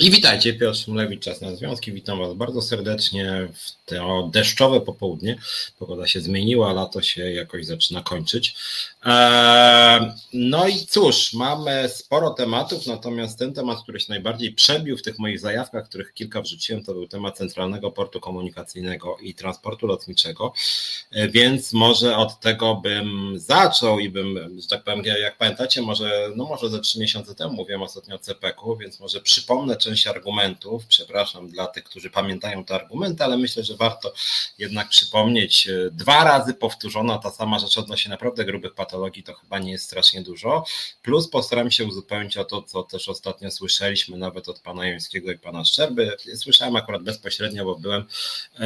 I witajcie, Piotr Szumlewicz, Czas na Związki. Witam Was bardzo serdecznie w to deszczowe popołudnie. Pogoda się zmieniła, lato się jakoś zaczyna kończyć. Eee, no i cóż, mamy sporo tematów, natomiast ten temat, który się najbardziej przebił w tych moich zajawkach, których kilka wrzuciłem, to był temat Centralnego Portu Komunikacyjnego i Transportu Lotniczego, e, więc może od tego bym zaczął i bym, że tak powiem, jak pamiętacie, może, no może ze trzy miesiące temu mówiłem ostatnio o CPK-u, więc może przypomnę część argumentów, przepraszam dla tych, którzy pamiętają te argumenty, ale myślę, że warto jednak przypomnieć, e, dwa razy powtórzona ta sama rzecz odnośnie naprawdę grubych patologii, to chyba nie jest strasznie dużo, plus postaram się uzupełnić o to, co też ostatnio słyszeliśmy nawet od pana Jońskiego i pana Szczerby, słyszałem akurat bezpośrednio, bo byłem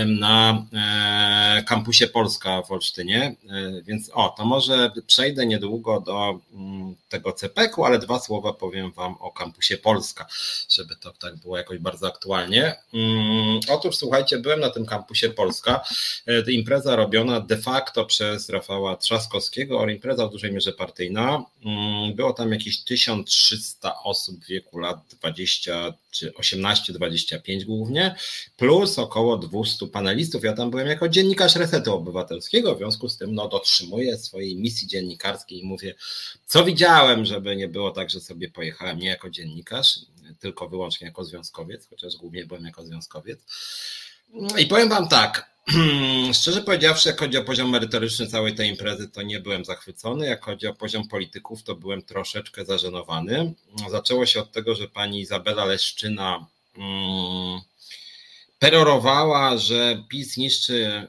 na e, kampusie Polska w Olsztynie, e, więc o, to może przejdę niedługo do mm, tego CPK-u, ale dwa słowa powiem wam o kampusie Polska, żeby to tak było jakoś bardzo aktualnie. Mm, otóż słuchajcie, byłem na tym kampusie Polska. E, impreza robiona de facto przez Rafała Trzaskowskiego, impreza w dużej mierze partyjna. Mm, było tam jakieś 1300 osób w wieku lat 20 czy 18-25 głównie, plus około 200 panelistów. Ja tam byłem jako dziennikarz Resetu Obywatelskiego, w związku z tym no, dotrzymuję swojej misji dziennikarskiej i mówię, co widziałem, żeby nie było tak, że sobie pojechałem nie jako dziennikarz, tylko wyłącznie jako związkowiec, chociaż głównie byłem jako związkowiec. I powiem Wam tak, szczerze powiedziawszy, jak chodzi o poziom merytoryczny całej tej imprezy, to nie byłem zachwycony. Jak chodzi o poziom polityków, to byłem troszeczkę zażenowany. Zaczęło się od tego, że pani Izabela Leszczyna mm, perorowała, że PiS niszczy e,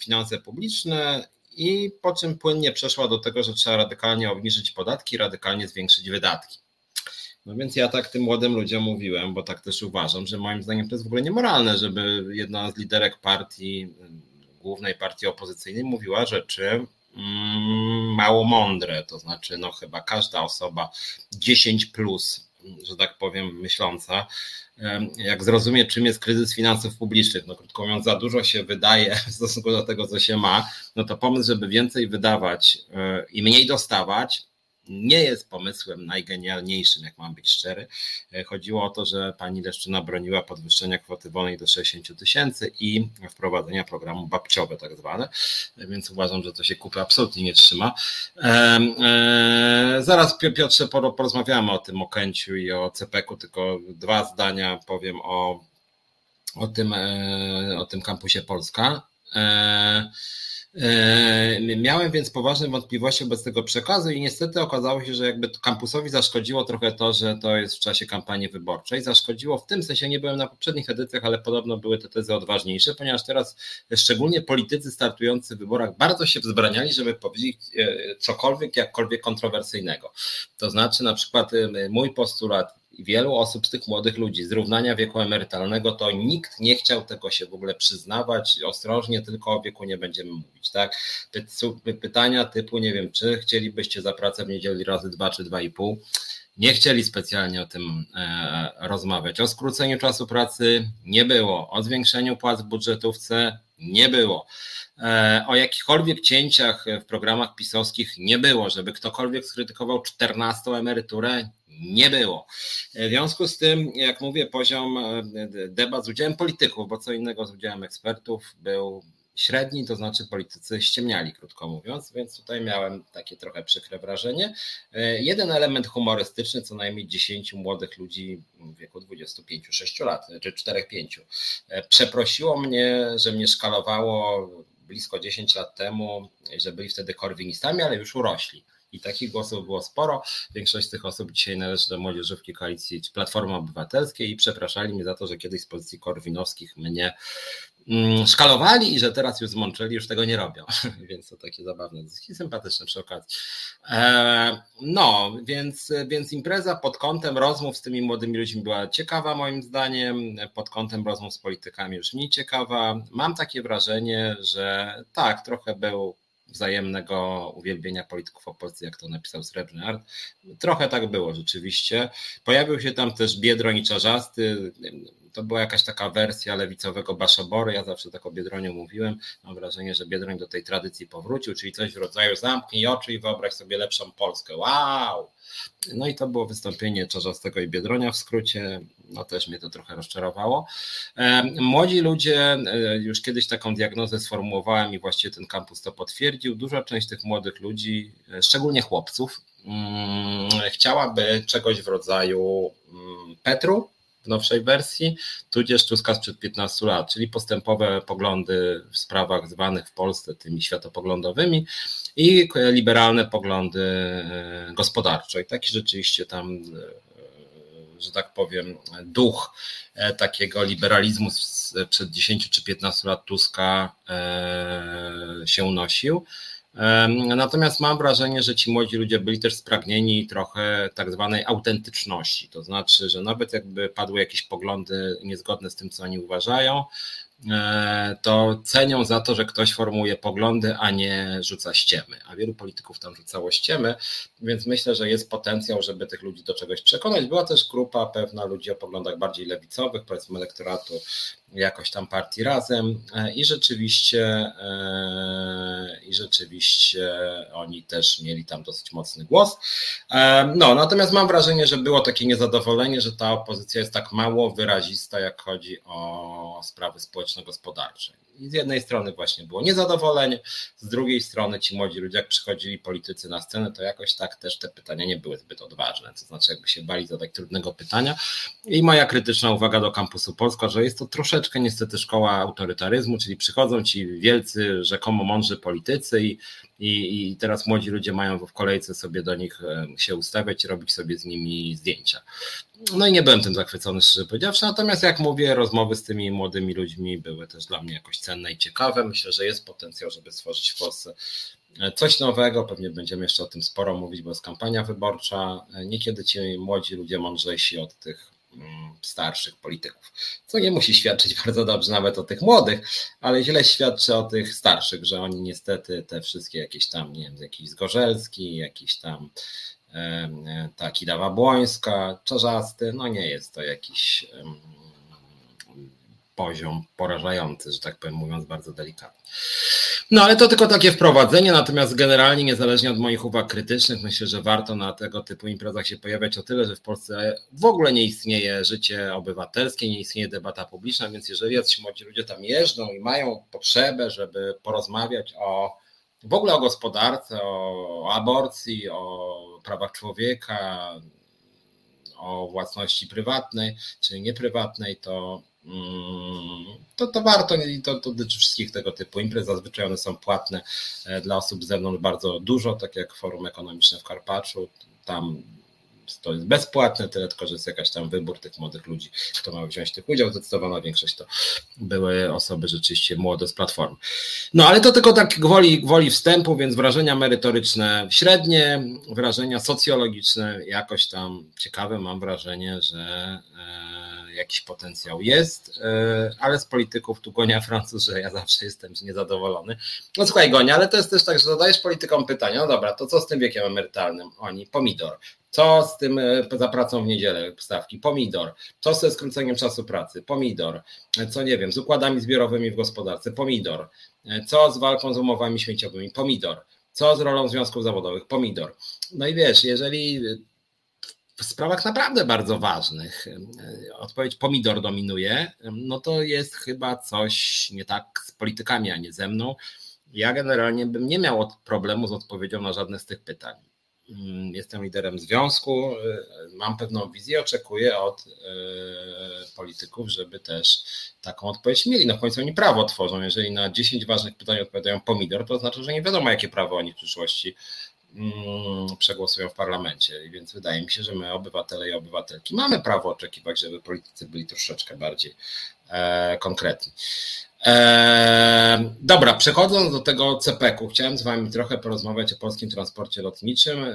finanse publiczne i po czym płynnie przeszła do tego, że trzeba radykalnie obniżyć podatki, radykalnie zwiększyć wydatki. No więc ja tak tym młodym ludziom mówiłem, bo tak też uważam, że moim zdaniem to jest w ogóle niemoralne, żeby jedna z liderek partii, głównej partii opozycyjnej mówiła rzeczy mm, mało mądre, to znaczy no chyba każda osoba 10 plus, że tak powiem, myśląca, jak zrozumie, czym jest kryzys finansów publicznych, no krótko mówiąc, za dużo się wydaje w stosunku do tego, co się ma, no to pomysł, żeby więcej wydawać e, i mniej dostawać, nie jest pomysłem najgenialniejszym, jak mam być szczery. E, chodziło o to, że pani Leszczyna broniła podwyższenia kwoty wolnej do 60 tysięcy i wprowadzenia programu babciowe tak zwane, e, więc uważam, że to się kupy absolutnie nie trzyma. E, zaraz Piotrze porozmawiamy o tym Okęciu i o CPK-u, tylko dwa zdania powiem o, o, tym, o tym kampusie Polska. Miałem więc poważne wątpliwości wobec tego przekazu i niestety okazało się, że jakby kampusowi zaszkodziło trochę to, że to jest w czasie kampanii wyborczej. Zaszkodziło w tym sensie, nie byłem na poprzednich edycjach, ale podobno były te tezy odważniejsze, ponieważ teraz szczególnie politycy startujący w wyborach bardzo się wzbraniali, żeby powiedzieć e, cokolwiek, jakkolwiek kontrowersyjnego. To znaczy na przykład e, mój postulat wielu osób z tych młodych ludzi, zrównania wieku emerytalnego, to nikt nie chciał tego się w ogóle przyznawać. Ostrożnie, tylko o wieku nie będziemy mówić, tak? Pytania typu, nie wiem, czy chcielibyście za pracę w niedzielę razy dwa czy dwa i pół. Nie chcieli specjalnie o tym e, rozmawiać. O skróceniu czasu pracy nie było. O zwiększeniu płac w budżetówce nie było. E, o jakichkolwiek cięciach w programach pisowskich nie było, żeby ktokolwiek skrytykował 14 emeryturę, nie było. W związku z tym, jak mówię, poziom e, debat z udziałem polityków, bo co innego z udziałem ekspertów, był średni, to znaczy politycy ściemniali, krótko mówiąc, więc tutaj miałem takie trochę przykre wrażenie. E, jeden element humorystyczny, co najmniej 10 młodych ludzi w wieku 25-6 lat, czy 4-5, przeprosiło mnie, że mnie szkalowało blisko 10 lat temu, że byli wtedy korwinistami, ale już urośli. I takich głosów było sporo. Większość z tych osób dzisiaj należy do młodzieżówki koalicji czy Platformy Obywatelskiej i przepraszali mnie za to, że kiedyś z pozycji korwinowskich mnie szkalowali i że teraz już zmączyli, już tego nie robią. więc to takie zabawne, i sympatyczne przy okazji. E, no, więc, więc impreza pod kątem rozmów z tymi młodymi ludźmi była ciekawa moim zdaniem, pod kątem rozmów z politykami już mniej ciekawa. Mam takie wrażenie, że tak, trochę był wzajemnego uwielbienia polityków opozycji, jak to napisał Srebrny Art. Trochę tak było rzeczywiście. Pojawił się tam też Biedroń i Czarzasty, to była jakaś taka wersja lewicowego Baszobory. Ja zawsze tak o Biedroniu mówiłem. Mam wrażenie, że Biedroń do tej tradycji powrócił, czyli coś w rodzaju zamknij oczy i wyobraź sobie lepszą Polskę. Wow! No i to było wystąpienie Czarzastego i Biedronia w skrócie. No też mnie to trochę rozczarowało. E, młodzi ludzie, e, już kiedyś taką diagnozę sformułowałem i właściwie ten kampus to potwierdził. Duża część tych młodych ludzi, e, szczególnie chłopców, mm, chciałaby czegoś w rodzaju mm, Petru, w nowszej wersji, tudzież Tuska sprzed 15 lat, czyli postępowe poglądy w sprawach zwanych w Polsce tymi światopoglądowymi i liberalne poglądy e, gospodarcze. I taki rzeczywiście tam, e, że tak powiem, duch e, takiego liberalizmu sprzed 10 czy 15 lat Tuska się unosił. Natomiast mam wrażenie, że ci młodzi ludzie byli też spragnieni trochę tak zwanej autentyczności. To znaczy, że nawet jakby padły jakieś poglądy niezgodne z tym, co oni uważają, to cenią za to, że ktoś formułuje poglądy, a nie rzuca ściemy. A wielu polityków tam rzucało ściemy, więc myślę, że jest potencjał, żeby tych ludzi do czegoś przekonać. Była też grupa pewna ludzi o poglądach bardziej lewicowych, powiedzmy elektoratu jakoś tam partii razem e, i rzeczywiście e, i rzeczywiście oni też mieli tam dosyć mocny głos. No, natomiast mam wrażenie, że było takie niezadowolenie, że ta opozycja jest tak mało wyrazista, jak chodzi o sprawy społeczne społeczno-gospodarczej. I z jednej strony właśnie było niezadowolenie, z drugiej strony ci młodzi ludzie, jak przychodzili politycy na scenę, to jakoś tak też te pytania nie były zbyt odważne, to znaczy jakby się bali zadać trudnego pytania. I moja krytyczna uwaga do kampusu Polska, że jest to troszeczkę niestety szkoła autorytaryzmu, czyli przychodzą ci wielcy, rzekomo mądrzy politycy i, i, i teraz młodzi ludzie mają w kolejce sobie do nich się ustawiać robić sobie z nimi zdjęcia. No i nie byłem tym zachwycony, szczerze powiedziawszy. Natomiast jak mówię, rozmowy z tymi młodymi ludźmi były też dla mnie jakoś cenne i ciekawe. Myślę, że jest potencjał, żeby stworzyć w Polsce coś nowego. Pewnie będziemy jeszcze o tym sporo mówić, bo jest kampania wyborcza. Niekiedy ci młodzi ludzie mądrzejsi od tych mm, starszych polityków. Co nie musi świadczyć bardzo dobrze nawet o tych młodych, ale źle świadczy o tych starszych, że oni niestety te wszystkie jakieś tam, nie wiem, jakiś Zgorzelski, jakiś tam ta Kidawa Błońska, Czarzasty, no nie jest to jakiś poziom porażający, że tak powiem, mówiąc bardzo delikatnie. No ale to tylko takie wprowadzenie, natomiast generalnie niezależnie od moich uwag krytycznych, myślę, że warto na tego typu imprezach się pojawiać o tyle, że w Polsce w ogóle nie istnieje życie obywatelskie, nie istnieje debata publiczna, więc jeżeli jacyś młodzi ludzie tam jeżdżą i mają potrzebę, żeby porozmawiać o w ogóle o gospodarce, o aborcji, o prawach człowieka, o własności prywatnej czy nieprywatnej, to, to, to warto i to, to dotyczy wszystkich tego typu imprez. Zazwyczaj one są płatne e, dla osób z zewnątrz bardzo dużo, tak jak Forum Ekonomiczne w Karpaczu. Tam to jest bezpłatne, tyle tylko, że jest jakaś tam wybór tych młodych ludzi, kto ma wziąć tych udział. Zdecydowana większość to były osoby rzeczywiście młode z platformy. No ale to tylko tak gwoli, gwoli wstępu, więc wrażenia merytoryczne średnie, wrażenia socjologiczne jakoś tam ciekawe. Mam wrażenie, że e, jakiś potencjał jest, e, ale z polityków tu Gonia Francuz, że ja zawsze jestem niezadowolony. No słuchaj Gonia, ale to jest też tak, że zadajesz politykom pytania, no dobra, to co z tym wiekiem emerytalnym? Oni, pomidor. Co z tym e, za pracą w niedzielę stawki? Pomidor. Co ze skróceniem czasu pracy? Pomidor. E, co nie wiem, z układami zbiorowymi w gospodarce? Pomidor. Co z walką z umowami śmieciowymi? Pomidor. Co z rolą związków zawodowych? Pomidor. No i wiesz, jeżeli w sprawach naprawdę bardzo ważnych odpowiedź pomidor dominuje, no to jest chyba coś nie tak z politykami, a nie ze mną. Ja generalnie bym nie miał problemu z odpowiedzią na żadne z tych pytań. Mm, jestem liderem związku, y, mam pewną wizję, oczekuję od y, polityków, żeby też taką odpowiedź mieli. No w końcu oni prawo tworzą. Jeżeli na 10 ważnych pytań odpowiadają pomidor, to znaczy, że nie wiadomo, jakie prawo oni w przyszłości przegłosują w parlamencie. Więc wydaje mi się, że my, obywatele i obywatelki, mamy prawo oczekiwać, żeby politycy byli troszeczkę bardziej e, konkretni. Eee, dobra, przechodząc do tego CPK-u, chciałem z Wami trochę porozmawiać o polskim transporcie lotniczym, eee,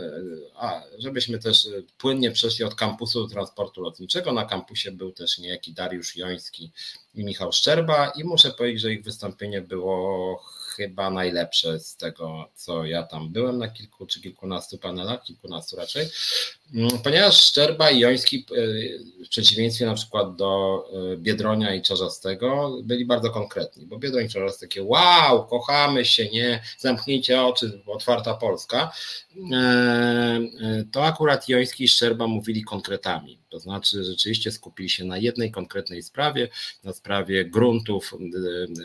a żebyśmy też płynnie przeszli od kampusu do transportu lotniczego. Na kampusie był też niejaki Dariusz Joński i Michał Szczerba i muszę powiedzieć, że ich wystąpienie było chyba najlepsze z tego, co ja tam byłem na kilku czy kilkunastu panelach, kilkunastu raczej, mm, ponieważ Szczerba i Joński e, w przeciwieństwie na przykład do e, Biedronia i Czarzastego byli bardzo konkretni, bo Biedroń i Czarzasty takie wow, kochamy się, nie, zamknijcie oczy, otwarta Polska, e, to akurat Joński i Szczerba mówili konkretami, to znaczy rzeczywiście skupili się na jednej konkretnej sprawie, na sprawie gruntów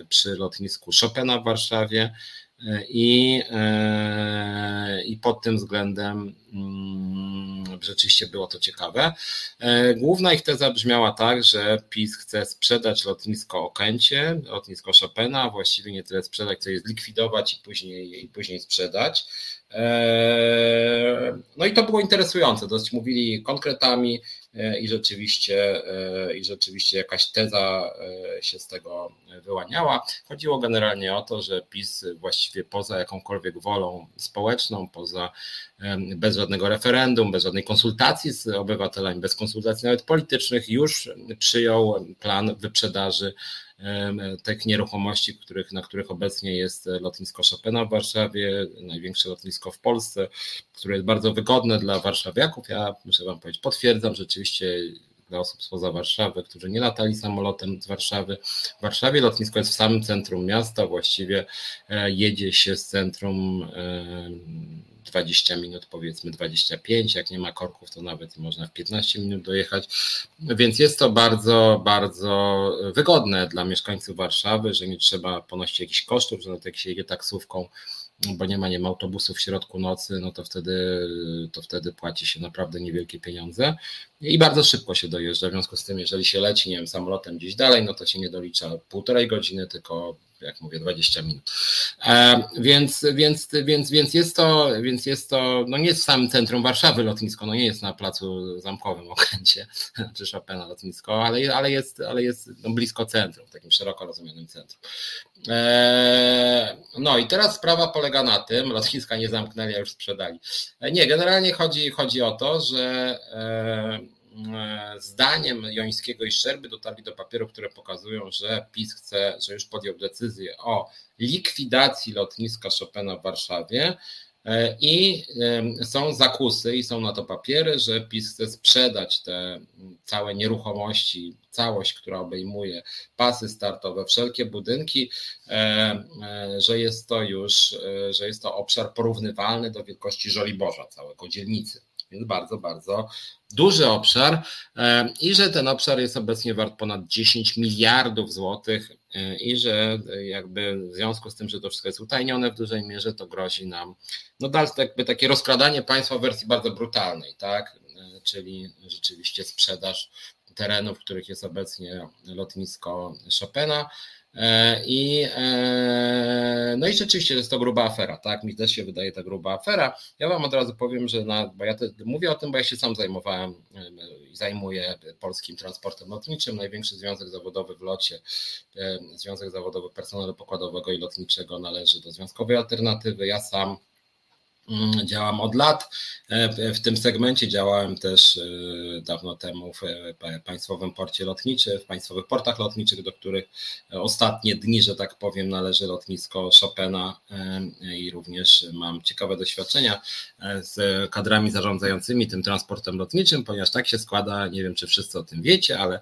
przy lotnisku Chopina w Warszawie, i, e, i pod tym względem mm, rzeczywiście było to ciekawe. Główna ich teza brzmiała tak, że PiS chce sprzedać lotnisko Okęcie, lotnisko Chopina, właściwie nie tyle sprzedać, co je zlikwidować i później, i później sprzedać. E, no i to było interesujące, dość mówili konkretami i rzeczywiście, i rzeczywiście jakaś teza się z tego wyłaniała. Chodziło generalnie o to, że PiS właściwie poza jakąkolwiek wolą społeczną, poza bez żadnego referendum, bez żadnej konsultacji z obywatelami, bez konsultacji nawet politycznych, już przyjął plan wyprzedaży tych nieruchomości, których, na których obecnie jest lotnisko Chopina w Warszawie, największe lotnisko w Polsce, które jest bardzo wygodne dla warszawiaków. Ja muszę Wam powiedzieć, potwierdzam, rzeczywiście dla osób spoza Warszawy, którzy nie latali samolotem z Warszawy. W Warszawie lotnisko jest w samym centrum miasta, właściwie e, jedzie się z centrum 20 minut, powiedzmy 25, jak nie ma korków, to nawet można w 15 minut dojechać, więc jest to bardzo, bardzo wygodne dla mieszkańców Warszawy, że nie trzeba ponosić jakichś kosztów, że nawet jak się jedzie taksówką, bo nie ma, nie ma autobusu w środku nocy, no to wtedy, to wtedy płaci się naprawdę niewielkie pieniądze. I bardzo szybko się dojeżdża, w związku z tym, jeżeli się leci, nie wiem, samolotem gdzieś dalej, no to się nie dolicza półtorej godziny, tylko jak mówię, 20 minut. E, więc, więc, więc, więc jest to, więc jest to, no nie jest w samym centrum Warszawy lotnisko, no nie jest na placu zamkowym Okęcie, czy Chopina lotnisko, ale, ale jest, ale jest no, blisko centrum, w takim szeroko rozumianym centrum. E, no i teraz sprawa polega na tym, lotniska nie zamknęli, a już sprzedali. E, nie, generalnie chodzi, chodzi o to, że e, zdaniem Jońskiego i Szczerby dotarli do papierów, które pokazują, że PiS chce, że już podjął decyzję o likwidacji lotniska Chopina w Warszawie. E, I są zakusy, i są na to papiery, że PiS chce sprzedać te całe nieruchomości, całość, która obejmuje pasy startowe, wszelkie budynki, e, że jest to już, że jest to obszar porównywalny do wielkości Żoliborza, całego dzielnicy więc bardzo, bardzo duży obszar e, i że ten obszar jest obecnie wart ponad 10 miliardów złotych e, i że jakby w związku z tym, że to wszystko jest utajnione w dużej mierze, to grozi nam no dalsze jakby takie rozkradanie państwa w wersji bardzo brutalnej, tak, e, czyli rzeczywiście sprzedaż terenów, w których jest obecnie lotnisko Chopina, E, I, e, no i rzeczywiście jest to gruba afera, tak? Mi też się wydaje ta gruba afera. Ja Wam od razu powiem, że na, bo ja te, mówię o tym, bo ja się sam zajmowałem i zajmuję polskim transportem lotniczym. Największy związek zawodowy w locie, e, Związek Zawodowy Personelu Pokładowego i Lotniczego należy do Związkowej Alternatywy. Ja sam działam od lat. E, w tym segmencie działałem też e, dawno temu w e, Państwowym Porcie Lotniczym, w Państwowych Portach Lotniczych, do których ostatnie dni, że tak powiem, należy lotnisko Chopina i również mam ciekawe doświadczenia z kadrami zarządzającymi tym transportem lotniczym, ponieważ tak się składa, nie wiem czy wszyscy o tym wiecie, ale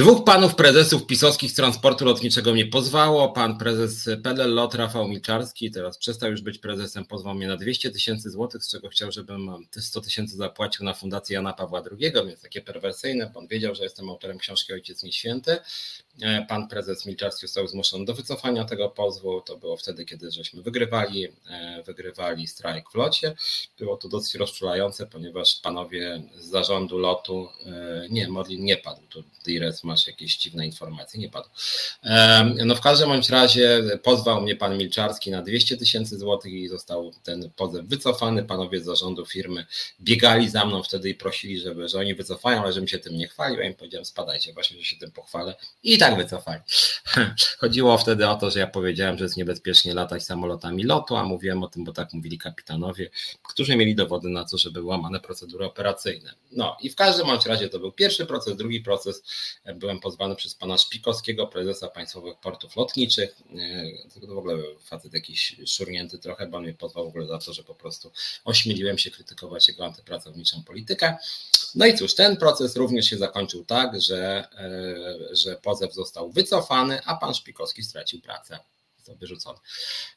Dwóch panów prezesów pisowskich transportu lotniczego mnie pozwało. Pan prezes PLL LOT Rafał Milczarski, teraz przestał już być prezesem, pozwał mnie na 200 tysięcy złotych, z czego chciał, żebym 100 tysięcy zapłacił na fundację Jana Pawła II, więc takie perwersyjne. Pan wiedział, że jestem autorem książki Ojciec Nieświęty. E, pan prezes Milczarski został zmuszony do wycofania tego pozwu. To było wtedy, kiedy żeśmy wygrywali, e, wygrywali strajk w locie. Było to dosyć rozczulające, ponieważ panowie z zarządu lotu, e, nie, Modlin nie padł, to Dires masz jakieś dziwne informacje, nie padł. No w każdym bądź razie pozwał mnie pan Milczarski na 200 tysięcy złotych i został ten pozew wycofany. Panowie z zarządu firmy biegali za mną wtedy i prosili, żeby, że oni wycofają, ale żebym się tym nie chwalił. Ja im powiedziałem, spadajcie, właśnie, że się tym pochwalę. I tak wycofali. Chodziło wtedy o to, że ja powiedziałem, że jest niebezpiecznie latać samolotami lotu, a mówiłem o tym, bo tak mówili kapitanowie, którzy mieli dowody na to, że były łamane procedury operacyjne. No i w każdym bądź razie to był pierwszy proces, drugi proces. Byłem pozwany przez pana Szpikowskiego, prezesa Państwowych Portów Lotniczych. To w ogóle facet jakiś szurnięty trochę, bo on mnie pozwał w ogóle za to, że po prostu ośmieliłem się krytykować jego antypracowniczą politykę. No i cóż, ten proces również się zakończył tak, że, e, że pozew został wycofany, a pan Szpikowski stracił pracę wyrzucony.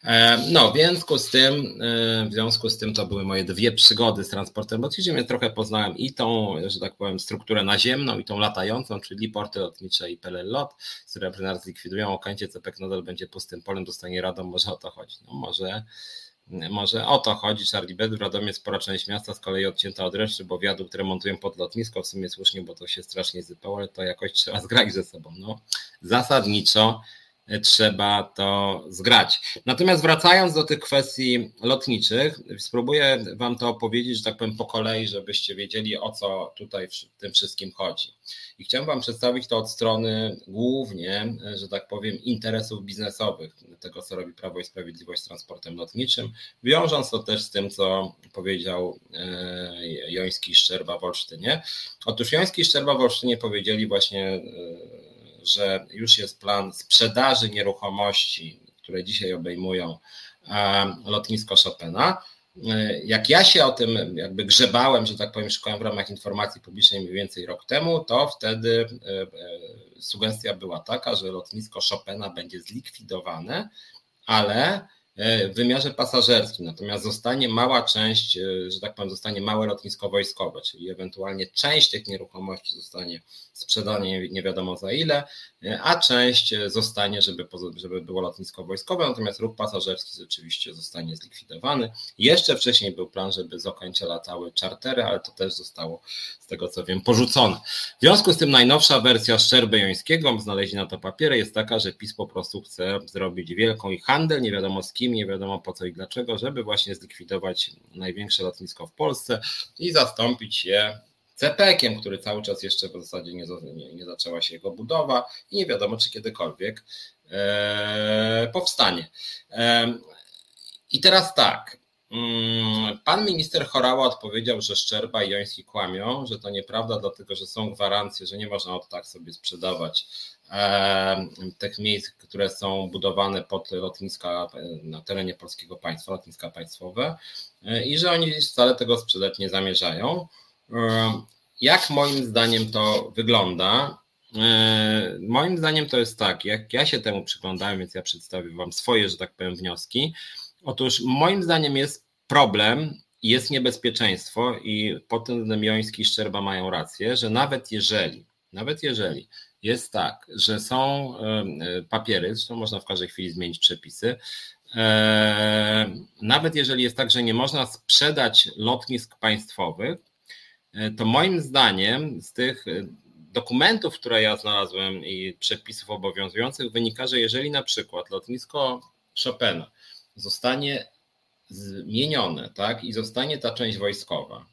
E, no, w związku z tym, e, w związku z tym to były moje dwie przygody z transportem lotniczym. Ja trochę poznałem i tą, że tak powiem, strukturę naziemną, i tą latającą, czyli porty lotnicze i PLL Lot, które nas zlikwidują. O końcu CPK nadal będzie pustym polem, dostanie radą, może o to chodzi. No może. Może o to chodzi. Charlie Bed w Radomie spora część miasta z kolei odcięta od reszty, bo wiadukt remontują pod lotnisko. W sumie słusznie, bo to się strasznie zypało, ale to jakoś trzeba zgrać ze sobą. No, zasadniczo trzeba to zgrać. Natomiast wracając do tych kwestii lotniczych, spróbuję Wam to opowiedzieć, że tak powiem, po kolei, żebyście wiedzieli, o co tutaj w tym wszystkim chodzi. I chciałem Wam przedstawić to od strony głównie, że tak powiem, interesów biznesowych, tego, co robi Prawo i Sprawiedliwość z transportem lotniczym, wiążąc to też z tym, co powiedział e, Joński Szczerba w Olsztynie. Otóż Joński Szczerba w Olsztynie powiedzieli właśnie e, że już jest plan sprzedaży nieruchomości, które dzisiaj obejmują e, lotnisko Chopina. E, jak ja się o tym jakby grzebałem, że tak powiem, szukałem w ramach informacji publicznej mniej więcej rok temu, to wtedy e, sugestia była taka, że lotnisko Chopina będzie zlikwidowane, ale w wymiarze pasażerskim, natomiast zostanie mała część, e, że tak powiem, zostanie małe lotnisko wojskowe, czyli ewentualnie część tych nieruchomości zostanie sprzedana nie wiadomo za ile, e, a część zostanie, żeby, żeby było lotnisko wojskowe, natomiast ruch pasażerski rzeczywiście zostanie zlikwidowany. Jeszcze wcześniej był plan, żeby z Okęcia latały czartery, ale to też zostało, z tego co wiem, porzucone. W związku z tym najnowsza wersja Szczerby Jońskiego, znaleźli na to papiery, jest taka, że PiS po prostu chce zrobić wielką i handel, nie wiadomo z kim, kim, nie wiadomo po co i dlaczego, żeby właśnie zlikwidować największe lotnisko w Polsce i zastąpić je CPK-iem, który cały czas jeszcze w zasadzie nie, nie, nie zaczęła się jego budowa i nie wiadomo, czy kiedykolwiek e, powstanie. E, I teraz tak. Mm, pan minister Chorała odpowiedział, że Szczerba i Joński kłamią, że to nieprawda, dlatego że są gwarancje, że nie można od tak sobie sprzedawać tych miejsc, które są budowane pod lotniska na terenie polskiego państwa, lotniska państwowe e, i że oni wcale tego sprzedać nie zamierzają. Jak moim zdaniem to wygląda? E, moim zdaniem to jest tak, jak ja się temu przyglądałem, więc ja przedstawię Wam swoje, że tak powiem, wnioski. Otóż moim zdaniem jest problem, jest niebezpieczeństwo i pod tym względem Joński i Szczerba mają rację, że nawet jeżeli, nawet jeżeli jest tak, że są e, papiery, zresztą można w każdej chwili zmienić przepisy. E, nawet jeżeli jest tak, że nie można sprzedać lotnisk państwowych, e, to moim zdaniem z tych dokumentów, które ja znalazłem i przepisów obowiązujących wynika, że jeżeli na przykład lotnisko Chopina zostanie zmienione, tak, i zostanie ta część wojskowa,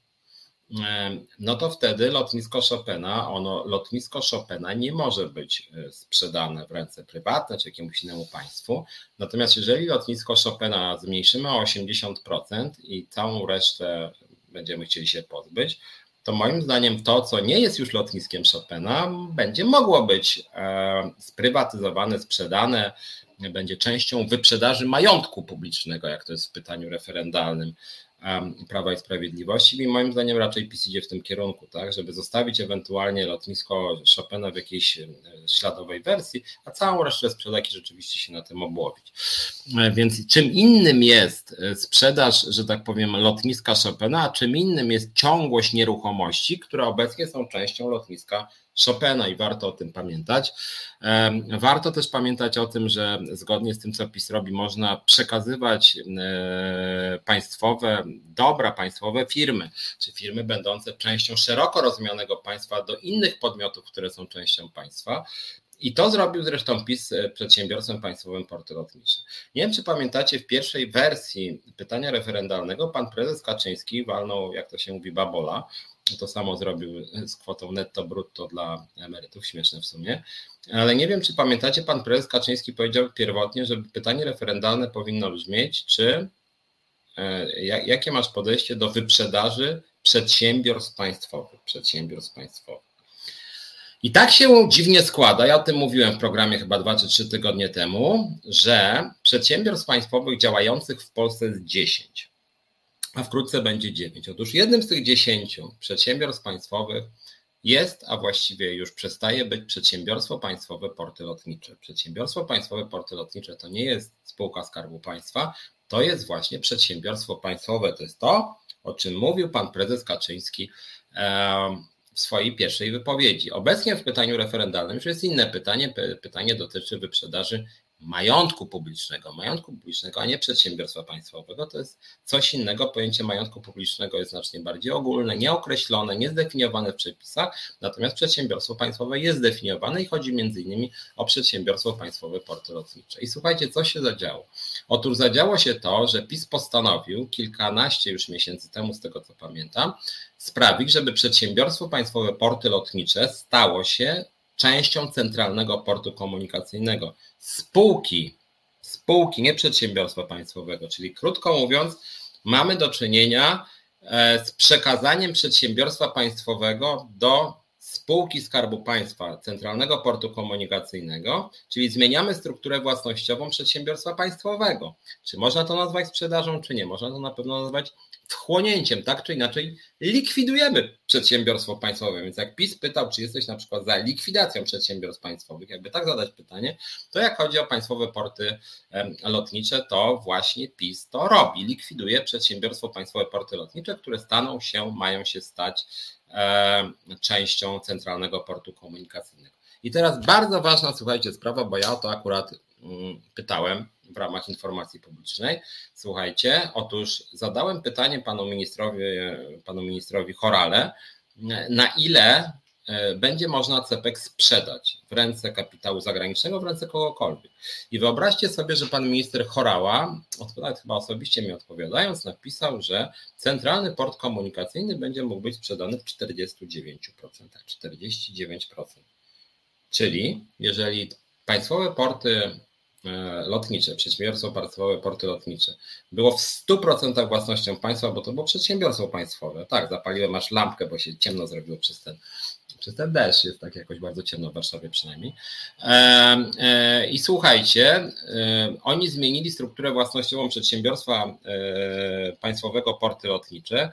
no to wtedy lotnisko Chopina, ono, lotnisko Chopina nie może być e, sprzedane w ręce prywatne czy jakiemuś innemu państwu. Natomiast jeżeli lotnisko Chopina zmniejszymy o 80% i całą resztę będziemy chcieli się pozbyć, to moim zdaniem to, co nie jest już lotniskiem Chopina, będzie mogło być e, sprywatyzowane, sprzedane, będzie częścią wyprzedaży majątku publicznego, jak to jest w pytaniu referendalnym Prawa i Sprawiedliwości i moim zdaniem raczej PiS idzie w tym kierunku, tak, żeby zostawić ewentualnie lotnisko Chopina w jakiejś e, śladowej wersji, a całą resztę sprzedać i rzeczywiście się na tym obłowić. E, więc czym innym jest e, sprzedaż, że tak powiem, lotniska Chopina, a czym innym jest ciągłość nieruchomości, które obecnie są częścią lotniska Chopina i warto o tym pamiętać. Warto też pamiętać o tym, że zgodnie z tym, co PiS robi, można przekazywać e, państwowe, dobra państwowe firmy, czy firmy będące częścią szeroko rozumianego państwa do innych podmiotów, które są częścią państwa. I to zrobił zresztą PiS e, przedsiębiorstwem państwowym Porty Lotnicze. Nie wiem, czy pamiętacie, w pierwszej wersji pytania referendalnego pan prezes Kaczyński walnął, jak to się mówi, babola. To samo zrobił z kwotą netto brutto dla emerytów, śmieszne w sumie. Ale nie wiem, czy pamiętacie, pan prezes Kaczyński powiedział pierwotnie, że pytanie referendalne powinno brzmieć, czy e, jakie masz podejście do wyprzedaży przedsiębiorstw państwowych, przedsiębiorstw państwowych. I tak się dziwnie składa, ja o tym mówiłem w programie chyba dwa czy trzy tygodnie temu, że przedsiębiorstw państwowych działających w Polsce jest 10, a wkrótce będzie 9. Otóż jednym z tych 10 przedsiębiorstw państwowych jest, a właściwie już przestaje być przedsiębiorstwo państwowe porty lotnicze. Przedsiębiorstwo państwowe porty lotnicze to nie jest spółka Skarbu Państwa, to jest właśnie przedsiębiorstwo państwowe. To jest to, o czym mówił pan prezes Kaczyński w swojej pierwszej wypowiedzi. Obecnie w pytaniu referendalnym już jest inne pytanie. Pytanie dotyczy wyprzedaży majątku publicznego, majątku publicznego, a nie przedsiębiorstwa państwowego. To jest coś innego. Pojęcie majątku publicznego jest znacznie bardziej ogólne, nieokreślone, niezdefiniowane w przepisach, natomiast przedsiębiorstwo państwowe jest zdefiniowane i chodzi innymi o przedsiębiorstwo państwowe porty lotnicze. I słuchajcie, co się zadziało? Otóż zadziało się to, że PiS postanowił kilkanaście już miesięcy temu, z tego co pamiętam, sprawić, żeby przedsiębiorstwo państwowe porty lotnicze stało się częścią centralnego portu komunikacyjnego. Spółki, spółki, nie przedsiębiorstwa państwowego, czyli krótko mówiąc, mamy do czynienia e, z przekazaniem przedsiębiorstwa państwowego do spółki Skarbu Państwa, Centralnego Portu Komunikacyjnego, czyli zmieniamy strukturę własnościową przedsiębiorstwa państwowego. Czy można to nazwać sprzedażą, czy nie? Można to na pewno nazwać wchłonięciem, tak czy inaczej likwidujemy przedsiębiorstwo państwowe. Więc jak PiS pytał, czy jesteś na przykład za likwidacją przedsiębiorstw państwowych, jakby tak zadać pytanie, to jak chodzi o państwowe porty lotnicze, to właśnie PiS to robi. Likwiduje przedsiębiorstwo państwowe porty lotnicze, które staną się, mają się stać częścią centralnego portu komunikacyjnego. I teraz bardzo ważna, słuchajcie, sprawa, bo ja o to akurat mm, pytałem w ramach informacji publicznej. Słuchajcie, otóż zadałem pytanie panu ministrowi, panu ministrowi Chorale, na ile e, będzie można CEPEK sprzedać w ręce kapitału zagranicznego, w ręce kogokolwiek. I wyobraźcie sobie, że pan minister Chorała, nawet chyba osobiście mi odpowiadając, napisał, że centralny port komunikacyjny będzie mógł być sprzedany w 49%. 49%. Czyli jeżeli państwowe porty E, lotnicze, przedsiębiorstwo państwowe porty lotnicze było w 100% własnością państwa, bo to było przedsiębiorstwo państwowe. Tak, zapaliłem aż lampkę, bo się ciemno zrobiło przez ten, przez ten deszcz, jest tak jakoś bardzo ciemno w Warszawie przynajmniej. E, e, I słuchajcie, e, oni zmienili strukturę własnościową przedsiębiorstwa państwowego porty lotnicze.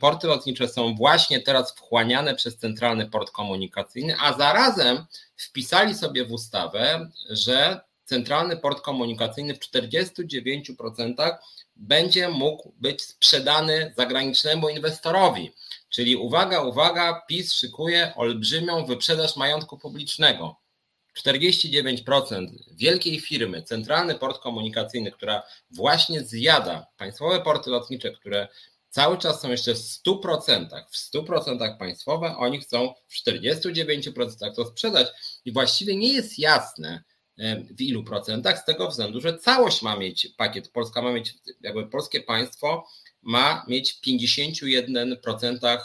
Porty lotnicze są właśnie teraz wchłaniane przez Centralny Port Komunikacyjny, a zarazem wpisali sobie w ustawę, że centralny port komunikacyjny w 49% będzie mógł być sprzedany zagranicznemu inwestorowi. Czyli uwaga, uwaga, PiS szykuje olbrzymią wyprzedaż majątku publicznego. 49% wielkiej firmy, centralny port komunikacyjny, która właśnie zjada państwowe porty lotnicze, które cały czas są jeszcze w 100%, w 100% państwowe, oni chcą w 49% to sprzedać i właściwie nie jest jasne, w ilu procentach, z tego względu, że całość ma mieć pakiet, Polska ma mieć, jakby polskie państwo ma mieć w 51% e,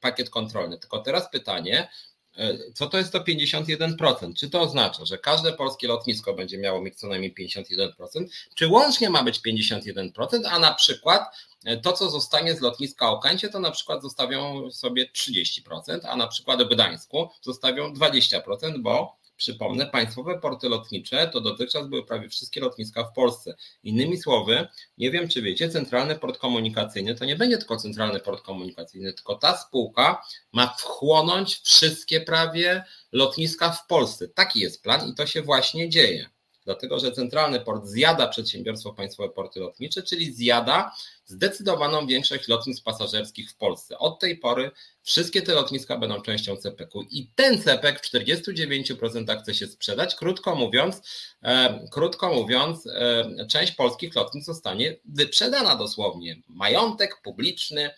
pakiet kontrolny. Tylko teraz pytanie, e, co to jest to 51%? Czy to oznacza, że każde polskie lotnisko będzie miało mieć co najmniej 51%, czy łącznie ma być 51%, a na przykład e, to, co zostanie z lotniska Okęcie, to na przykład zostawią sobie 30%, a na przykład w Gdańsku zostawią 20%, bo Przypomnę, państwowe porty lotnicze to dotychczas były prawie wszystkie lotniska w Polsce. Innymi słowy, nie wiem czy wiecie, centralny port komunikacyjny to nie będzie tylko centralny port komunikacyjny, tylko ta spółka ma wchłonąć wszystkie prawie lotniska w Polsce. Taki jest plan i to się właśnie dzieje. Dlatego, że centralny port zjada przedsiębiorstwo państwowe porty lotnicze, czyli zjada zdecydowaną większość lotnisk pasażerskich w Polsce. Od tej pory wszystkie te lotniska będą częścią CPK-u i ten CPK w 49% chce się sprzedać. Krótko mówiąc, e, krótko mówiąc, e, część polskich lotnisk zostanie wyprzedana dosłownie. Majątek publiczny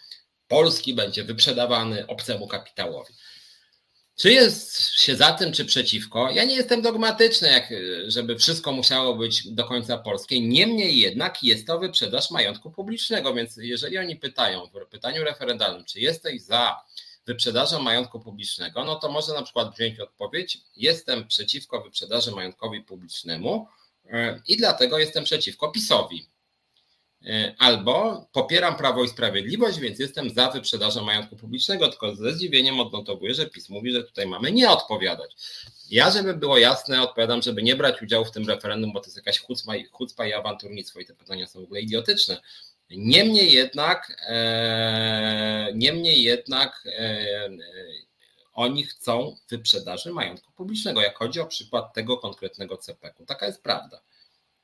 Polski będzie wyprzedawany obcemu kapitałowi. Czy jest się za tym, czy przeciwko? Ja nie jestem dogmatyczny, jak, żeby wszystko musiało być do końca polskie. Niemniej jednak jest to wyprzedaż majątku publicznego, więc jeżeli oni pytają w pytaniu referendalnym, czy jesteś za wyprzedażą majątku publicznego, no to może na przykład wziąć odpowiedź: jestem przeciwko wyprzedaży majątkowi publicznemu e, i dlatego jestem przeciwko PiSowi. E, albo popieram Prawo i Sprawiedliwość, więc jestem za wyprzedażą majątku publicznego, tylko ze zdziwieniem odnotowuję, że PiS mówi, że tutaj mamy nie odpowiadać. Ja, żeby było jasne, odpowiadam, żeby nie brać udziału w tym referendum, bo to jest jakaś chucpa, chucpa i awanturnictwo i te pytania są w ogóle idiotyczne. Niemniej jednak, e, niemniej jednak e, oni chcą wyprzedaży majątku publicznego, jak chodzi o przykład tego konkretnego CPK-u. Taka jest prawda.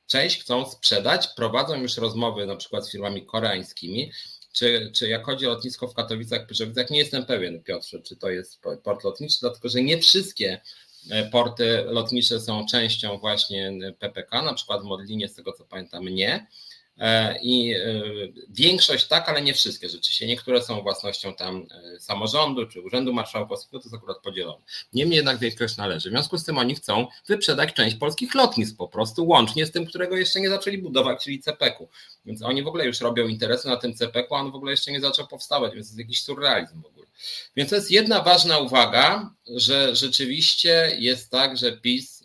Część chcą sprzedać, prowadzą już rozmowy na przykład z firmami koreańskimi, czy, czy jak chodzi o lotnisko w Katowicach, Pyrzowicach, nie jestem pewien, Piotrze, czy to jest port lotniczy, dlatego że nie wszystkie e, porty lotnicze są częścią właśnie PPK, na przykład w Modlinie, z tego co pamiętam, nie. E, I e, większość tak, ale nie wszystkie rzeczywiście. Niektóre są własnością tam e, samorządu czy Urzędu Marszałkowskiego, to jest akurat podzielone. Niemniej jednak większość należy. W związku z tym oni chcą wyprzedać część polskich lotnisk po prostu, łącznie z tym, którego jeszcze nie zaczęli budować, czyli CPK-u. Więc oni w ogóle już robią interesy na tym CPK-u, a on w ogóle jeszcze nie zaczął powstawać, więc to jest jakiś surrealizm w ogóle. Więc to jest jedna ważna uwaga, że rzeczywiście jest tak, że PiS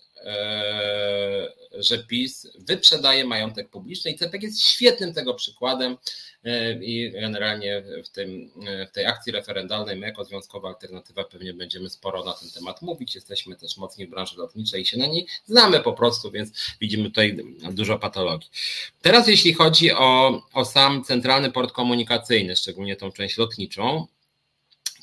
że PiS wyprzedaje majątek publiczny i CPK jest świetnym tego przykładem e, i generalnie w, tym, w tej akcji referendalnej my jako Związkowa Alternatywa pewnie będziemy sporo na ten temat mówić. Jesteśmy też mocni w branży lotniczej i się na niej znamy po prostu, więc widzimy tutaj dużo patologii. Teraz jeśli chodzi o, o sam centralny port komunikacyjny, szczególnie tą część lotniczą,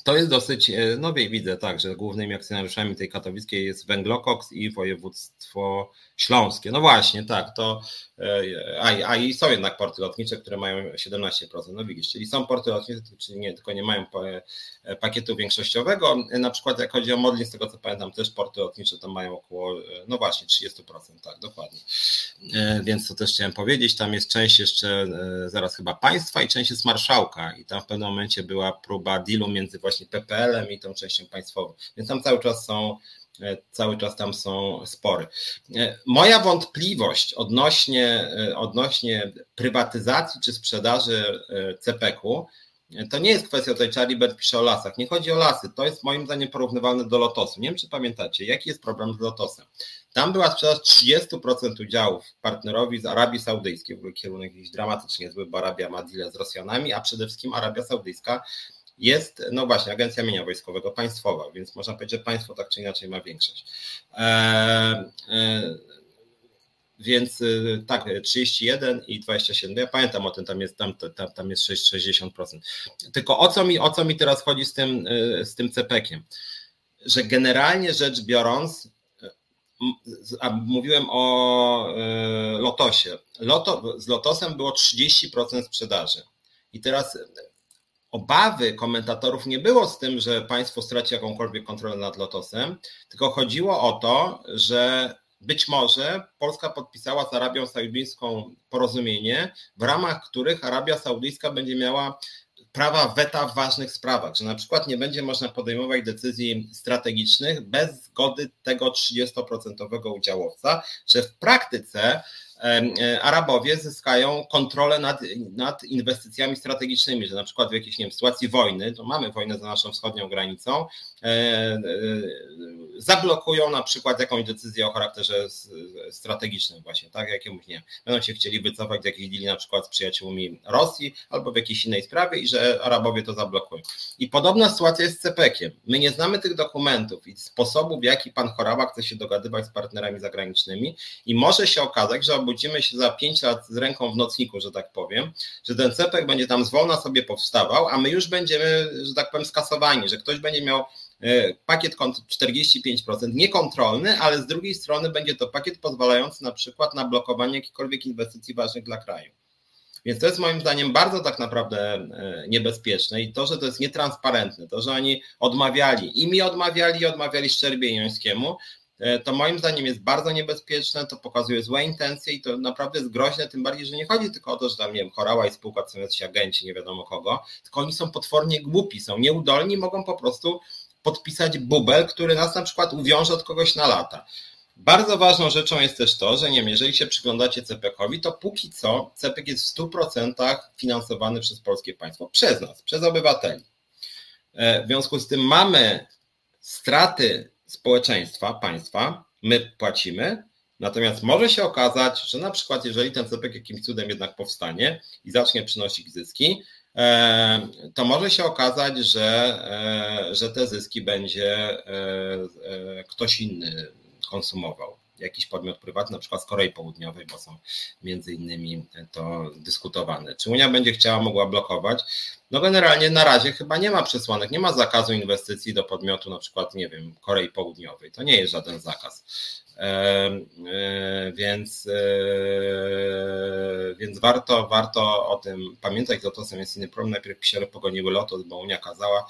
to jest dosyć, e, no widzę tak, że głównymi akcjonariuszami tej katowickiej jest Węglokoks i województwo śląskie. No właśnie, tak, to e, a, a i są jednak porty lotnicze, które mają 17%. No widzisz, czyli są porty lotnicze, czyli nie, tylko nie mają e, pakietu większościowego. Na przykład jak chodzi o Modlin, z tego co pamiętam, też porty lotnicze to mają około, no właśnie, 30%, tak, dokładnie. Więc to też chciałem powiedzieć, tam jest część jeszcze zaraz chyba państwa i część jest marszałka i tam w pewnym momencie była próba dealu między właśnie PPL-em i tą częścią państwową. Więc tam cały czas są e, cały czas tam są spory. E, moja wątpliwość odnośnie, e, odnośnie prywatyzacji czy sprzedaży CPK-u to nie jest kwestia, tutaj Charlie Bert pisze o lasach, nie chodzi o lasy, to jest moim zdaniem porównywalne do Lotosu. Nie wiem, czy pamiętacie, jaki jest problem z Lotosem. Tam była sprzedaż 30% udziałów partnerowi z Arabii Saudyjskiej, w ogóle kierunek jakiś dramatycznie zły, bo Arabia ma deal z Rosjanami, a przede wszystkim Arabia Saudyjska jest, no właśnie, Agencja Mienia Wojskowego, państwowa, więc można powiedzieć, że państwo tak czy inaczej ma większość. E, e, więc y, tak, 31 i 27, ja pamiętam o tym, tam jest, tam, tam, tam jest 60%. Tylko o co mi, o co mi teraz chodzi z tym, y, z tym CPK-iem? Że generalnie rzecz biorąc, a mówiłem o Lotosie. Loto, z Lotosem było 30% sprzedaży. I teraz obawy komentatorów nie było z tym, że państwo straci jakąkolwiek kontrolę nad Lotosem, tylko chodziło o to, że być może Polska podpisała z Arabią Saudyjską porozumienie, w ramach których Arabia Saudyjska będzie miała prawa weta w ważnych sprawach, że na przykład nie będzie można podejmować decyzji strategicznych bez zgody tego 30% udziałowca, że w praktyce Arabowie zyskają kontrolę nad, nad inwestycjami strategicznymi, że na przykład w jakiejś nie wiem, sytuacji wojny, to mamy wojnę za naszą wschodnią granicą, e, e, zablokują na przykład jakąś decyzję o charakterze strategicznym właśnie, tak, jakiemuś, nie będą się chcieli wycofać z jakiejś dili na przykład z przyjaciółmi Rosji albo w jakiejś innej sprawie i że Arabowie to zablokują. I podobna sytuacja jest z CPK-iem. My nie znamy tych dokumentów i sposobu, w jaki pan Chorała chce się dogadywać z partnerami zagranicznymi i może się okazać, że obudzimy się za pięć lat z ręką w nocniku, że tak powiem, że ten cepek będzie tam zwolna sobie powstawał, a my już będziemy, że tak powiem, skasowani, że ktoś będzie miał pakiet 45% niekontrolny, ale z drugiej strony będzie to pakiet pozwalający na przykład na blokowanie jakichkolwiek inwestycji ważnych dla kraju. Więc to jest moim zdaniem bardzo tak naprawdę e, niebezpieczne i to, że to jest nietransparentne, to, że oni odmawiali i mi odmawiali i odmawiali Szczerbie Jońskiemu, e, to moim zdaniem jest bardzo niebezpieczne, to pokazuje złe intencje i to naprawdę jest groźne, tym bardziej, że nie chodzi tylko o to, że tam, nie wiem, chorała i spółka to są jacyś agenci, nie wiadomo kogo, tylko oni są potwornie głupi, są nieudolni, mogą po prostu podpisać bubel, który nas na przykład uwiąże od kogoś na lata. Bardzo ważną rzeczą jest też to, że nie wiem, jeżeli się przyglądacie CPK-owi, to póki co CPK jest w 100% finansowany przez polskie państwo, przez nas, przez obywateli. E, w związku z tym mamy straty społeczeństwa, państwa, my płacimy, natomiast może się okazać, że na przykład jeżeli ten CPK jakimś cudem jednak powstanie i zacznie przynosić zyski, e, to może się okazać, że, e, że te zyski będzie ktoś inny konsumował jakiś podmiot prywatny, na przykład z Korei Południowej, bo są między innymi to dyskutowane. Czy Unia będzie chciała, mogła blokować? No generalnie na razie chyba nie ma przesłanek, nie ma zakazu inwestycji do podmiotu na przykład, nie wiem, Korei Południowej. To nie jest żaden zakaz. E, więc, e, więc warto, warto o tym pamiętać. Lotosem jest inny problem. Najpierw pisiory pogoniły Lotos, bo Unia kazała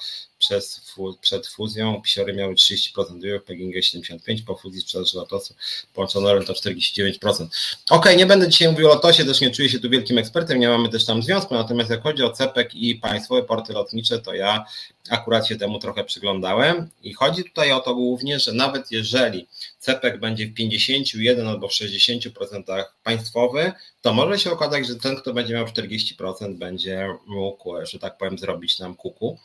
przez, przed fuzją. Pisiory miały 30% udziału, PGNiG 75%, po fuzji sprzedaż Lotosu połączono to 49%. Ok, nie będę dzisiaj mówił o Lotosie, też nie czuję się tu wielkim ekspertem, nie mamy też tam związku, natomiast jak chodzi o CEPEK i państwowe porty lotnicze, to ja akurat się temu trochę przyglądałem i chodzi tutaj o to głównie, że nawet jeżeli CEPEK będzie w 51 albo w 60% państwowy, to może się okazać, że ten, kto będzie miał 40%, będzie mógł, że tak powiem, zrobić nam kuku.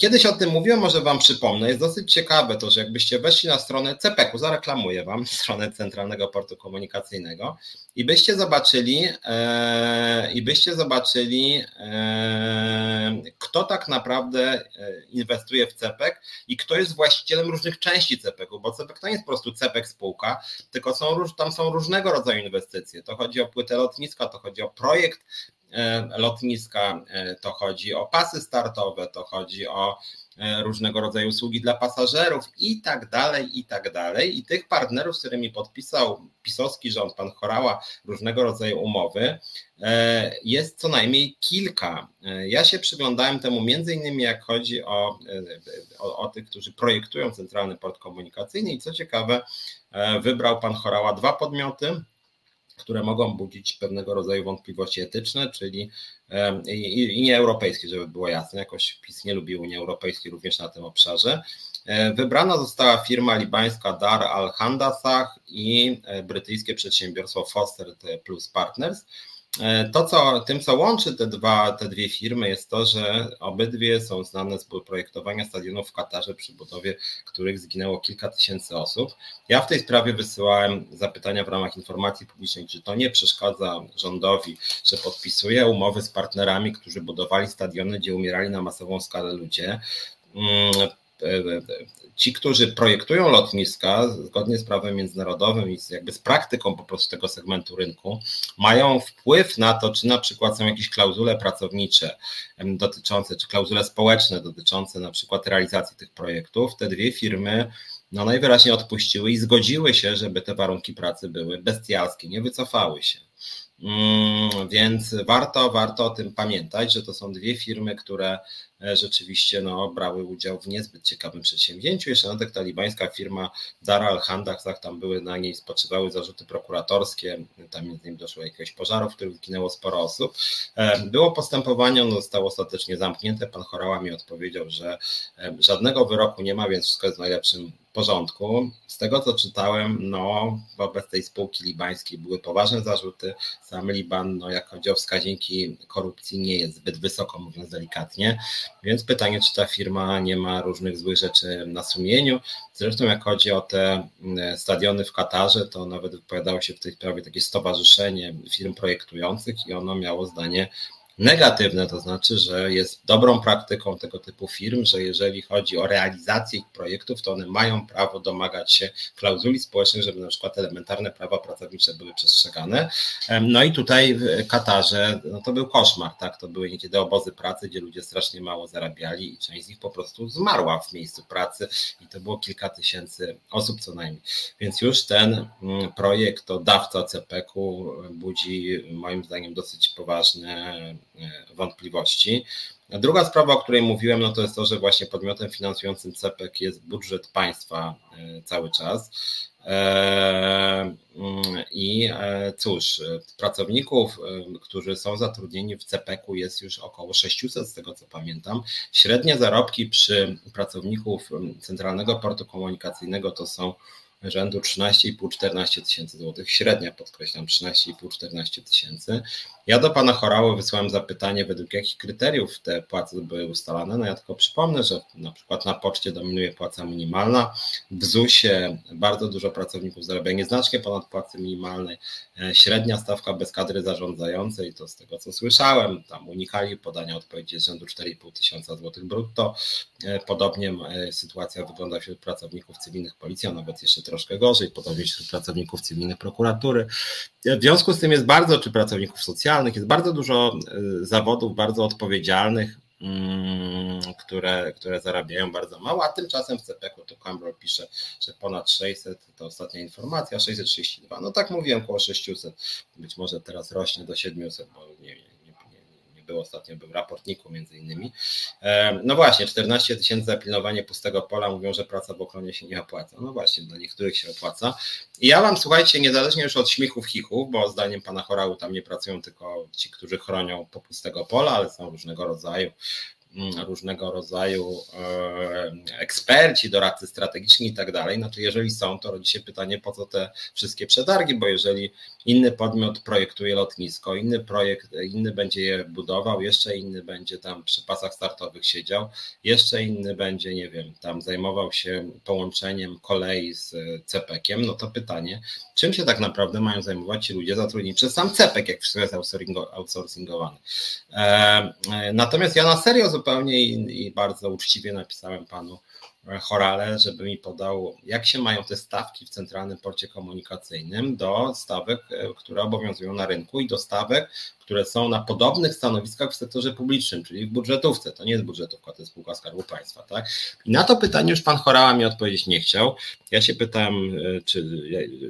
Kiedyś o tym mówiłem, może Wam przypomnę. Jest dosyć ciekawe to, że jakbyście weszli na stronę CPK-u, zareklamuję Wam stronę Centralnego Portu Komunikacyjnego i byście zobaczyli, e, i byście zobaczyli, e, kto tak naprawdę e, inwestuje w CPK i kto jest właścicielem różnych części CPK-u, bo CPK to nie jest po prostu CPK spółka, tylko są, tam są różnego rodzaju inwestycje. To chodzi o płytę lotniska, to chodzi o projekt E, lotniska, e, to chodzi o pasy startowe, to chodzi o e, różnego rodzaju usługi dla pasażerów i tak dalej, i tak dalej. I tych partnerów, z którymi podpisał pisowski rząd, pan Chorała, różnego rodzaju umowy, jest co najmniej kilka. Ja się przyglądałem temu między innymi jak chodzi o, o, o tych, którzy projektują Centralny Port Komunikacyjny i co ciekawe, wybrał pan Chorała dwa podmioty, które mogą budzić pewnego rodzaju wątpliwości etyczne, czyli i, i nie żeby było jasne. Jakoś PiS nie lubi Unii Europejskiej również na tym obszarze. E, wybrana została firma libańska Dar al-Handasah i e, brytyjskie przedsiębiorstwo Foster Plus Partners. E, to, co, tym, co łączy te, dwa, te dwie firmy, jest to, że obydwie są znane z projektowania stadionów w Katarze, przy budowie których zginęło kilka tysięcy osób. Ja w tej sprawie wysyłałem zapytania w ramach informacji publicznej, czy to nie przeszkadza rządowi, że podpisuje umowy z partnerami, którzy budowali stadiony, gdzie umierali na masową skalę ludzie mm, ci, którzy projektują lotniska zgodnie z prawem międzynarodowym i jakby z praktyką po prostu tego segmentu rynku, mają wpływ na to, czy na przykład są jakieś klauzule pracownicze dotyczące, czy klauzule społeczne dotyczące na przykład realizacji tych projektów. Te dwie firmy no najwyraźniej odpuściły i zgodziły się, żeby te warunki pracy były bestialskie, nie wycofały się. Mm, więc warto, warto o tym pamiętać, że to są dwie firmy, które e, rzeczywiście no, brały udział w niezbyt ciekawym przedsięwzięciu. Jeszcze na ta libańska firma Dara al-Handach, tam były na niej spoczywały zarzuty prokuratorskie, tam między innymi doszło do jakiegoś pożaru, w którym zginęło sporo osób. E, było postępowanie, ono zostało ostatecznie zamknięte. Pan Chorała mi odpowiedział, że e, żadnego wyroku nie ma, więc wszystko jest w najlepszym porządku. Z tego co czytałem, no wobec tej spółki libańskiej były poważne zarzuty. Sam Liban, no jak chodzi o wskaźniki korupcji, nie jest zbyt wysoko, mówiąc delikatnie. Więc pytanie, czy ta firma nie ma różnych złych rzeczy na sumieniu. Zresztą jak chodzi o te mm, stadiony w Katarze, to nawet wypowiadało się w tej sprawie takie stowarzyszenie firm projektujących i ono miało zdanie negatywne, to znaczy, że jest dobrą praktyką tego typu firm, że jeżeli chodzi o realizację ich projektów, to one mają prawo domagać się klauzuli społecznych, żeby na przykład elementarne prawa pracownicze były przestrzegane. No i tutaj w Katarze no to był koszmar, tak? To były niekiedy obozy pracy, gdzie ludzie strasznie mało zarabiali i część z nich po prostu zmarła w miejscu pracy i to było kilka tysięcy osób co najmniej. Więc już ten mm, projekt o dawca CPK-u budzi moim zdaniem dosyć poważne wątpliwości. Druga sprawa, o której mówiłem, no to jest to, że właśnie podmiotem finansującym CPK jest budżet państwa e, cały czas. E, mm, I cóż, pracowników, którzy są zatrudnieni w CPK jest już około 600, z tego co pamiętam. Średnie zarobki przy pracowników Centralnego Portu Komunikacyjnego to są rzędu 13,5-14 tysięcy złotych, średnia podkreślam 13,5-14 tysięcy. Ja do pana Chorały wysłałem zapytanie, według jakich kryteriów te płace były ustalane. No ja tylko przypomnę, że na przykład na poczcie dominuje płaca minimalna, w ZUS-ie bardzo dużo pracowników zarabia nieznacznie ponad płacy minimalnej, e, średnia stawka bez kadry zarządzającej, to z tego co słyszałem, tam unikali podania odpowiedzi z rzędu 4,5 tysiąca złotych brutto. E, podobnie e, sytuacja wygląda wśród pracowników cywilnych policji, a nawet jeszcze troszkę gorzej, podobnie wśród pracowników cywilnych prokuratury. W związku z tym jest bardzo, czy pracowników socjalnych, jest bardzo dużo e, zawodów bardzo odpowiedzialnych, mm, które, które zarabiają bardzo mało, a tymczasem w CPK to Campbell pisze, że ponad 600, to ostatnia informacja, 632, no tak mówiłem, około 600, być może teraz rośnie do 700, bo nie, był ostatnio, był raportniku między innymi. No właśnie, 14 tysięcy za pilnowanie pustego pola, mówią, że praca w ochronie się nie opłaca. No właśnie, dla niektórych się opłaca. I ja wam, słuchajcie, niezależnie już od śmichów, chichów, bo zdaniem pana Chorału tam nie pracują tylko ci, którzy chronią po pustego pola, ale są różnego rodzaju różnego rodzaju e, eksperci, doradcy strategiczni i tak dalej. Znaczy, jeżeli są, to rodzi się pytanie, po co te wszystkie przetargi, bo jeżeli inny podmiot projektuje lotnisko, inny projekt, inny będzie je budował, jeszcze inny będzie tam przy pasach startowych siedział, jeszcze inny będzie, nie wiem, tam zajmował się połączeniem kolei z CPK-iem, no to pytanie, czym się tak naprawdę mają zajmować ci ludzie zatrudnieni przez sam CPK, jak wszystko jest outsourcingowany. E, e, natomiast ja na serio zupełnie i, i bardzo uczciwie napisałem panu Chorale, żeby mi podał, jak się mają te stawki w Centralnym Porcie Komunikacyjnym do stawek, e, które obowiązują na rynku i do stawek, które są na podobnych stanowiskach w sektorze publicznym, czyli w budżetówce. To nie jest budżetówka, to jest spółka Skarbu Państwa. Tak? I na to pytanie już pan Chorała mi odpowiedzieć nie chciał. Ja się pytałem, e, czy,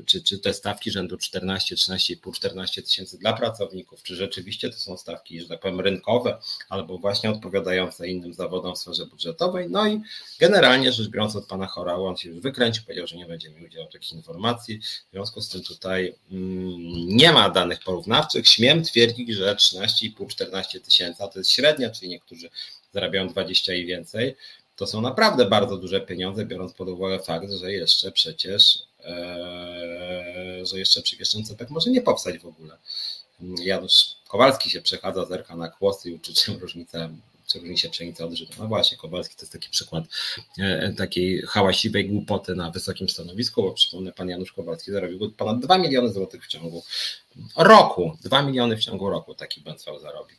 czy, czy te stawki rzędu 14, 13,5, 14 tysięcy dla pracowników, czy rzeczywiście to są stawki, że tak powiem, rynkowe, albo właśnie odpowiadające innym zawodom w sferze budżetowej. No i generalnie rzecz biorąc od pana Chorała, on się już wykręcił, powiedział, że nie będzie mi udzielał takich informacji. W związku z tym tutaj mm, nie ma danych porównawczych. Śmiem twierdzić, że 13,5-14 tysięcy, a to jest średnia, czyli niektórzy zarabiają 20 i więcej, to są naprawdę bardzo duże pieniądze, biorąc pod uwagę fakt, że jeszcze przecież, ee, że jeszcze ten CPK może nie powstać w ogóle. Janusz Kowalski się przechadza, zerka na kłosy i uczy czym różnica czy różni się pszenica od. No właśnie, Kowalski to jest taki przykład e, takiej hałaśliwej głupoty na wysokim stanowisku, bo przypomnę, pan Janusz Kowalski zarobił ponad 2 miliony złotych w ciągu roku. 2 miliony w ciągu roku taki Bęcwał zarobił.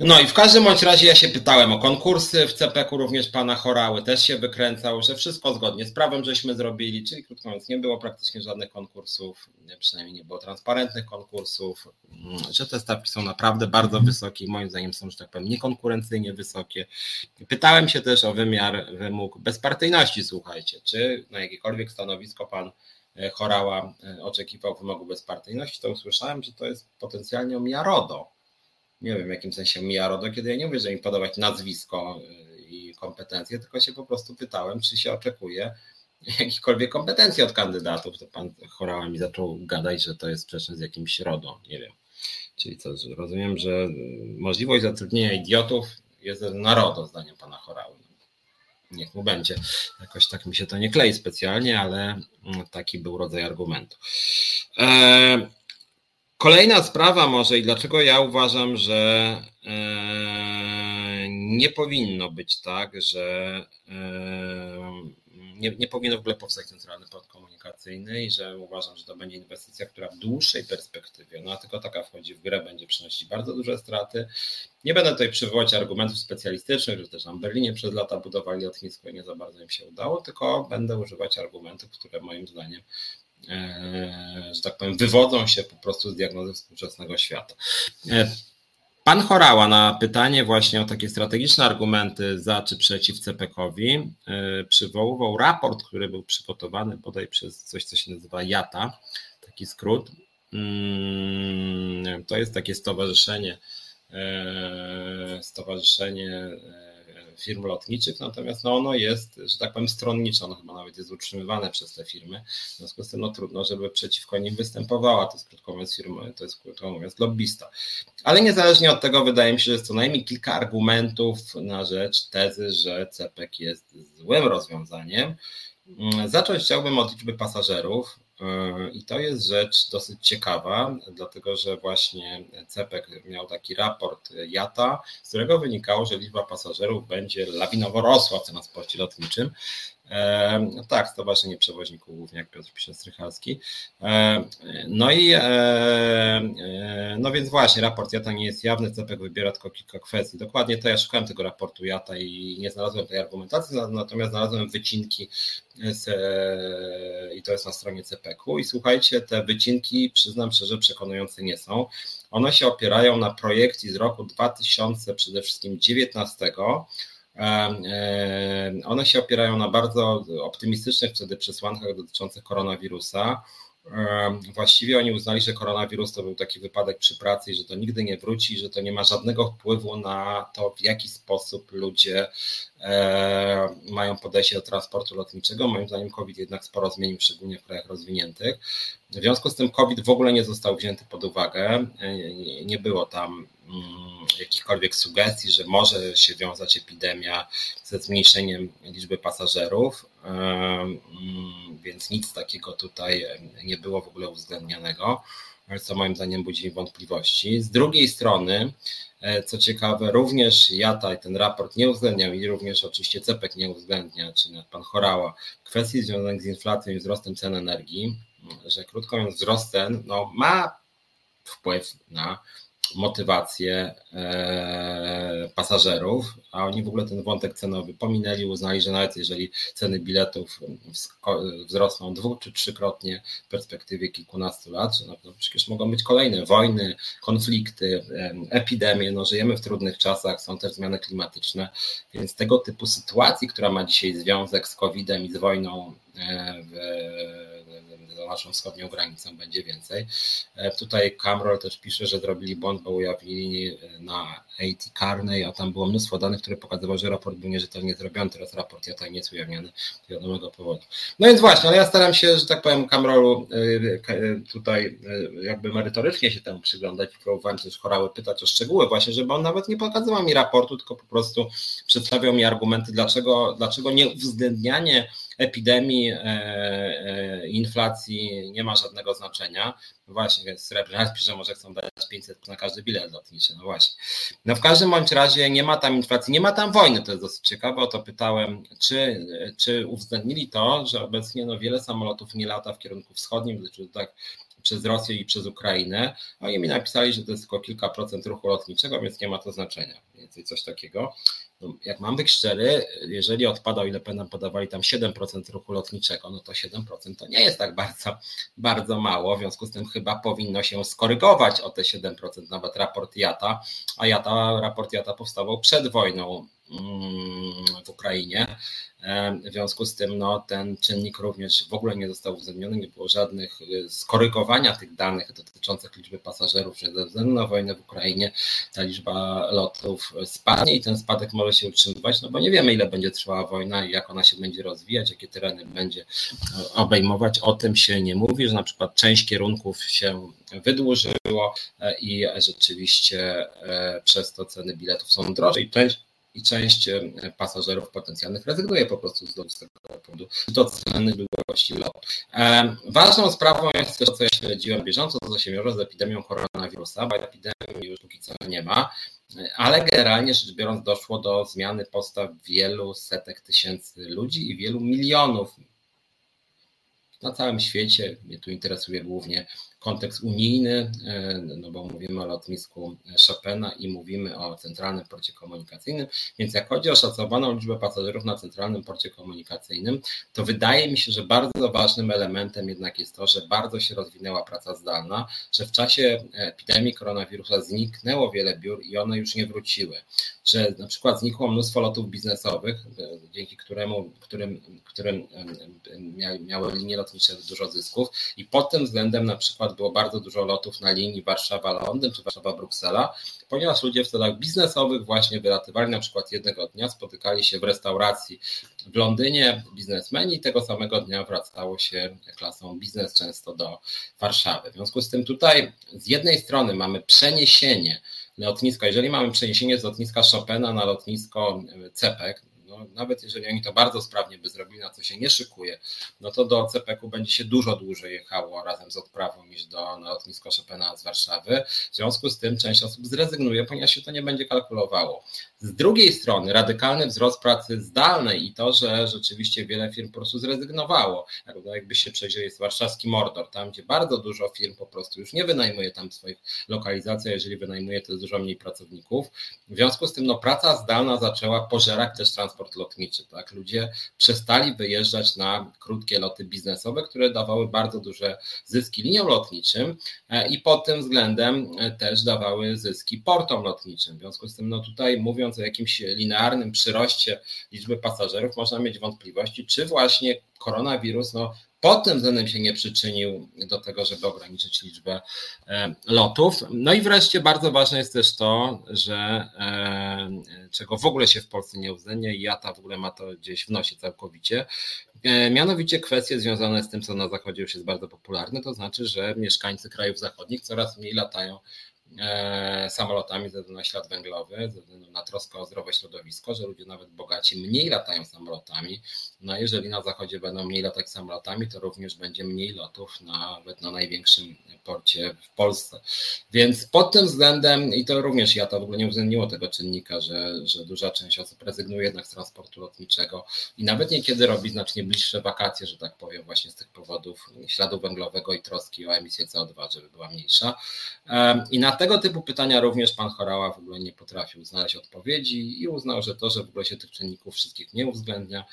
No i w każdym bądź razie ja się pytałem o konkursy w CPK, również pana Chorały też się wykręcał, że wszystko zgodnie z prawem żeśmy zrobili, czyli krótko mówiąc nie było praktycznie żadnych konkursów, przynajmniej nie było transparentnych konkursów, że te stawki są naprawdę bardzo wysokie i moim zdaniem są, że tak powiem, niekonkurencyjnie wysokie. Pytałem się też o wymiar wymóg bezpartyjności, słuchajcie, czy na jakiekolwiek stanowisko pan e, Chorała e, oczekiwał wymogu bezpartyjności, to usłyszałem, że to jest potencjalnie omija RODO nie wiem w jakim sensie mija RODO, kiedy ja nie mówię, że mi podawać nazwisko y, i kompetencje, tylko się po prostu pytałem, czy się oczekuje jakichkolwiek kompetencji od kandydatów. To pan Chorała mi zaczął gadać, że to jest sprzeczne z jakimś RODO, nie wiem. Czyli co, rozumiem, że możliwość zatrudnienia idiotów jest na RODO, zdaniem pana Chorały. Niech mu będzie. Jakoś tak mi się to nie klei specjalnie, ale mm, taki był rodzaj argumentu. Eee, Kolejna sprawa może i dlaczego ja uważam, że e, nie powinno być tak, że e, nie, nie powinien w ogóle powstać centralny port komunikacyjny i że uważam, że to będzie inwestycja, która w dłuższej perspektywie, no a tylko taka wchodzi w grę, będzie przynosić bardzo duże straty. Nie będę tutaj przywoływać argumentów specjalistycznych, że też tam w Berlinie przez lata budowali lotnisko i nie za bardzo im się udało, tylko będę używać argumentów, które moim zdaniem że tak powiem, wywodzą się po prostu z diagnozy współczesnego świata. E, Pan Chorała na pytanie właśnie o takie strategiczne argumenty za czy przeciw CPK-owi e, przywoływał raport, który był przygotowany bodaj przez coś, co się nazywa JATA, taki skrót. Mm, to jest takie stowarzyszenie, e, stowarzyszenie e, firm lotniczych, natomiast no ono jest, że tak powiem, stronnicze, ono chyba nawet jest utrzymywane przez te firmy, w związku z tym no trudno, żeby przeciwko nim występowała, to jest krótko mówiąc to jest krótko mówiąc lobbysta. Ale niezależnie od tego wydaje mi się, że jest co najmniej kilka argumentów na rzecz tezy, że CPEK jest złym rozwiązaniem. Zacząć chciałbym od liczby pasażerów. I to jest rzecz dosyć ciekawa, dlatego że właśnie CEPEK miał taki raport JATA, z którego wynikało, że liczba pasażerów będzie lawinowo rosła w transporcie lotniczym. E, tak, Stowarzyszenie Przewoźników, głównie jak Piotr pisze Strychalski. E, no i e, no więc właśnie, raport JATA nie jest jawny, CEPEK wybiera tylko kilka kwestii. Dokładnie to ja szukałem tego raportu JATA i nie znalazłem tej argumentacji, natomiast znalazłem wycinki z, i to jest na stronie CPK-u i słuchajcie, te wycinki przyznam szczerze przekonujące nie są. One się opierają na projekcji z roku 2000 przede wszystkim 19 one się opierają na bardzo optymistycznych wtedy przesłankach dotyczących koronawirusa. Właściwie oni uznali, że koronawirus to był taki wypadek przy pracy i że to nigdy nie wróci, że to nie ma żadnego wpływu na to, w jaki sposób ludzie e, mają podejście do transportu lotniczego. Moim zdaniem COVID jednak sporo zmienił, szczególnie w krajach rozwiniętych. W związku z tym COVID w ogóle nie został wzięty pod uwagę. E, nie było tam mm, jakichkolwiek sugestii, że może się wiązać epidemia ze zmniejszeniem liczby pasażerów, e, mm, więc nic takiego tutaj nie było w ogóle uwzględnianego, co moim zdaniem budzi wątpliwości. Z drugiej strony, e, co ciekawe, również JATA i ten raport nie uwzględniał i również oczywiście CEPEK nie uwzględnia, czy nawet pan Chorała, kwestii związanych z inflacją i wzrostem cen energii, że krótko mówiąc wzrost cen no, ma wpływ na motywację e, pasażerów, a oni w ogóle ten wątek cenowy pominęli, uznali, że nawet jeżeli ceny biletów wzrosną dwu czy trzykrotnie w perspektywie kilkunastu lat, że no, przecież mogą być kolejne wojny, konflikty, epidemie, no żyjemy w trudnych czasach, są też zmiany klimatyczne, więc tego typu sytuacji, która ma dzisiaj związek z COVID-em i z wojną e, za naszą wschodnią granicą będzie więcej. E, tutaj Camrol też pisze, że zrobili błąd, bo ujawnili e, na AT Carney, a tam było mnóstwo danych, które pokazywały, że raport był nierzetelnie zrobiony, teraz raport ja nie jest ujawniony z wiadomego powodu. No więc właśnie, ale ja staram się, że tak powiem, Camrolu e, tutaj jakby merytorycznie się temu przyglądać próbowałem też chorały pytać o szczegóły właśnie, żeby on nawet nie pokazywał mi raportu, tylko po prostu przedstawiał mi argumenty, dlaczego, dlaczego nie uwzględnianie epidemii, e, e, inflacji nie ma żadnego znaczenia. No właśnie, więc Srebrny pisze, może chcą dać 500 na każdy bilet lotniczy. No właśnie. No w każdym bądź razie nie ma tam inflacji, nie ma tam wojny, to jest dosyć ciekawe. O to pytałem, czy, czy uwzględnili to, że obecnie no, wiele samolotów nie lata w kierunku wschodnim, czy tak przez Rosję i przez Ukrainę. Oni mi napisali, że to jest tylko kilka procent ruchu lotniczego, więc nie ma to znaczenia. Więcej coś takiego. No, jak mam być szczery, jeżeli odpadał, ile nam podawali tam 7% ruchu lotniczego, no to 7% to nie jest tak bardzo, bardzo mało, w związku z tym chyba powinno się skorygować o te 7%, nawet raport JATA, a JATA, raport JATA powstawał przed wojną w Ukrainie, w związku z tym no, ten czynnik również w ogóle nie został uwzględniony, nie było żadnych y, skorygowania tych danych dotyczących liczby pasażerów, że ze względu na wojnę w Ukrainie ta liczba lotów spadnie i ten spadek może się utrzymywać, no bo nie wiemy ile będzie trwała wojna i jak ona się będzie rozwijać, jakie tereny będzie e, obejmować. O tym się nie mówi, że na przykład część kierunków się wydłużyło e, i rzeczywiście e, przez to ceny biletów są droższe i część i część e, pasażerów potencjalnych rezygnuje po prostu z tego powodu do ceny długości lotu. E, ważną sprawą jest też co ja śledziłem bieżąco, co się wiąże z epidemią koronawirusa, bo epidemii już póki co nie ma. ale generalnie rzecz biorąc doszło do zmiany postaw wielu setek tysięcy ludzi i wielu milionów na całym świecie. Mnie tu interesuje głównie kontekst unijny, e, no bo mówimy o lotnisku Chopina i mówimy o centralnym porcie komunikacyjnym, więc jak chodzi o szacowaną liczbę pasażerów na centralnym porcie komunikacyjnym, to wydaje mi się, że bardzo ważnym elementem jednak jest to, że bardzo się rozwinęła praca zdalna, że w czasie epidemii koronawirusa zniknęło wiele biur i one już nie wróciły, że na przykład znikło mnóstwo lotów biznesowych, e, dzięki któremu, którym, którym miały linie lotnicze dużo zysków i pod tym względem na przykład było bardzo dużo lotów na linii Warszawa-Londyn czy Warszawa-Bruksela, ponieważ ludzie w celach biznesowych właśnie wylatywali na przykład jednego dnia, spotykali się w restauracji w Londynie, biznesmeni i tego samego dnia wracało się klasą biznes często do Warszawy. W związku z tym tutaj z jednej strony mamy przeniesienie lotniska, jeżeli mamy przeniesienie z lotniska Chopina na lotnisko Cepek, no, nawet jeżeli oni to bardzo sprawnie by zrobili, na co się nie szykuje, no to do CPK-u będzie się dużo dłużej jechało razem z odprawą niż do na lotnisko Chopina z Warszawy. W związku z tym część osób zrezygnuje, ponieważ się to nie będzie kalkulowało. Z drugiej strony radykalny wzrost pracy zdalnej i to, że rzeczywiście wiele firm po prostu zrezygnowało. Jakby się przejrzeli, jest warszawski Mordor, tam gdzie bardzo dużo firm po prostu już nie wynajmuje tam swoich lokalizacji, jeżeli wynajmuje, to jest dużo mniej pracowników. W związku z tym no, praca zdalna zaczęła pożerać też transport lotniczy. Tak? Ludzie przestali wyjeżdżać na krótkie loty biznesowe, które dawały bardzo duże zyski liniom lotniczym e, i pod tym względem e, też dawały zyski portom lotniczym. W związku z tym no, tutaj mówiąc o jakimś linearnym przyroście liczby pasażerów, można mieć wątpliwości, czy właśnie koronawirus no, pod tym względem się nie przyczynił do tego, żeby ograniczyć liczbę e, lotów. No i wreszcie bardzo ważne jest też to, że e, czego w ogóle się w Polsce nie uwzględnia i ta w ogóle ma to gdzieś w nosie całkowicie, e, mianowicie kwestie związane z tym, co na zachodzie już jest bardzo popularne, to znaczy, że mieszkańcy krajów zachodnich coraz mniej latają samolotami ze względu na ślad węglowy, ze względu na troskę o zdrowe środowisko, że ludzie nawet bogaci mniej latają samolotami. No jeżeli na zachodzie będą mniej latać samolotami, to również będzie mniej lotów nawet na największym porcie w Polsce. Więc pod tym względem, i to również ja to w ogóle nie uwzględniło tego czynnika, że, że duża część osób rezygnuje jednak z transportu lotniczego i nawet niekiedy robi znacznie bliższe wakacje, że tak powiem, właśnie z tych powodów śladu węglowego i troski o emisję CO2, żeby była mniejsza. I na tego typu pytania również pan Chorała w ogóle nie potrafił znaleźć odpowiedzi i uznał, że to, że w ogóle się tych czynników wszystkich nie uwzględnia,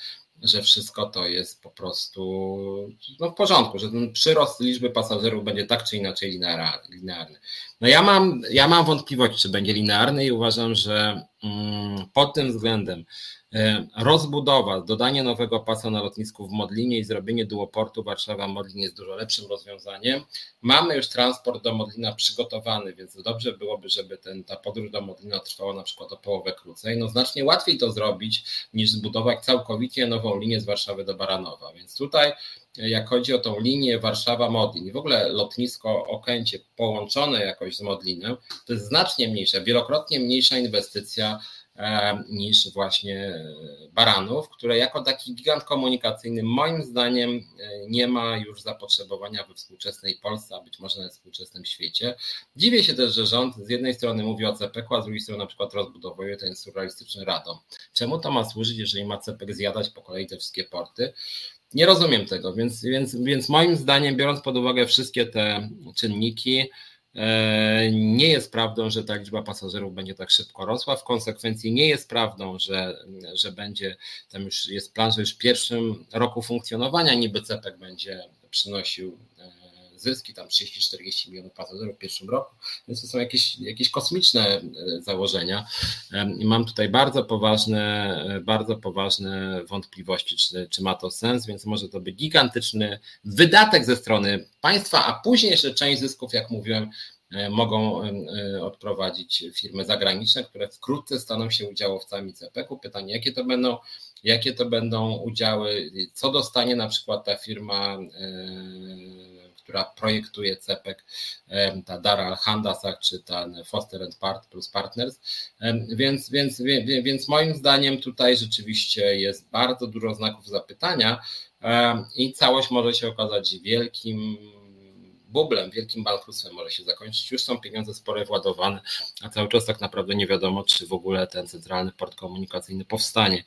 że wszystko to jest po prostu no, w porządku, że ten przyrost liczby pasażerów będzie tak czy inaczej linearny. No ja mam, ja mam wątpliwości, czy będzie linearny i uważam, że mm, pod tym względem E, rozbudowa, dodanie nowego pasa na lotnisku w Modlinie i zrobienie duoportu Warszawa-Modlin jest dużo lepszym rozwiązaniem. Mamy już transport do Modlina przygotowany, więc dobrze byłoby, żeby ten, ta podróż do Modlina trwała na przykład o połowę krócej. No znacznie łatwiej to zrobić niż zbudować całkowicie nową linię z Warszawy do Baranowa. Więc tutaj jak chodzi o tą linię Warszawa-Modlin w ogóle lotnisko Okęcie połączone jakoś z Modlinem, to jest znacznie mniejsza, wielokrotnie mniejsza inwestycja E, niż właśnie Baranów, które jako taki gigant komunikacyjny moim zdaniem e, nie ma już zapotrzebowania we współczesnej Polsce, a być może na współczesnym świecie. Dziwię się też, że rząd z jednej strony mówi o CPK, a z drugiej strony na przykład rozbudowuje ten surrealistyczny radom. Czemu to ma służyć, jeżeli ma CPK zjadać po kolei te wszystkie porty? Nie rozumiem tego, więc, więc, więc moim zdaniem, biorąc pod uwagę wszystkie te czynniki, E, nie jest prawdą, że ta liczba pasażerów będzie tak szybko rosła. W konsekwencji nie jest prawdą, że, że będzie, tam już jest plan, że już w pierwszym roku funkcjonowania niby CEPEK będzie przynosił e, zyski, tam 30-40 milionów pasażerów w pierwszym roku, więc to są jakieś, jakieś kosmiczne e, założenia. I mam tutaj bardzo poważne, bardzo poważne wątpliwości, czy, czy ma to sens, więc może to być gigantyczny wydatek ze strony państwa, a później jeszcze część zysków, jak mówiłem, e, mogą e, odprowadzić firmy zagraniczne, które wkrótce staną się udziałowcami CPK-u. Pytanie, jakie to będą jakie to będą udziały, co dostanie na przykład ta firma która projektuje CEPEK, ta Dara Al-Handasa czy ten Foster and Part plus Partners. Więc, więc, więc moim zdaniem tutaj rzeczywiście jest bardzo dużo znaków zapytania i całość może się okazać wielkim bublem, wielkim bankructwem może się zakończyć. Już są pieniądze spore władowane, a cały czas tak naprawdę nie wiadomo, czy w ogóle ten centralny port komunikacyjny powstanie.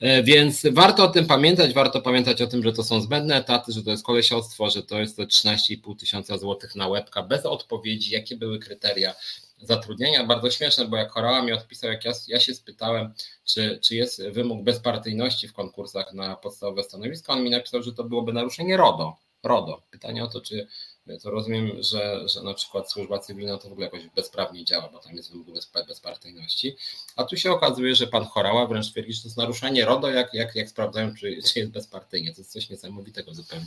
E, więc warto o tym pamiętać, warto pamiętać o tym, że to są zbędne etaty, że to jest kolesiostwo, że to jest to 13,5 tysiąca złotych na łebka, bez odpowiedzi, jakie były kryteria zatrudnienia. Bardzo śmieszne, bo jak Chorała mi odpisał, jak ja, ja się spytałem, czy, czy jest wymóg bezpartyjności w konkursach na podstawowe stanowiska, on mi napisał, że to byłoby naruszenie RODO. RODO. Pytanie o to, czy to rozumiem, że, że na przykład służba cywilna to w ogóle jakoś bezprawnie działa, bo tam jest wymóg bez, bezpartyjności. A tu się okazuje, że pan Chorała wręcz twierdzi, że to jest naruszenie RODO, jak, jak, jak sprawdzają, czy, czy jest bezpartyjnie. To jest coś niesamowitego zupełnie.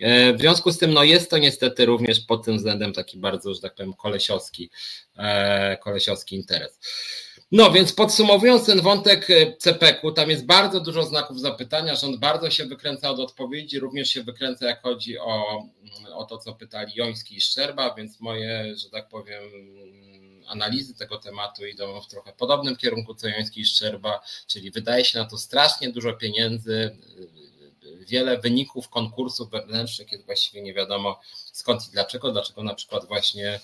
E, w związku z tym, no jest to niestety również pod tym względem taki bardzo, że tak powiem, kolesiowski, e, kolesiowski interes. No więc podsumowując ten wątek e, CPK-u, tam jest bardzo dużo znaków zapytania, rząd bardzo się wykręca od odpowiedzi, również się wykręca jak chodzi o, mm, o to, co pytali Joński i Szczerba, więc moje, że tak powiem, analizy tego tematu idą w trochę podobnym kierunku co Joński i Szczerba, czyli wydaje się na to strasznie dużo pieniędzy, wiele wyników konkursów wewnętrznych jest właściwie nie wiadomo skąd i dlaczego. Dlaczego na przykład właśnie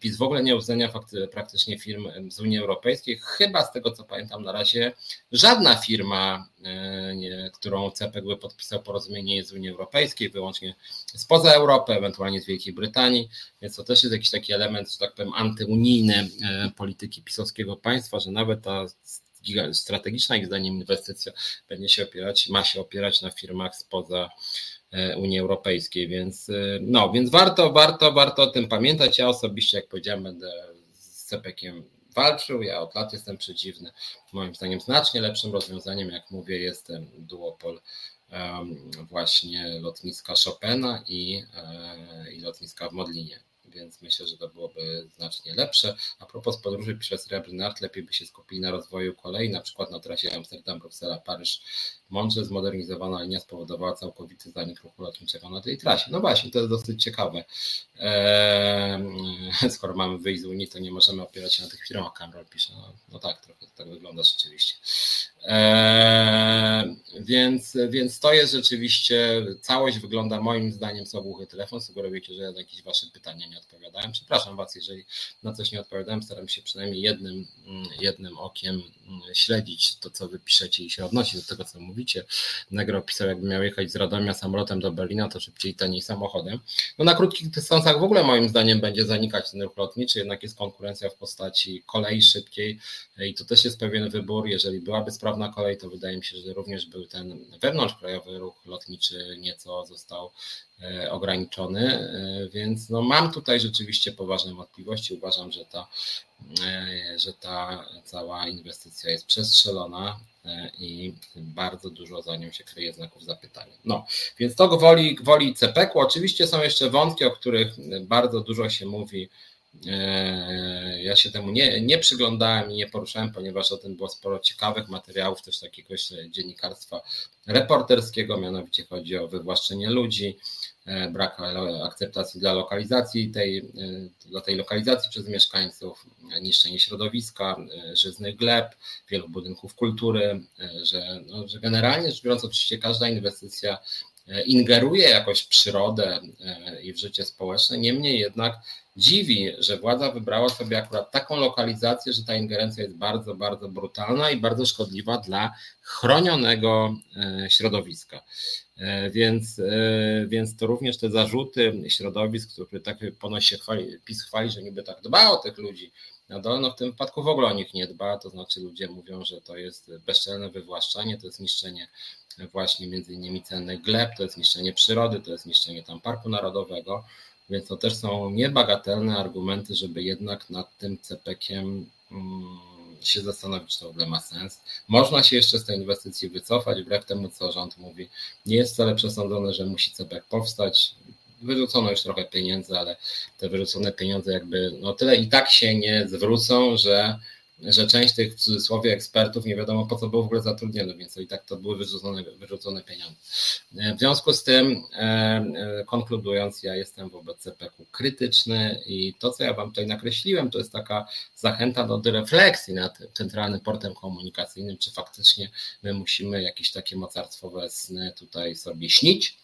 PiS w ogóle nie uwzględnia praktycznie firm z Unii Europejskiej. Chyba z tego co pamiętam na razie żadna firma, e, nie, którą CPG podpisał porozumienie z Unii Europejskiej, wyłącznie spoza Europy, ewentualnie z Wielkiej Brytanii, więc to też jest jakiś taki element, że tak powiem, antyunijny e, polityki pisowskiego państwa, że nawet ta strategiczna ich zdaniem inwestycja będzie się opierać, ma się opierać na firmach spoza e, Unii Europejskiej, więc e, no, więc warto, warto, warto o tym pamiętać. Ja osobiście, jak powiedziałem, będę z CPK-iem walczył. Ja od lat jestem przeciwny. Moim zdaniem znacznie lepszym rozwiązaniem, jak mówię, jest duopol właśnie lotniska Chopina i, e, i lotniska w Modlinie więc myślę, że to byłoby znacznie lepsze. A propos podróży, pisze Srebrnart, lepiej by się skupili na rozwoju kolei, na przykład na trasie Amsterdam, Bruksela, Paryż, Mądrze zmodernizowana linia spowodowała całkowity zanik ruchu lotniczego na tej trasie. No właśnie, to jest dosyć ciekawe. Eee, skoro mamy wyjść z Unii, to nie możemy opierać się na tych firmach, Cameron pisze. No, no tak, trochę tak wygląda rzeczywiście. Eee, więc, więc to jest rzeczywiście, całość wygląda moim zdaniem słabouchy telefon. Sugerujecie, że ja na jakieś wasze pytania nie odpowiadałem. Przepraszam was, jeżeli na coś nie odpowiadałem, staram się przynajmniej jednym, jednym okiem śledzić to, co wy piszecie i się odnosić do tego, co mówicie. Nagrał pisał, jakby miał jechać z Radomia samolotem do Berlina, to szybciej taniej samochodem. No na krótkich dystansach w ogóle moim zdaniem będzie zanikać ten ruch lotniczy, jednak jest konkurencja w postaci kolei szybkiej i to też jest pewien wybór. Jeżeli byłaby sprawna kolej, to wydaje mi się, że również był ten wewnątrzkrajowy ruch lotniczy nieco został e, ograniczony, e, więc no mam tutaj rzeczywiście poważne wątpliwości. Uważam, że ta, e, że ta cała inwestycja jest przestrzelona i bardzo dużo za nią się kryje znaków zapytania. No, więc to gwoli, gwoli CPK-u. Oczywiście są jeszcze wątki, o których bardzo dużo się mówi ja się temu nie, nie przyglądałem i nie poruszałem, ponieważ o tym było sporo ciekawych materiałów, też takiego dziennikarstwa reporterskiego, mianowicie chodzi o wywłaszczenie ludzi, e, brak akceptacji dla lokalizacji tej, e, dla tej lokalizacji przez mieszkańców, niszczenie środowiska, żyznych gleb, wielu budynków kultury, że, no, że generalnie rzecz biorąc oczywiście każda inwestycja ingeruje jakoś w przyrodę i w życie społeczne, niemniej jednak dziwi, że władza wybrała sobie akurat taką lokalizację, że ta ingerencja jest bardzo, bardzo brutalna i bardzo szkodliwa dla chronionego e, środowiska. E, więc, e, więc to również te zarzuty środowisk, które tak ponoć się chwali, PiS chwali, że niby tak dba o tych ludzi, na dole, no w tym wypadku w ogóle o nich nie dba, to znaczy ludzie mówią, że to jest bezczelne wywłaszczanie, to jest niszczenie właśnie między innymi cennych gleb, to jest niszczenie przyrody, to jest niszczenie tam parku narodowego, więc to też są niebagatelne argumenty, żeby jednak nad tym cepekiem mm, się zastanowić, czy to w ogóle ma sens. Można się jeszcze z tej inwestycji wycofać, wbrew temu, co rząd mówi. Nie jest wcale przesądzone, że musi cepek powstać. Wyrzucono już trochę pieniędzy, ale te wyrzucone pieniądze jakby no tyle i tak się nie zwrócą, że że część tych w cudzysłowie ekspertów nie wiadomo po co było w ogóle zatrudniony, więc i tak to były wyrzucone, wyrzucone pieniądze. W związku z tym, e, e, konkludując, ja jestem wobec CPK krytyczny i to, co ja Wam tutaj nakreśliłem, to jest taka zachęta do refleksji nad centralnym portem komunikacyjnym, czy faktycznie my musimy jakieś takie mocarstwowe sny tutaj sobie śnić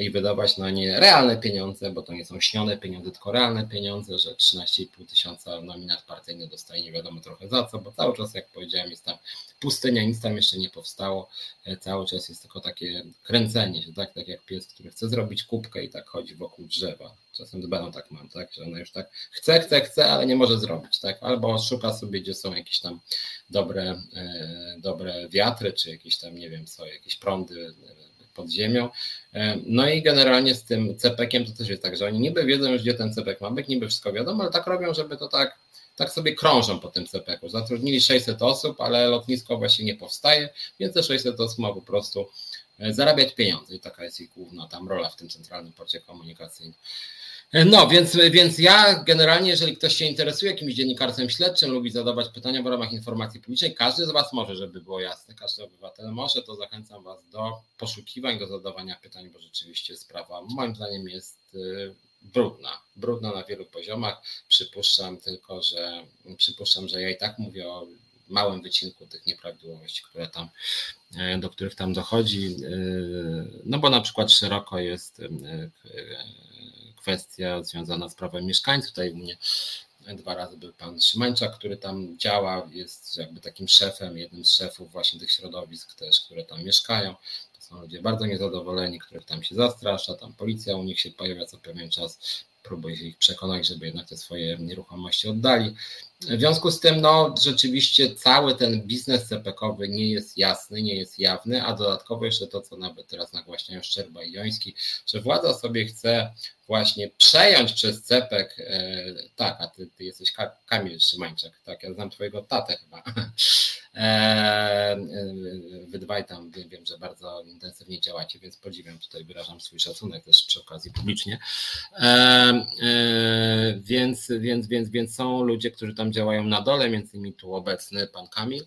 i wydawać na nie realne pieniądze, bo to nie są śnione pieniądze, tylko realne pieniądze, że 13,5 tysiąca nominat partyjny dostaje nie wiadomo trochę za co, bo cały czas, jak powiedziałem, jest tam pustynia, nic tam jeszcze nie powstało, e, cały czas jest tylko takie kręcenie się, tak, tak jak pies, który chce zrobić kubkę i tak chodzi wokół drzewa. Czasem z tak mam, tak, że ona już tak chce, chce, chce, ale nie może zrobić, tak, albo szuka sobie, gdzie są jakieś tam dobre, e, dobre wiatry, czy jakieś tam, nie wiem co, jakieś prądy pod ziemią. No i generalnie z tym cepekiem to też jest tak, że oni niby wiedzą już, gdzie ten cepek ma być, niby wszystko wiadomo, ale tak robią, żeby to tak tak sobie krążą po tym CPK-u. Zatrudnili 600 osób, ale lotnisko właśnie nie powstaje, więc te 600 osób ma po prostu e, zarabiać pieniądze i taka jest ich główna tam rola w tym centralnym porcie komunikacyjnym. E, no, więc, więc ja generalnie, jeżeli ktoś się interesuje jakimś dziennikarstwem śledczym, lubi zadawać pytania w ramach informacji publicznej, każdy z Was może, żeby było jasne, każdy obywatel może, to zachęcam Was do poszukiwań, do zadawania pytań, bo rzeczywiście sprawa moim zdaniem jest e, brudna. Brudna na wielu poziomach. Przypuszczam tylko, że przypuszczam, że ja i tak mówię o małym wycinku tych nieprawidłowości, które tam, e, do których tam dochodzi. E, no bo na przykład szeroko jest kwestia związana z prawem mieszkańców. Tutaj u mnie dwa razy był pan Szymańczak, który tam działa, jest jakby takim szefem, jednym z szefów właśnie tych środowisk też, które tam mieszkają są ludzie bardzo niezadowoleni, których tam się zastrasza, tam policja u nich się pojawia co pewien czas, próbuje ich przekonać, żeby jednak te swoje nieruchomości oddali. W związku z tym, no rzeczywiście cały ten biznes CPK-owy nie jest jasny, nie jest jawny, a dodatkowo jeszcze to, co nawet teraz nagłaśniają Szczerba i Joński, że władza sobie chce właśnie przejąć przez CEPEK, e, tak, a ty, ty jesteś Kamil Szymańczak, tak, ja znam twojego tatę chyba, e, e, wy dwaj tam wiem, wiem, że bardzo intensywnie działacie, więc podziwiam, tutaj wyrażam swój szacunek też przy okazji publicznie, więc, więc, więc, więc są ludzie, którzy tam działają na dole, między innymi tu obecny pan Kamil,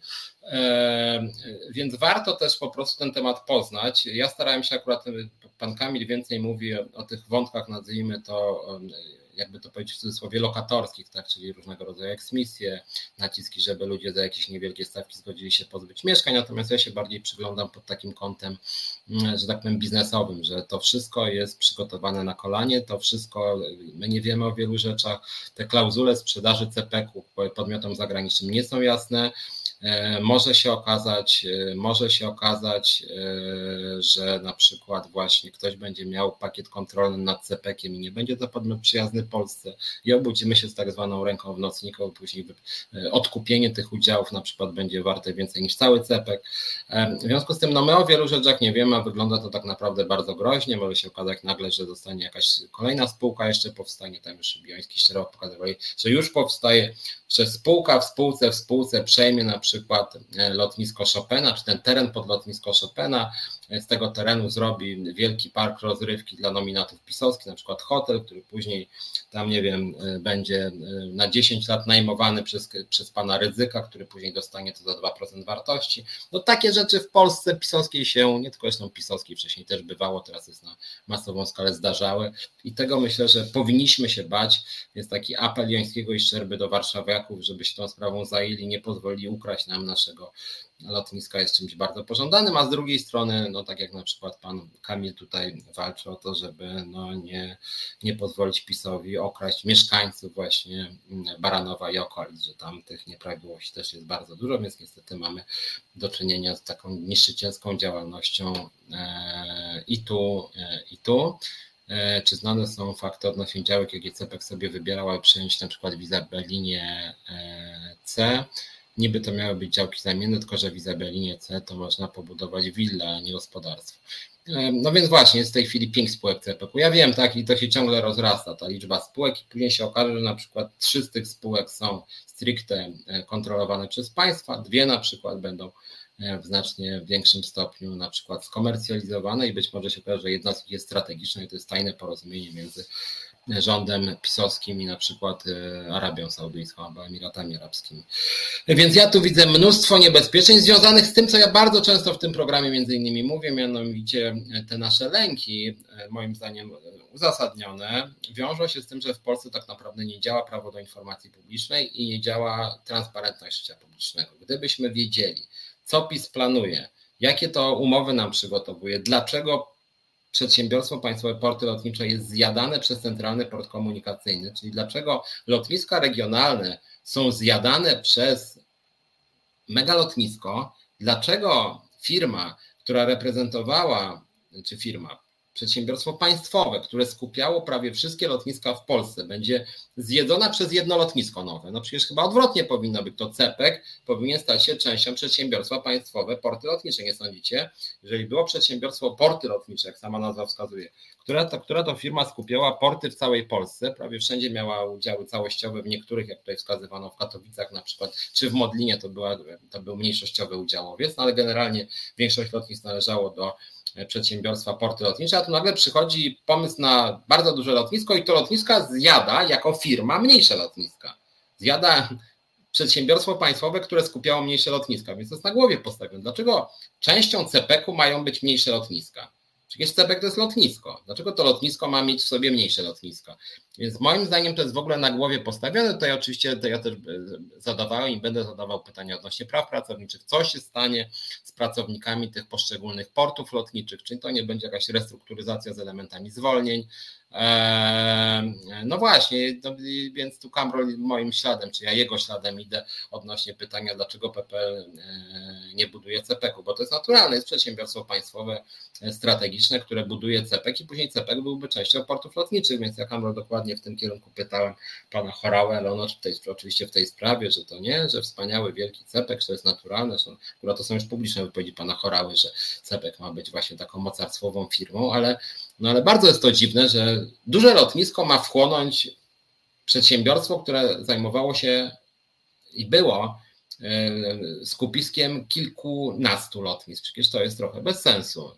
więc warto też po prostu ten temat poznać. Ja starałem się akurat, pan Kamil więcej mówi o, o tych wątkach, nazwijmy to, jakby to powiedzieć w cudzysłowie, lokatorskich, tak, czyli różnego rodzaju eksmisje, naciski, żeby ludzie za jakieś niewielkie stawki zgodzili się pozbyć mieszkań, natomiast ja się bardziej przyglądam pod takim kątem, mm, że tak powiem, biznesowym, że to wszystko jest przygotowane na kolanie, to wszystko, my nie wiemy o wielu rzeczach, te klauzule sprzedaży CPK-u podmiotom zagranicznym nie są jasne, E, może się okazać, e, może się okazać, e, że na przykład właśnie ktoś będzie miał pakiet kontrolny nad CPK-iem i nie będzie to podmiot przyjazny Polsce i obudzimy się z tak zwaną ręką w nocniku, później odkupienie tych udziałów na przykład będzie warte więcej niż cały CPK. W związku z tym, no my o wielu rzeczach nie wiemy, a wygląda to tak naprawdę bardzo groźnie, może się okazać nagle, że zostanie jakaś kolejna spółka jeszcze powstanie, tam już Bioński Szczero pokazywali, że już powstaje, że spółka w spółce w spółce przejmie na przykład e, lotnisko Chopina, czy ten teren pod lotnisko Chopina, z tego terenu zrobi wielki park rozrywki dla nominatów pisowskich, na przykład hotel, który później tam, nie wiem, e, będzie e, na 10 lat najmowany przez, przez pana ryzyka, który później dostanie to za 2% wartości. No takie rzeczy w Polsce pisowskiej się, nie tylko zresztą pisowskiej wcześniej też bywało, teraz jest na masową skalę zdarzały i tego myślę, że powinniśmy się bać, jest taki apel Jońskiego i Szczerby do warszawiaków, żeby się tą sprawą zajęli, nie pozwolili ukraść nam naszego lotniska jest czymś bardzo pożądanym, a z drugiej strony, no tak jak na przykład pan Kamil tutaj walczy o to, żeby no nie, nie pozwolić PiSowi okraść mieszkańców właśnie Baranowa i okolic, że tam tych nieprawidłowości też jest bardzo dużo, więc niestety mamy do czynienia z taką niszczycielską działalnością e, i tu, e, i tu. E, czy znane są fakty odnośnie działek, jakie CEPEK sobie wybierał, aby przejąć na przykład w Izabelinie C? Niby to miały być działki zamienne, tylko że w Izabelinie C to można pobudować willę, a nie gospodarstwo. No więc właśnie, jest w tej chwili pięć spółek CPK. Ja wiem, tak, i to się ciągle rozrasta, ta liczba spółek, i później się okaże, że na przykład trzy z tych spółek są stricte e, kontrolowane przez państwa, dwie na przykład będą e, w znacznie większym stopniu na przykład skomercjalizowane i być może się okaże, że jedna z nich jest strategiczna i to jest tajne porozumienie między rządem pisowskim i na przykład y, Arabią Saudyjską albo Emiratami Arabskimi. Więc ja tu widzę mnóstwo niebezpieczeństw związanych z tym, co ja bardzo często w tym programie między innymi mówię, mianowicie te nasze lęki, y, moim zdaniem uzasadnione, wiążą się z tym, że w Polsce tak naprawdę nie działa prawo do informacji publicznej i nie działa transparentność życia publicznego. Gdybyśmy wiedzieli, co PiS planuje, jakie to umowy nam przygotowuje, dlaczego przedsiębiorstwo państwowe porty lotnicze jest zjadane przez centralny port komunikacyjny, czyli dlaczego lotniska regionalne są zjadane przez megalotnisko, dlaczego firma, która reprezentowała, czy firma, przedsiębiorstwo państwowe, które skupiało prawie wszystkie lotniska w Polsce, będzie zjedzona przez jedno lotnisko nowe. No przecież chyba odwrotnie powinno być. To CEPEK powinien stać się częścią przedsiębiorstwa państwowe Porty Lotnicze, nie sądzicie? Jeżeli było przedsiębiorstwo Porty Lotnicze, jak sama nazwa wskazuje, która to, która to firma skupiała porty w całej Polsce, prawie wszędzie miała udziały całościowe, w niektórych, jak tutaj wskazywano, w Katowicach na przykład, czy w Modlinie to, była, to był mniejszościowy udziałowiec, no ale generalnie większość lotnisk należało do przedsiębiorstwa porty lotnicze, a tu nagle przychodzi pomysł na bardzo duże lotnisko i to lotniska zjada jako firma mniejsze lotniska. Zjada przedsiębiorstwo państwowe, które skupiało mniejsze lotniska, więc to jest na głowie postawione. Dlaczego częścią CPK-u mają być mniejsze lotniska? Przecież CPK to jest lotnisko. Dlaczego to lotnisko ma mieć w sobie mniejsze lotniska? Więc moim zdaniem to jest w ogóle na głowie postawione. Tutaj oczywiście to ja też e, zadawałem i będę zadawał pytania odnośnie praw pracowniczych. Co się stanie z pracownikami tych poszczególnych portów lotniczych? Czy to nie będzie jakaś restrukturyzacja z elementami zwolnień? Eee, no właśnie, więc tu Kamrol moim śladem, czy ja jego śladem idę odnośnie pytania, dlaczego PPL eee, nie buduje CPK-u, bo to jest naturalne, jest przedsiębiorstwo państwowe e, strategiczne, które buduje CPK i później CPK byłby częścią portów lotniczych, więc ja Kamrol dokładnie w tym kierunku pytałem pana Chorałę, ale ono oczywiście w tej sprawie, że to nie, że wspaniały wielki CPK, że to jest naturalne, że akurat to są już publiczne wypowiedzi pana Chorały, że CPK ma być właśnie taką mocarstwową firmą, ale no ale bardzo jest to dziwne, że duże lotnisko ma wchłonąć przedsiębiorstwo, które zajmowało się i było skupiskiem kilkunastu lotnisk. Przecież to jest trochę bez sensu.